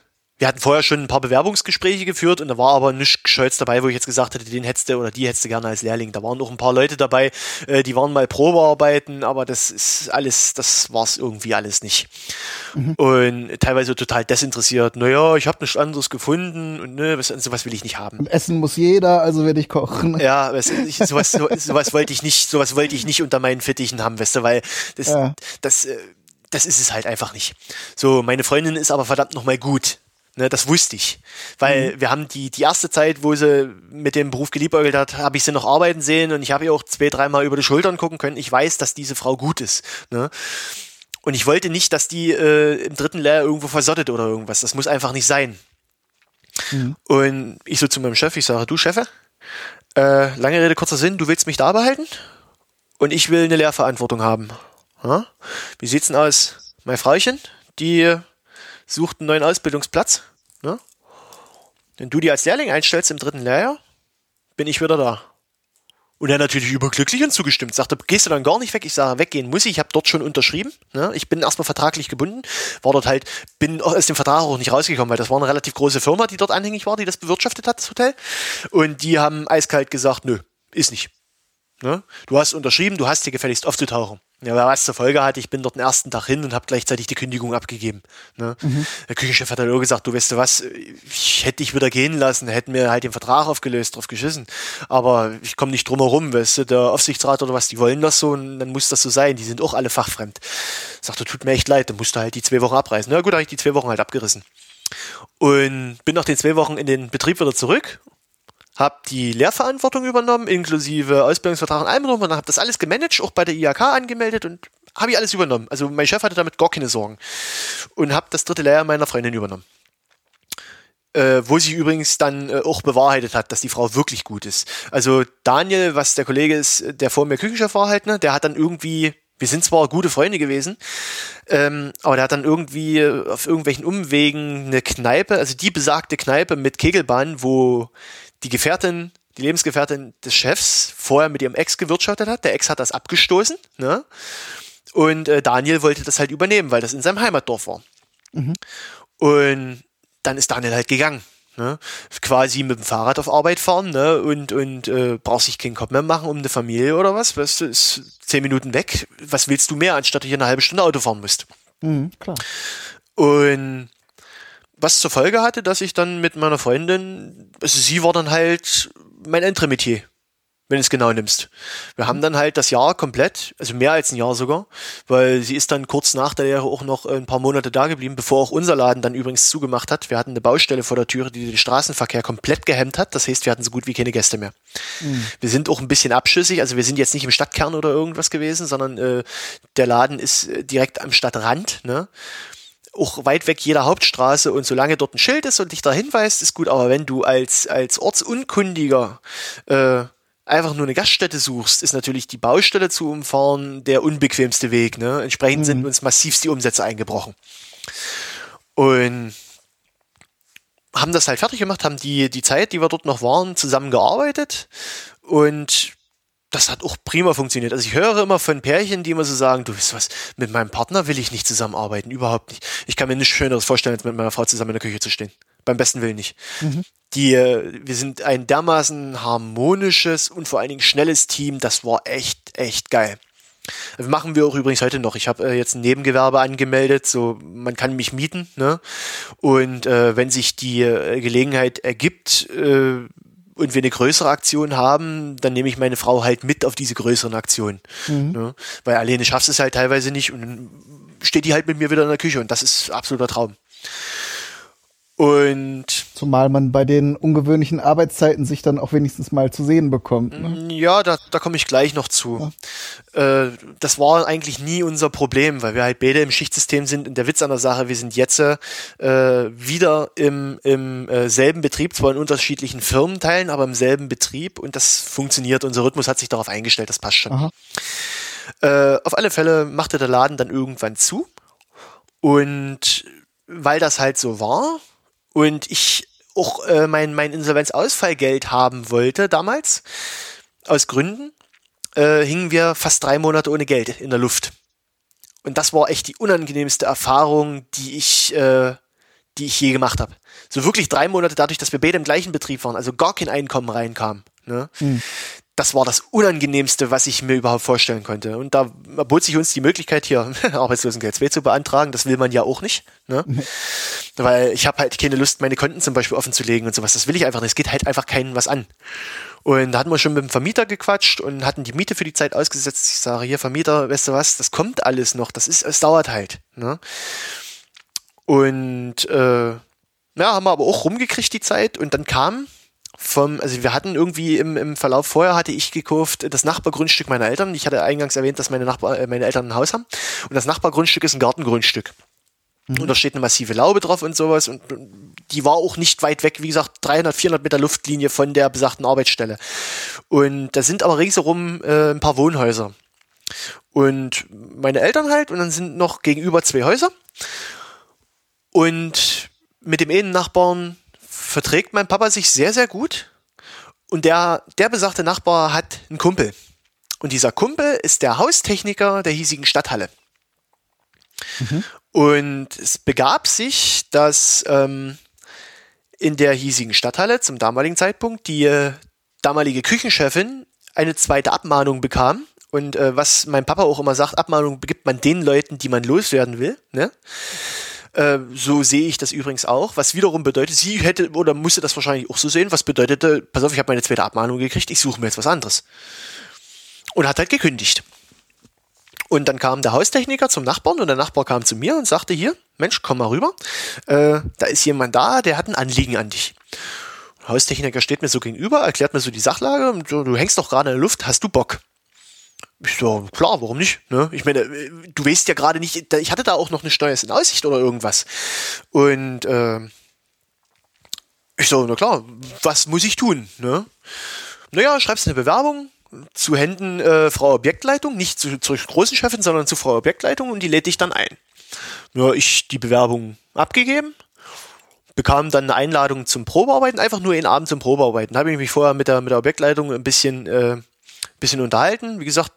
wir hatten vorher schon ein paar Bewerbungsgespräche geführt und da war aber nichts Gescheites dabei, wo ich jetzt gesagt hätte, den hättest du oder die hättest du gerne als Lehrling. Da waren noch ein paar Leute dabei, äh, die waren mal Probearbeiten, aber das ist alles, das war es irgendwie alles nicht. Mhm. Und teilweise total desinteressiert. Naja, ich habe nichts anderes gefunden und ne, was, sowas will ich nicht haben. Essen muss jeder, also werde ich kochen. Ja, was, ich, sowas, so, sowas wollte ich nicht, sowas wollte ich nicht unter meinen Fittichen haben, weißt du, weil das, ja. das, äh, das ist es halt einfach nicht. So, meine Freundin ist aber verdammt nochmal gut. Ne, das wusste ich. Weil mhm. wir haben die, die erste Zeit, wo sie mit dem Beruf geliebäugelt hat, habe ich sie noch arbeiten sehen und ich habe ihr auch zwei, dreimal über die Schultern gucken können. Ich weiß, dass diese Frau gut ist. Ne? Und ich wollte nicht, dass die äh, im dritten Lehrjahr irgendwo versottet oder irgendwas. Das muss einfach nicht sein. Mhm. Und ich so zu meinem Chef, ich sage, du Chefe, äh, lange Rede, kurzer Sinn, du willst mich da behalten? Und ich will eine Lehrverantwortung haben. Ja? Wie sieht's denn aus? Mein Frauchen, die sucht einen neuen Ausbildungsplatz. Ne? Wenn du die als Lehrling einstellst im dritten Lehrjahr, bin ich wieder da. Und er natürlich überglücklich und zugestimmt. Sagte, gehst du dann gar nicht weg? Ich sage, weggehen muss ich. Ich habe dort schon unterschrieben. Ne? Ich bin erstmal vertraglich gebunden. War dort halt, bin aus dem Vertrag auch nicht rausgekommen, weil das war eine relativ große Firma, die dort anhängig war, die das bewirtschaftet hat, das Hotel. Und die haben eiskalt gesagt, nö, ist nicht. Ne? Du hast unterschrieben, du hast hier gefälligst aufzutauchen. Ja, was zur Folge hat, ich bin dort den ersten Tag hin und habe gleichzeitig die Kündigung abgegeben. Ne? Mhm. Der Küchenchef hat dann auch gesagt, du weißt du was, ich hätte dich wieder gehen lassen, hätten mir halt den Vertrag aufgelöst, drauf geschissen. Aber ich komme nicht drum herum, weißt du, der Aufsichtsrat oder was, die wollen das so und dann muss das so sein. Die sind auch alle fachfremd. Sagte, tut mir echt leid, dann musst du halt die zwei Wochen abreißen. Na gut, habe ich die zwei Wochen halt abgerissen. Und bin nach den zwei Wochen in den Betrieb wieder zurück habe die Lehrverantwortung übernommen, inklusive Ausbildungsvertrag und allem drum und habe das alles gemanagt, auch bei der IHK angemeldet und habe ich alles übernommen. Also mein Chef hatte damit gar keine Sorgen und habe das dritte Lehrjahr meiner Freundin übernommen. Äh, wo sich übrigens dann äh, auch bewahrheitet hat, dass die Frau wirklich gut ist. Also Daniel, was der Kollege ist, der vor mir Küchenchef war halt, ne, der hat dann irgendwie wir sind zwar gute Freunde gewesen, ähm, aber der hat dann irgendwie auf irgendwelchen Umwegen eine Kneipe, also die besagte Kneipe mit Kegelbahn, wo die Gefährtin, die Lebensgefährtin des Chefs vorher mit ihrem Ex gewirtschaftet hat. Der Ex hat das abgestoßen, ne? Und äh, Daniel wollte das halt übernehmen, weil das in seinem Heimatdorf war. Mhm. Und dann ist Daniel halt gegangen. Ne? Quasi mit dem Fahrrad auf Arbeit fahren ne? und, und äh, brauchst dich keinen Kopf mehr machen um eine Familie oder was. Weißt du, ist zehn Minuten weg. Was willst du mehr, anstatt du hier eine halbe Stunde Auto fahren musst? Mhm, klar. Und was zur Folge hatte, dass ich dann mit meiner Freundin, also sie war dann halt mein Entremetier, wenn du es genau nimmst. Wir haben dann halt das Jahr komplett, also mehr als ein Jahr sogar, weil sie ist dann kurz nach der Lehre auch noch ein paar Monate da geblieben, bevor auch unser Laden dann übrigens zugemacht hat. Wir hatten eine Baustelle vor der Türe, die den Straßenverkehr komplett gehemmt hat. Das heißt, wir hatten so gut wie keine Gäste mehr. Mhm. Wir sind auch ein bisschen abschüssig, also wir sind jetzt nicht im Stadtkern oder irgendwas gewesen, sondern äh, der Laden ist äh, direkt am Stadtrand. Ne? Auch weit weg jeder Hauptstraße und solange dort ein Schild ist und dich da hinweist, ist gut. Aber wenn du als, als Ortsunkundiger äh, einfach nur eine Gaststätte suchst, ist natürlich die Baustelle zu umfahren der unbequemste Weg. Ne? Entsprechend mhm. sind uns massivst die Umsätze eingebrochen. Und haben das halt fertig gemacht, haben die, die Zeit, die wir dort noch waren, zusammengearbeitet und das hat auch prima funktioniert. Also ich höre immer von Pärchen, die immer so sagen, du weißt was, mit meinem Partner will ich nicht zusammenarbeiten, überhaupt nicht. Ich kann mir nichts Schöneres vorstellen, als mit meiner Frau zusammen in der Küche zu stehen. Beim besten Willen nicht. Mhm. Die, äh, wir sind ein dermaßen harmonisches und vor allen Dingen schnelles Team, das war echt, echt geil. Machen wir auch übrigens heute noch. Ich habe äh, jetzt ein Nebengewerbe angemeldet, so man kann mich mieten. Ne? Und äh, wenn sich die äh, Gelegenheit ergibt äh, und wir eine größere Aktion haben, dann nehme ich meine Frau halt mit auf diese größeren Aktionen. Mhm. Ne? Weil alleine schaffst es halt teilweise nicht und dann steht die halt mit mir wieder in der Küche und das ist absoluter Traum. Und zumal man bei den ungewöhnlichen Arbeitszeiten sich dann auch wenigstens mal zu sehen bekommt. Ne? Mm, ja, da, da komme ich gleich noch zu. Ja. Äh, das war eigentlich nie unser Problem, weil wir halt beide im Schichtsystem sind. Und der Witz an der Sache, wir sind jetzt äh, wieder im, im äh, selben Betrieb, zwar in unterschiedlichen Firmenteilen, aber im selben Betrieb und das funktioniert. Unser Rhythmus hat sich darauf eingestellt, das passt schon. Äh, auf alle Fälle machte der Laden dann irgendwann zu und weil das halt so war, und ich auch äh, mein, mein Insolvenzausfallgeld haben wollte damals, aus Gründen, äh, hingen wir fast drei Monate ohne Geld in der Luft. Und das war echt die unangenehmste Erfahrung, die ich, äh, die ich je gemacht habe. So wirklich drei Monate dadurch, dass wir beide im gleichen Betrieb waren, also gar kein Einkommen reinkam. Ne? Hm das war das Unangenehmste, was ich mir überhaupt vorstellen konnte. Und da bot sich uns die Möglichkeit, hier Arbeitslosengeld 2 zu beantragen. Das will man ja auch nicht. Ne? Weil ich habe halt keine Lust, meine Konten zum Beispiel offen zu legen und sowas. Das will ich einfach nicht. Es geht halt einfach keinen was an. Und da hatten wir schon mit dem Vermieter gequatscht und hatten die Miete für die Zeit ausgesetzt. Ich sage, hier Vermieter, weißt du was, das kommt alles noch. Das ist, es dauert halt. Ne? Und äh, ja, haben wir aber auch rumgekriegt die Zeit. Und dann kam vom, also wir hatten irgendwie im, im Verlauf vorher hatte ich gekauft das Nachbargrundstück meiner Eltern. Ich hatte eingangs erwähnt, dass meine Nachbar, äh, meine Eltern ein Haus haben. Und das Nachbargrundstück ist ein Gartengrundstück. Mhm. Und da steht eine massive Laube drauf und sowas. Und die war auch nicht weit weg, wie gesagt, 300, 400 Meter Luftlinie von der besagten Arbeitsstelle. Und da sind aber ringsherum äh, ein paar Wohnhäuser. Und meine Eltern halt, und dann sind noch gegenüber zwei Häuser. Und mit dem Innennachbarn verträgt mein Papa sich sehr, sehr gut. Und der, der besagte Nachbar hat einen Kumpel. Und dieser Kumpel ist der Haustechniker der hiesigen Stadthalle. Mhm. Und es begab sich, dass ähm, in der hiesigen Stadthalle zum damaligen Zeitpunkt die äh, damalige Küchenchefin eine zweite Abmahnung bekam. Und äh, was mein Papa auch immer sagt, Abmahnung begibt man den Leuten, die man loswerden will. Ne? Äh, so sehe ich das übrigens auch, was wiederum bedeutet, sie hätte oder musste das wahrscheinlich auch so sehen, was bedeutete, pass auf, ich habe meine zweite Abmahnung gekriegt, ich suche mir jetzt was anderes. Und hat halt gekündigt. Und dann kam der Haustechniker zum Nachbarn und der Nachbar kam zu mir und sagte hier, Mensch, komm mal rüber, äh, da ist jemand da, der hat ein Anliegen an dich. Der Haustechniker steht mir so gegenüber, erklärt mir so die Sachlage, du, du hängst doch gerade in der Luft, hast du Bock? Ich so, klar, warum nicht? Ne? Ich meine, du weißt ja gerade nicht, ich hatte da auch noch eine Steuers in Aussicht oder irgendwas. Und äh, ich so, na klar, was muss ich tun? Ne? Naja, schreibst eine Bewerbung zu Händen äh, Frau Objektleitung, nicht zu, zur großen Chefin, sondern zu Frau Objektleitung und die lädt dich dann ein. Ja, ich die Bewerbung abgegeben, bekam dann eine Einladung zum Probearbeiten, einfach nur einen Abend zum Probearbeiten. Habe ich mich vorher mit der, mit der Objektleitung ein bisschen äh, bisschen unterhalten. Wie gesagt,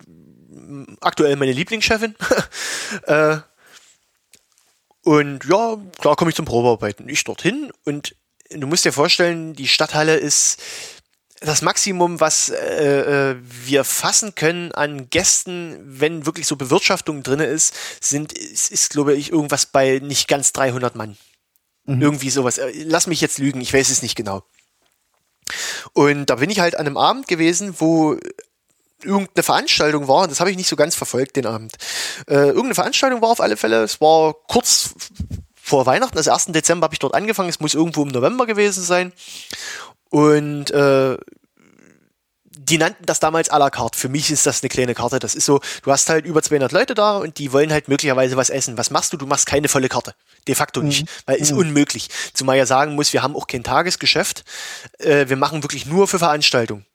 aktuell meine Lieblingschefin. äh, und ja, klar komme ich zum Probearbeiten. Ich dorthin und du musst dir vorstellen, die Stadthalle ist das Maximum, was äh, äh, wir fassen können an Gästen, wenn wirklich so Bewirtschaftung drin ist, sind, ist, ist, glaube ich, irgendwas bei nicht ganz 300 Mann. Mhm. Irgendwie sowas. Äh, lass mich jetzt lügen, ich weiß es nicht genau. Und da bin ich halt an einem Abend gewesen, wo irgendeine Veranstaltung war, das habe ich nicht so ganz verfolgt den Abend. Äh, irgendeine Veranstaltung war auf alle Fälle, es war kurz vor Weihnachten, also 1. Dezember habe ich dort angefangen, es muss irgendwo im November gewesen sein. Und äh, die nannten das damals à la carte. Für mich ist das eine kleine Karte. Das ist so, du hast halt über 200 Leute da und die wollen halt möglicherweise was essen. Was machst du? Du machst keine volle Karte. De facto nicht, mhm. weil ist mhm. unmöglich. Zumal ja sagen muss, wir haben auch kein Tagesgeschäft. Äh, wir machen wirklich nur für Veranstaltungen.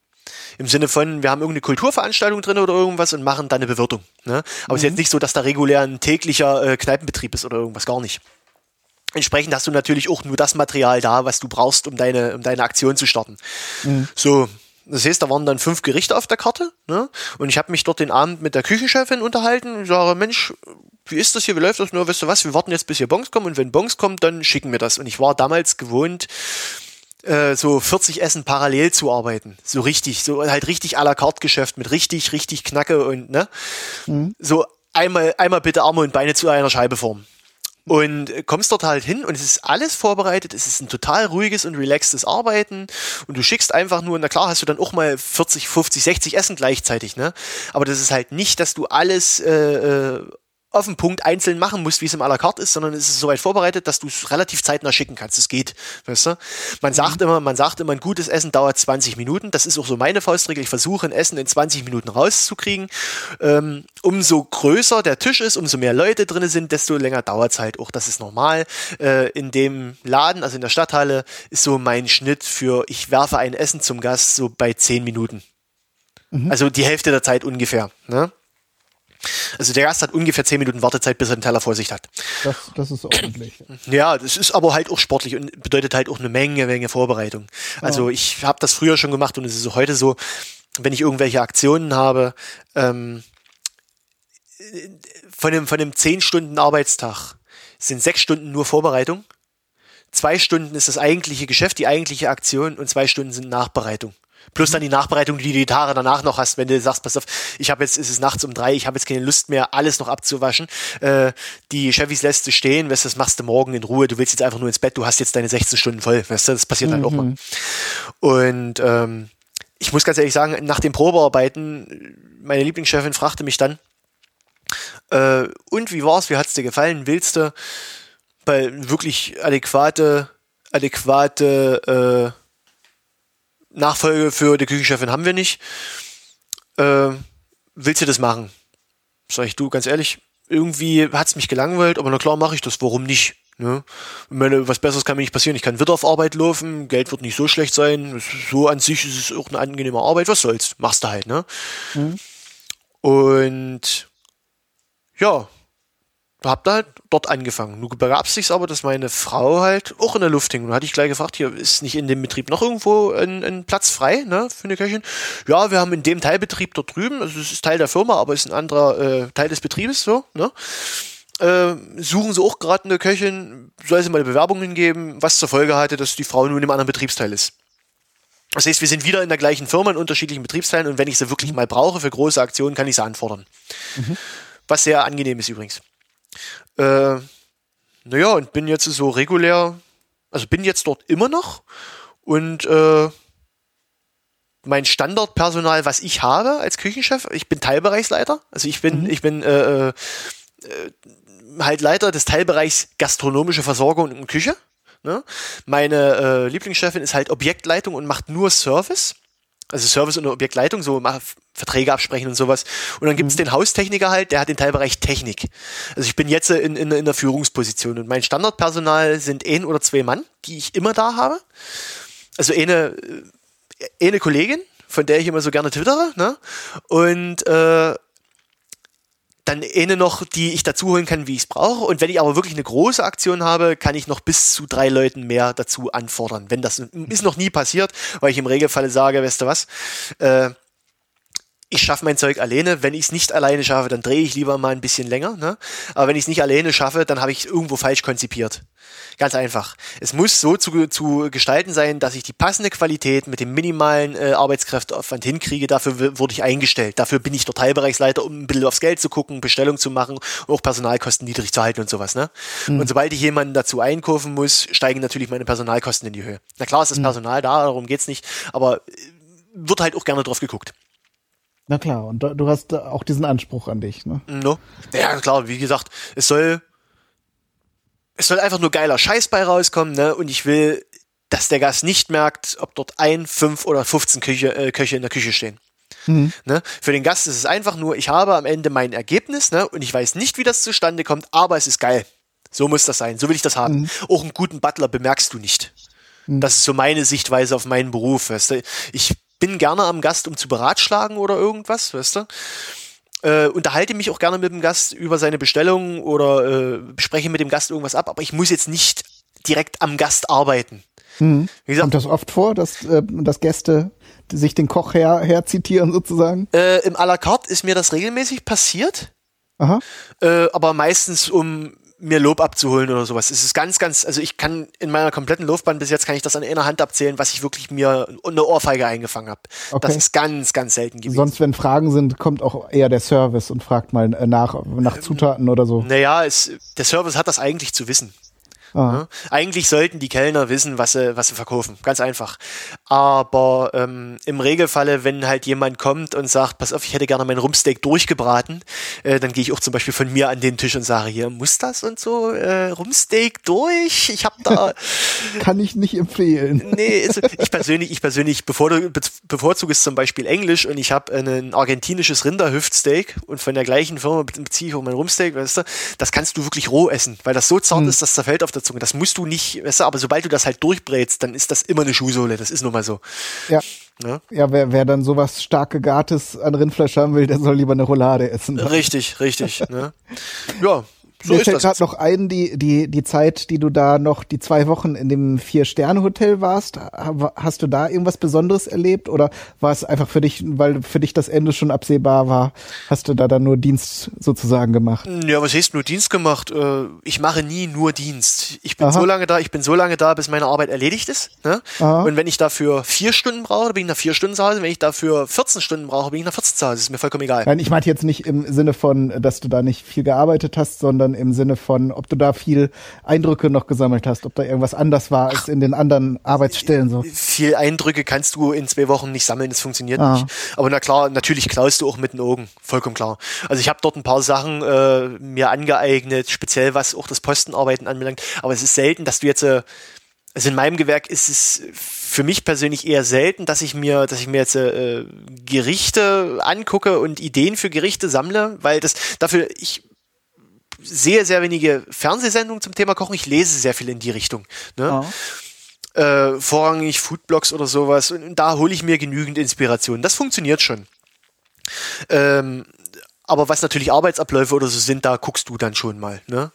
Im Sinne von, wir haben irgendeine Kulturveranstaltung drin oder irgendwas und machen dann eine Bewirtung. Ne? Aber es ist jetzt nicht so, dass da regulär ein täglicher äh, Kneipenbetrieb ist oder irgendwas, gar nicht. Entsprechend hast du natürlich auch nur das Material da, was du brauchst, um deine, um deine Aktion zu starten. So, das heißt, da waren dann fünf Gerichte auf der Karte. Ne? Und ich habe mich dort den Abend mit der Küchenchefin unterhalten. Ich sage, Mensch, wie ist das hier? Wie läuft das? Nur, weißt du was? Wir warten jetzt, bis hier Bons kommen. Und wenn Bons kommt, dann schicken wir das. Und ich war damals gewohnt, äh, so 40 Essen parallel zu arbeiten. So richtig, so halt richtig à la carte Geschäft mit richtig, richtig Knacke und ne. So einmal, einmal bitte Arme und Beine zu einer Scheibe formen. Und kommst dort halt hin und es ist alles vorbereitet, es ist ein total ruhiges und relaxtes Arbeiten und du schickst einfach nur, na klar hast du dann auch mal 40, 50, 60 Essen gleichzeitig, ne? Aber das ist halt nicht, dass du alles äh, äh, auf den Punkt einzeln machen musst, wie es im à la carte ist, sondern es ist soweit vorbereitet, dass du es relativ zeitnah schicken kannst. Es geht, weißt du? Man sagt immer, man sagt immer, ein gutes Essen dauert 20 Minuten. Das ist auch so meine Faustregel. Ich versuche ein Essen in 20 Minuten rauszukriegen. Ähm, umso größer der Tisch ist, umso mehr Leute drin sind, desto länger dauert es halt auch. Das ist normal. Äh, in dem Laden, also in der Stadthalle, ist so mein Schnitt für, ich werfe ein Essen zum Gast so bei 10 Minuten. Also die Hälfte der Zeit ungefähr. Ne? Also der Gast hat ungefähr 10 Minuten Wartezeit, bis er den Teller vor sich hat. Das, das ist ordentlich. Ja, das ist aber halt auch sportlich und bedeutet halt auch eine Menge, Menge Vorbereitung. Also ich habe das früher schon gemacht und es ist auch heute so, wenn ich irgendwelche Aktionen habe, ähm, von einem, von einem 10 Stunden Arbeitstag sind sechs Stunden nur Vorbereitung. Zwei Stunden ist das eigentliche Geschäft, die eigentliche Aktion und zwei Stunden sind Nachbereitung. Plus dann die Nachbereitung, die du die Tage danach noch hast, wenn du sagst, pass auf, ich habe jetzt, ist es nachts um drei, ich habe jetzt keine Lust mehr, alles noch abzuwaschen. Äh, die Chevys lässt du stehen, weißt du, das machst du morgen in Ruhe, du willst jetzt einfach nur ins Bett, du hast jetzt deine 16 Stunden voll, weißt du, das passiert halt auch mal. Und ähm, ich muss ganz ehrlich sagen, nach den Probearbeiten, meine Lieblingschefin fragte mich dann, äh, und wie war's, wie hat's dir gefallen, willst du bei wirklich adäquate, adäquate äh, Nachfolge für die Küchenchefin haben wir nicht. Äh, willst du das machen? Sag ich, du, ganz ehrlich, irgendwie hat's mich gelangweilt, aber na klar mache ich das, warum nicht? Ne? Meine, was Besseres kann mir nicht passieren. Ich kann wieder auf Arbeit laufen, Geld wird nicht so schlecht sein. Es So an sich ist es auch eine angenehme Arbeit, was soll's? Machst du halt, ne? Und ja, hab da halt dort angefangen. Nun begab es sich aber, dass meine Frau halt auch in der Luft hing. Und da hatte ich gleich gefragt, hier ist nicht in dem Betrieb noch irgendwo ein, ein Platz frei, ne, für eine Köchin? Ja, wir haben in dem Teilbetrieb dort drüben, also es ist Teil der Firma, aber es ist ein anderer äh, Teil des Betriebes, so, ne? Äh, suchen sie auch gerade eine Köchin, soll sie mal eine Bewerbung hingeben, was zur Folge hatte, dass die Frau nun in einem anderen Betriebsteil ist. Das heißt, wir sind wieder in der gleichen Firma in unterschiedlichen Betriebsteilen und wenn ich sie wirklich mal brauche für große Aktionen, kann ich sie anfordern. Was sehr angenehm ist übrigens. Äh, naja, und bin jetzt so regulär, also bin jetzt dort immer noch und äh, mein Standardpersonal, was ich habe als Küchenchef, ich bin Teilbereichsleiter, also ich bin, ich bin äh, äh, halt Leiter des Teilbereichs gastronomische Versorgung und Küche. Ne? Meine äh, Lieblingschefin ist halt Objektleitung und macht nur Service. Also Service und Objektleitung, so Verträge absprechen und sowas. Und dann gibt's den Haustechniker halt, der hat den Teilbereich Technik. Also ich bin jetzt in, in, in der Führungsposition und mein Standardpersonal sind ein oder zwei Mann, die ich immer da habe. Also eine, äh, eine Kollegin, von der ich immer so gerne twittere, ne? Und äh, dann eine noch, die ich dazu holen kann, wie ich es brauche. Und wenn ich aber wirklich eine große Aktion habe, kann ich noch bis zu drei Leuten mehr dazu anfordern. Wenn das ist noch nie passiert, weil ich im Regelfall sage, weißt du was, äh, ich schaffe mein Zeug alleine. Wenn ich es nicht alleine schaffe, dann drehe ich lieber mal ein bisschen länger. Ne? Aber wenn ich es nicht alleine schaffe, dann habe ich es irgendwo falsch konzipiert. Ganz einfach. Es muss so zu, zu gestalten sein, dass ich die passende Qualität mit dem minimalen äh, Arbeitskräfteaufwand hinkriege. Dafür wurde ich eingestellt. Dafür bin ich der Teilbereichsleiter, um ein bisschen aufs Geld zu gucken, Bestellung zu machen und auch Personalkosten niedrig zu halten und sowas. Ne? Und sobald ich jemanden dazu einkaufen muss, steigen natürlich meine Personalkosten in die Höhe. Na klar ist das Personal da, darum geht's nicht, aber äh, wird halt auch gerne drauf geguckt. Na klar, und du- hast auch diesen Anspruch an dich, ne? No? Ja, klar, wie gesagt, es soll, es soll einfach nur geiler Scheiß bei rauskommen, ne? Und ich will, dass der Gast nicht merkt, ob dort ein, fünf oder 15 Küche, äh, Köche in der Küche stehen. Ne? Für den Gast ist es einfach nur, ich habe am Ende mein Ergebnis, ne? Und ich weiß nicht, wie das zustande kommt, aber es ist geil. So muss das sein. So will ich das haben. Auch einen guten Butler bemerkst du nicht. Das ist so meine Sichtweise auf meinen Beruf. Weißt du? Ich bin gerne am Gast, um zu beratschlagen oder irgendwas, weißt du? Äh, unterhalte mich auch gerne mit dem Gast über seine Bestellung oder äh, spreche mit dem Gast irgendwas ab, aber ich muss jetzt nicht direkt am Gast arbeiten. Mhm. Wie gesagt, Kommt das oft vor, dass, äh, dass Gäste sich den Koch her, herzitieren sozusagen? Äh, Im à la carte ist mir das regelmäßig passiert. Aha. Äh, aber meistens um mir Lob abzuholen oder sowas. Es ist ganz, ganz, also ich kann in meiner kompletten Laufbahn bis jetzt kann ich das an einer Hand abzählen, was ich wirklich mir eine Ohrfeige eingefangen habe. Okay. Das ist ganz, ganz selten gewesen. Sonst, wenn Fragen sind, kommt auch eher der Service und fragt mal äh, nach, nach ähm, Zutaten oder so. Naja, es, der Service hat das eigentlich zu wissen. Ah. Ja? Eigentlich sollten die Kellner wissen, was sie, was sie verkaufen. Ganz einfach. Aber ähm, im Regelfalle, wenn halt jemand kommt und sagt, pass auf, ich hätte gerne mein Rumsteak durchgebraten, äh, dann gehe ich auch zum Beispiel von mir an den Tisch und sage, hier, muss das und so, äh, Rumsteak durch? Ich habe da... Kann ich nicht empfehlen. nee, also ich persönlich, ich persönlich bevor bevorzuge es zum Beispiel Englisch und ich habe ein argentinisches Rinderhüftsteak und von der gleichen Firma beziehe ich auch mein Rumsteak, weißt du, das kannst du wirklich roh essen, weil das so zart hm. ist, das zerfällt auf der Zunge. Das musst du nicht, weißt du, aber sobald du das halt durchbrätst, dann ist das immer eine Schuhsohle. Das ist nun mal so. Ja. Ja, ja wer, wer dann sowas stark gegartes an Rindfleisch haben will, der soll lieber eine Roulade essen. Richtig, richtig. ne? Ja, so Mir fällt gerade noch ein, die, die, die Zeit, die du da noch, die zwei Wochen in dem Vier-Sterne-Hotel warst. Hast du da irgendwas Besonderes erlebt oder war es einfach für dich, weil für dich das Ende schon absehbar war, hast du da dann nur Dienst sozusagen gemacht? Ja, was heißt nur Dienst gemacht? Äh, ich mache nie nur Dienst. Ich bin Aha. so lange da, ich bin so lange da, bis meine Arbeit erledigt ist. Ne? Und wenn ich dafür vier Stunden brauche, dann bin ich nach vier Stunden zu Hause. Wenn ich dafür 14 Stunden brauche, bin ich nach 14 zu Hause. Das ist mir vollkommen egal. Nein, ich meinte jetzt nicht im Sinne von, dass du da nicht viel gearbeitet hast, sondern sondern im Sinne von, ob du da viel Eindrücke noch gesammelt hast, ob da irgendwas anders war als in den anderen Arbeitsstellen so. Viel Eindrücke kannst du in zwei Wochen nicht sammeln, das funktioniert ah. nicht. Aber na klar, natürlich klaust du auch mit den Augen, vollkommen klar. Also ich habe dort ein paar Sachen äh, mir angeeignet, speziell was auch das Postenarbeiten anbelangt, aber es ist selten, dass du jetzt äh, also in meinem Gewerk ist es für mich persönlich eher selten, dass ich mir, dass ich mir jetzt äh, Gerichte angucke und Ideen für Gerichte sammle, weil das dafür ich sehe sehr wenige Fernsehsendungen zum Thema Kochen. Ich lese sehr viel in die Richtung. Ne? Oh. Äh, vorrangig Foodblogs oder sowas. Und da hole ich mir genügend Inspiration. Das funktioniert schon. Ähm, aber was natürlich Arbeitsabläufe oder so sind, da guckst du dann schon mal, ne?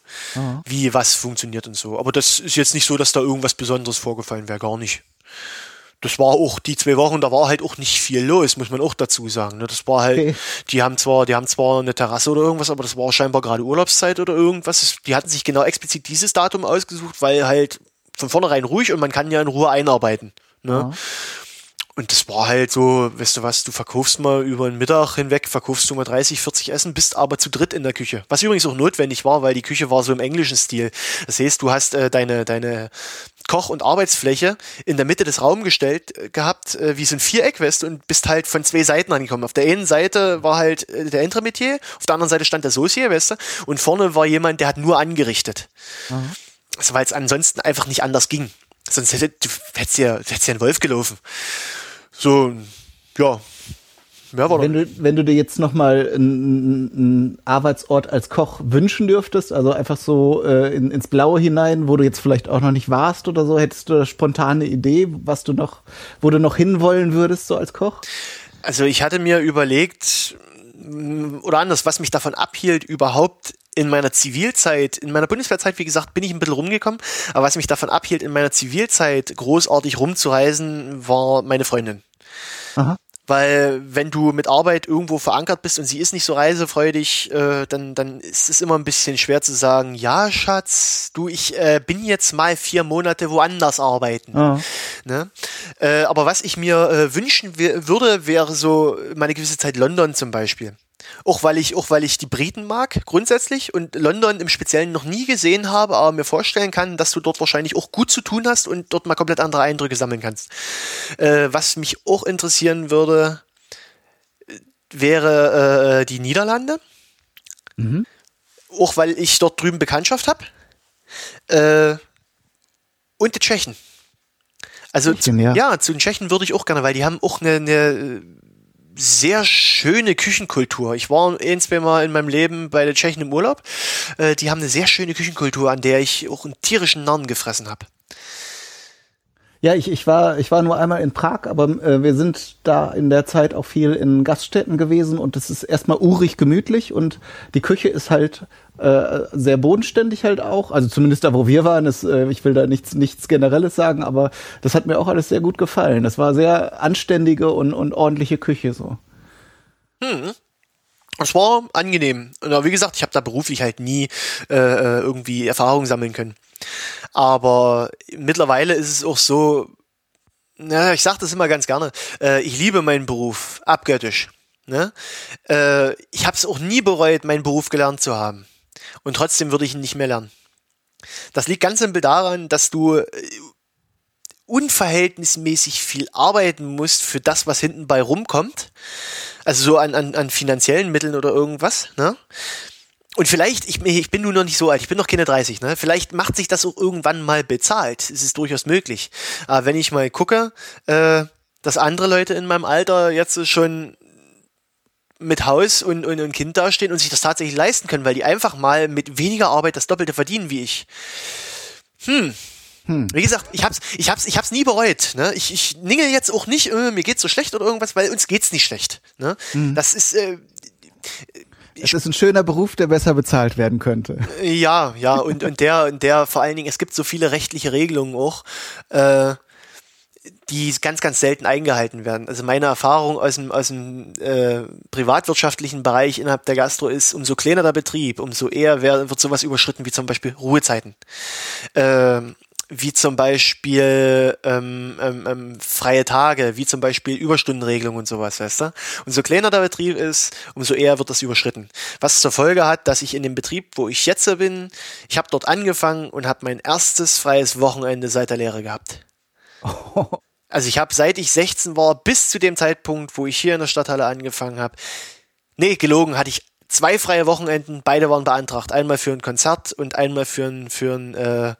Wie was funktioniert und so. Aber das ist jetzt nicht so, dass da irgendwas Besonderes vorgefallen wäre, gar nicht das war auch die zwei Wochen, da war halt auch nicht viel los, muss man auch dazu sagen. Ne? Das war halt, okay. die haben zwar, die haben zwar eine Terrasse oder irgendwas, aber das war scheinbar gerade Urlaubszeit oder irgendwas. Die hatten sich genau explizit dieses Datum ausgesucht, weil halt von vornherein ruhig und man kann ja in Ruhe einarbeiten. Ne? Ja. Und das war halt so, weißt du was, du verkaufst mal über den Mittag hinweg, verkaufst du mal 30, 40 Essen, bist aber zu dritt in der Küche. Was übrigens auch notwendig war, weil die Küche war so im englischen Stil. Das heißt, du hast äh, deine, deine Koch- und Arbeitsfläche in der Mitte des Raums gestellt äh, gehabt, äh, wie so ein Viereck, weißt du, und bist halt von zwei Seiten angekommen. Auf der einen Seite war halt äh, der Entremetier, auf der anderen Seite stand der Saucier, weißt du, und vorne war jemand, der hat nur angerichtet. Mhm. Also, weil es ansonsten einfach nicht anders ging. Sonst hätte, du hättest ja, hättest ja ein Wolf gelaufen. So, ja, Mehr war wenn, du, wenn du dir jetzt nochmal einen, einen Arbeitsort als Koch wünschen dürftest, also einfach so äh, in, ins Blaue hinein, wo du jetzt vielleicht auch noch nicht warst oder so, hättest du eine spontane Idee, was du noch, wo du noch hinwollen würdest, so als Koch? Also ich hatte mir überlegt, oder anders, was mich davon abhielt, überhaupt in meiner Zivilzeit, in meiner Bundeswehrzeit, wie gesagt, bin ich ein bisschen rumgekommen, aber was mich davon abhielt, in meiner Zivilzeit großartig rumzureisen, war meine Freundin. Aha. Weil wenn du mit Arbeit irgendwo verankert bist und sie ist nicht so reisefreudig, äh, dann, dann ist es immer ein bisschen schwer zu sagen, ja, Schatz, du, ich äh, bin jetzt mal vier Monate woanders arbeiten. Ja. Ne? Äh, aber was ich mir äh, wünschen würde, wäre so meine gewisse Zeit London zum Beispiel. Auch weil ich, auch weil ich die Briten mag, grundsätzlich, und London im Speziellen noch nie gesehen habe, aber mir vorstellen kann, dass du dort wahrscheinlich auch gut zu tun hast und dort mal komplett andere Eindrücke sammeln kannst. Äh, was mich auch interessieren würde, wäre äh, die Niederlande. Mhm. Auch weil ich dort drüben Bekanntschaft habe. Äh, und die Tschechen. Also Tschechien, ja. ja. zu den Tschechen würde ich auch gerne, weil die haben auch eine, eine sehr schöne Küchenkultur. Ich war ein, zwei Mal in meinem Leben bei den Tschechen im Urlaub. Äh, die haben eine sehr schöne Küchenkultur, an der ich auch einen tierischen Narren gefressen habe. Ja, ich, ich, war, ich war nur einmal in Prag, aber äh, wir sind da in der Zeit auch viel in Gaststätten gewesen und es ist erstmal urig gemütlich und die Küche ist halt äh, sehr bodenständig halt auch. Also zumindest da, wo wir waren. Das, äh, ich will da nichts, nichts Generelles sagen, aber das hat mir auch alles sehr gut gefallen. Das war sehr anständige und, und ordentliche Küche so. Hm. Es war angenehm. Und wie gesagt, ich habe da beruflich halt nie äh, äh irgendwie Erfahrung sammeln können. Aber mittlerweile ist es auch so, na, ich sage das immer ganz gerne, äh, ich liebe meinen Beruf abgöttisch. Ne? Äh, ich habe es auch nie bereut, meinen Beruf gelernt zu haben. Und trotzdem würde ich ihn nicht mehr lernen. Das liegt ganz simpel daran, dass du äh, unverhältnismäßig viel arbeiten musst für das, was hinten bei rumkommt. Also so an, an, an finanziellen Mitteln oder irgendwas. Ne? Und vielleicht, ich, ich bin nur noch nicht so alt, ich bin noch keine 30, ne? Vielleicht macht sich das auch irgendwann mal bezahlt. Es ist durchaus möglich. Aber wenn ich mal gucke, äh, dass andere Leute in meinem Alter jetzt schon mit Haus und, und, und Kind dastehen und sich das tatsächlich leisten können, weil die einfach mal mit weniger Arbeit das Doppelte verdienen wie ich. Hm. Hm. Wie gesagt, ich hab's, ich hab's, ich hab's nie bereut. Ne? Ich, ich ninge jetzt auch nicht, äh, mir geht's so schlecht oder irgendwas, weil uns geht's nicht schlecht. Ne? Hm. Das ist, äh, es ist ein schöner Beruf, der besser bezahlt werden könnte. Ja, ja, und, und der, der vor allen Dingen, es gibt so viele rechtliche Regelungen auch, äh, die ganz, ganz selten eingehalten werden. Also meine Erfahrung aus dem, aus dem äh, privatwirtschaftlichen Bereich innerhalb der Gastro ist, umso kleiner der Betrieb, umso eher wird sowas überschritten wie zum Beispiel Ruhezeiten. Ähm, wie zum Beispiel ähm, ähm, ähm, freie Tage, wie zum Beispiel Überstundenregelung und sowas, weißt du? Und so kleiner der Betrieb ist, umso eher wird das überschritten. Was zur Folge hat, dass ich in dem Betrieb, wo ich jetzt bin, ich habe dort angefangen und habe mein erstes freies Wochenende seit der Lehre gehabt. Also ich habe seit ich 16 war bis zu dem Zeitpunkt, wo ich hier in der Stadthalle angefangen habe, nee, gelogen, hatte ich zwei freie Wochenenden, beide waren beantragt. Einmal für ein Konzert und einmal für ein, für ein, äh,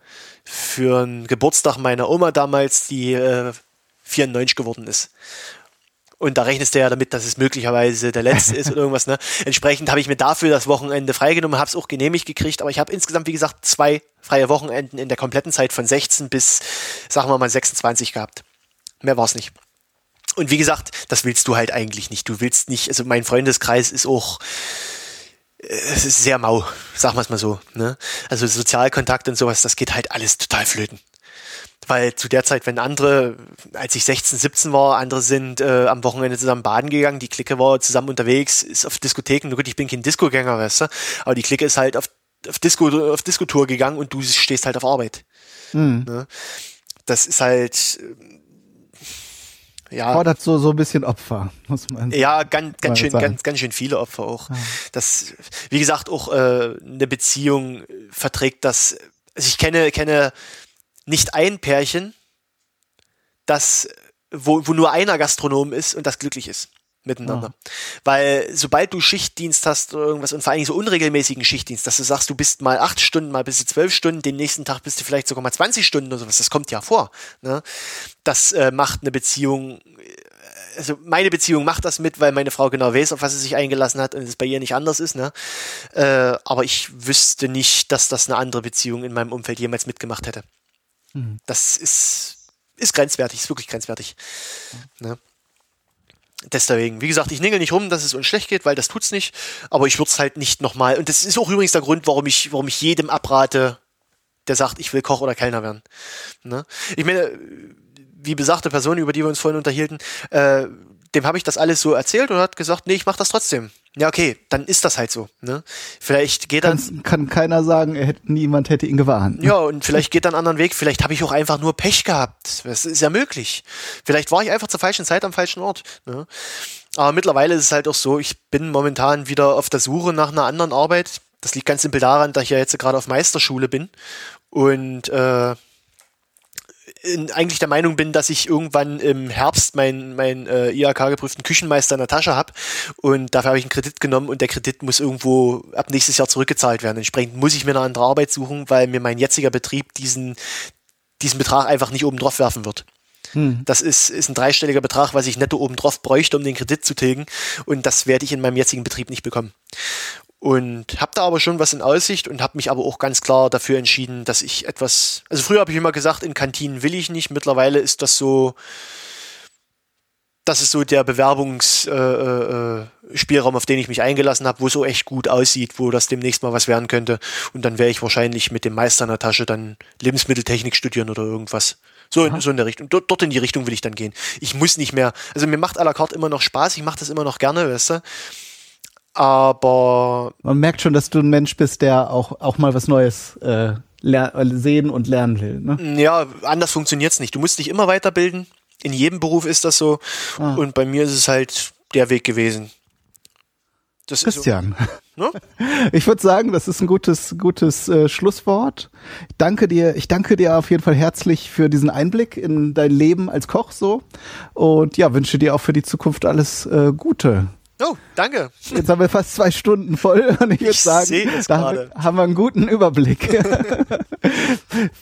für ein Geburtstag meiner Oma damals, die äh, 94 geworden ist. Und da rechnest du ja damit, dass es möglicherweise der letzte ist oder irgendwas. Ne? Entsprechend habe ich mir dafür das Wochenende freigenommen, habe es auch genehmigt gekriegt, aber ich habe insgesamt, wie gesagt, zwei freie Wochenenden in der kompletten Zeit von 16 bis, sagen wir mal, 26 gehabt. Mehr war es nicht. Und wie gesagt, das willst du halt eigentlich nicht. Du willst nicht, also mein Freundeskreis ist auch, es ist sehr mau, sagen wir es mal so. Ne? Also Sozialkontakt und sowas, das geht halt alles total flöten. Weil zu der Zeit, wenn andere, als ich 16, 17 war, andere sind äh, am Wochenende zusammen baden gegangen, die Clique war zusammen unterwegs, ist auf Diskotheken, gut, ich bin kein Disco-Gänger, weißt du, aber die Clique ist halt auf, auf Disco, auf Disco-Tour gegangen und du stehst halt auf Arbeit. Mhm. Ne? Das ist halt, ja. Fordert so, so ein bisschen Opfer, muss man Ja, ganz, ganz schön, ganz, ganz schön viele Opfer auch. Ja. Das, wie gesagt, auch äh, eine Beziehung verträgt das. Also ich kenne, kenne nicht ein Pärchen, das, wo, wo nur einer Gastronom ist und das glücklich ist miteinander. Ja. Weil sobald du Schichtdienst hast oder irgendwas und vor allem so unregelmäßigen Schichtdienst, dass du sagst, du bist mal acht Stunden, mal bis zu zwölf Stunden, den nächsten Tag bist du vielleicht sogar mal 20 Stunden oder sowas, das kommt ja vor. Ne? Das äh, macht eine Beziehung, äh, also meine Beziehung macht das mit, weil meine Frau genau weiß, auf was sie sich eingelassen hat und es bei ihr nicht anders ist. Ne? Äh, aber ich wüsste nicht, dass das eine andere Beziehung in meinem Umfeld jemals mitgemacht hätte. Mhm. Das ist, ist grenzwertig, ist wirklich grenzwertig. Mhm. Ne? Deswegen, wie gesagt, ich ningel nicht rum, dass es uns schlecht geht, weil das tut's nicht. Aber ich würde es halt nicht nochmal. Und das ist auch übrigens der Grund, warum ich, warum ich jedem abrate, der sagt, ich will Koch oder Kellner werden. Ne? Ich meine, wie besagte Person, über die wir uns vorhin unterhielten, äh, dem habe ich das alles so erzählt und hat gesagt, nee, ich mache das trotzdem. Ja, okay, dann ist das halt so. Ne? Vielleicht geht dann. Kann's, kann keiner sagen, er hätte, niemand hätte ihn gewarnt. Ja, und vielleicht geht dann einen anderen Weg. Vielleicht habe ich auch einfach nur Pech gehabt. Das ist ja möglich. Vielleicht war ich einfach zur falschen Zeit am falschen Ort. Ne? Aber mittlerweile ist es halt auch so, ich bin momentan wieder auf der Suche nach einer anderen Arbeit. Das liegt ganz simpel daran, dass ich ja jetzt gerade auf Meisterschule bin und äh, eigentlich der Meinung bin, dass ich irgendwann im Herbst meinen mein, äh, IHK-geprüften Küchenmeister in der Tasche habe und dafür habe ich einen Kredit genommen und der Kredit muss irgendwo ab nächstes Jahr zurückgezahlt werden. Entsprechend muss ich mir eine andere Arbeit suchen, weil mir mein jetziger Betrieb diesen, diesen Betrag einfach nicht oben drauf werfen wird. Hm. Das ist, ist ein dreistelliger Betrag, was ich netto oben drauf bräuchte, um den Kredit zu tilgen und das werde ich in meinem jetzigen Betrieb nicht bekommen. Und habe da aber schon was in Aussicht und habe mich aber auch ganz klar dafür entschieden, dass ich etwas, also früher habe ich immer gesagt, in Kantinen will ich nicht, mittlerweile ist das so, das ist so der Bewerbungsspielraum, äh, äh, auf den ich mich eingelassen habe, wo es so echt gut aussieht, wo das demnächst mal was werden könnte. Und dann werde ich wahrscheinlich mit dem Meister in der Tasche dann Lebensmitteltechnik studieren oder irgendwas. So in, so in der Richtung. Dort, dort in die Richtung will ich dann gehen. Ich muss nicht mehr, also mir macht à la carte immer noch Spaß, ich mache das immer noch gerne, weißt du. Aber. Man merkt schon, dass du ein Mensch bist, der auch, auch mal was Neues äh, sehen und lernen will. Ne? Ja, anders funktioniert's nicht. Du musst dich immer weiterbilden. In jedem Beruf ist das so. Ah. Und bei mir ist es halt der Weg gewesen. Das Christian. So, ne? Ich würde sagen, das ist ein gutes, gutes äh, Schlusswort. Ich danke dir, ich danke dir auf jeden Fall herzlich für diesen Einblick in dein Leben als Koch so. Und ja, wünsche dir auch für die Zukunft alles äh, Gute. Oh, danke. Jetzt haben wir fast zwei Stunden voll und ich würde sagen, da haben wir einen guten Überblick.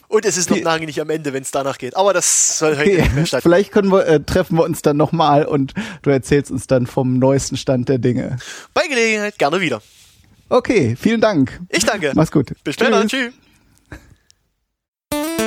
und es ist noch lange nicht am Ende, wenn es danach geht. Aber das soll heute okay. nicht mehr stattfinden. Vielleicht können wir, äh, treffen wir uns dann nochmal und du erzählst uns dann vom neuesten Stand der Dinge. Bei Gelegenheit gerne wieder. Okay, vielen Dank. Ich danke. Mach's gut. Bis später. Tschüss. Tschüss.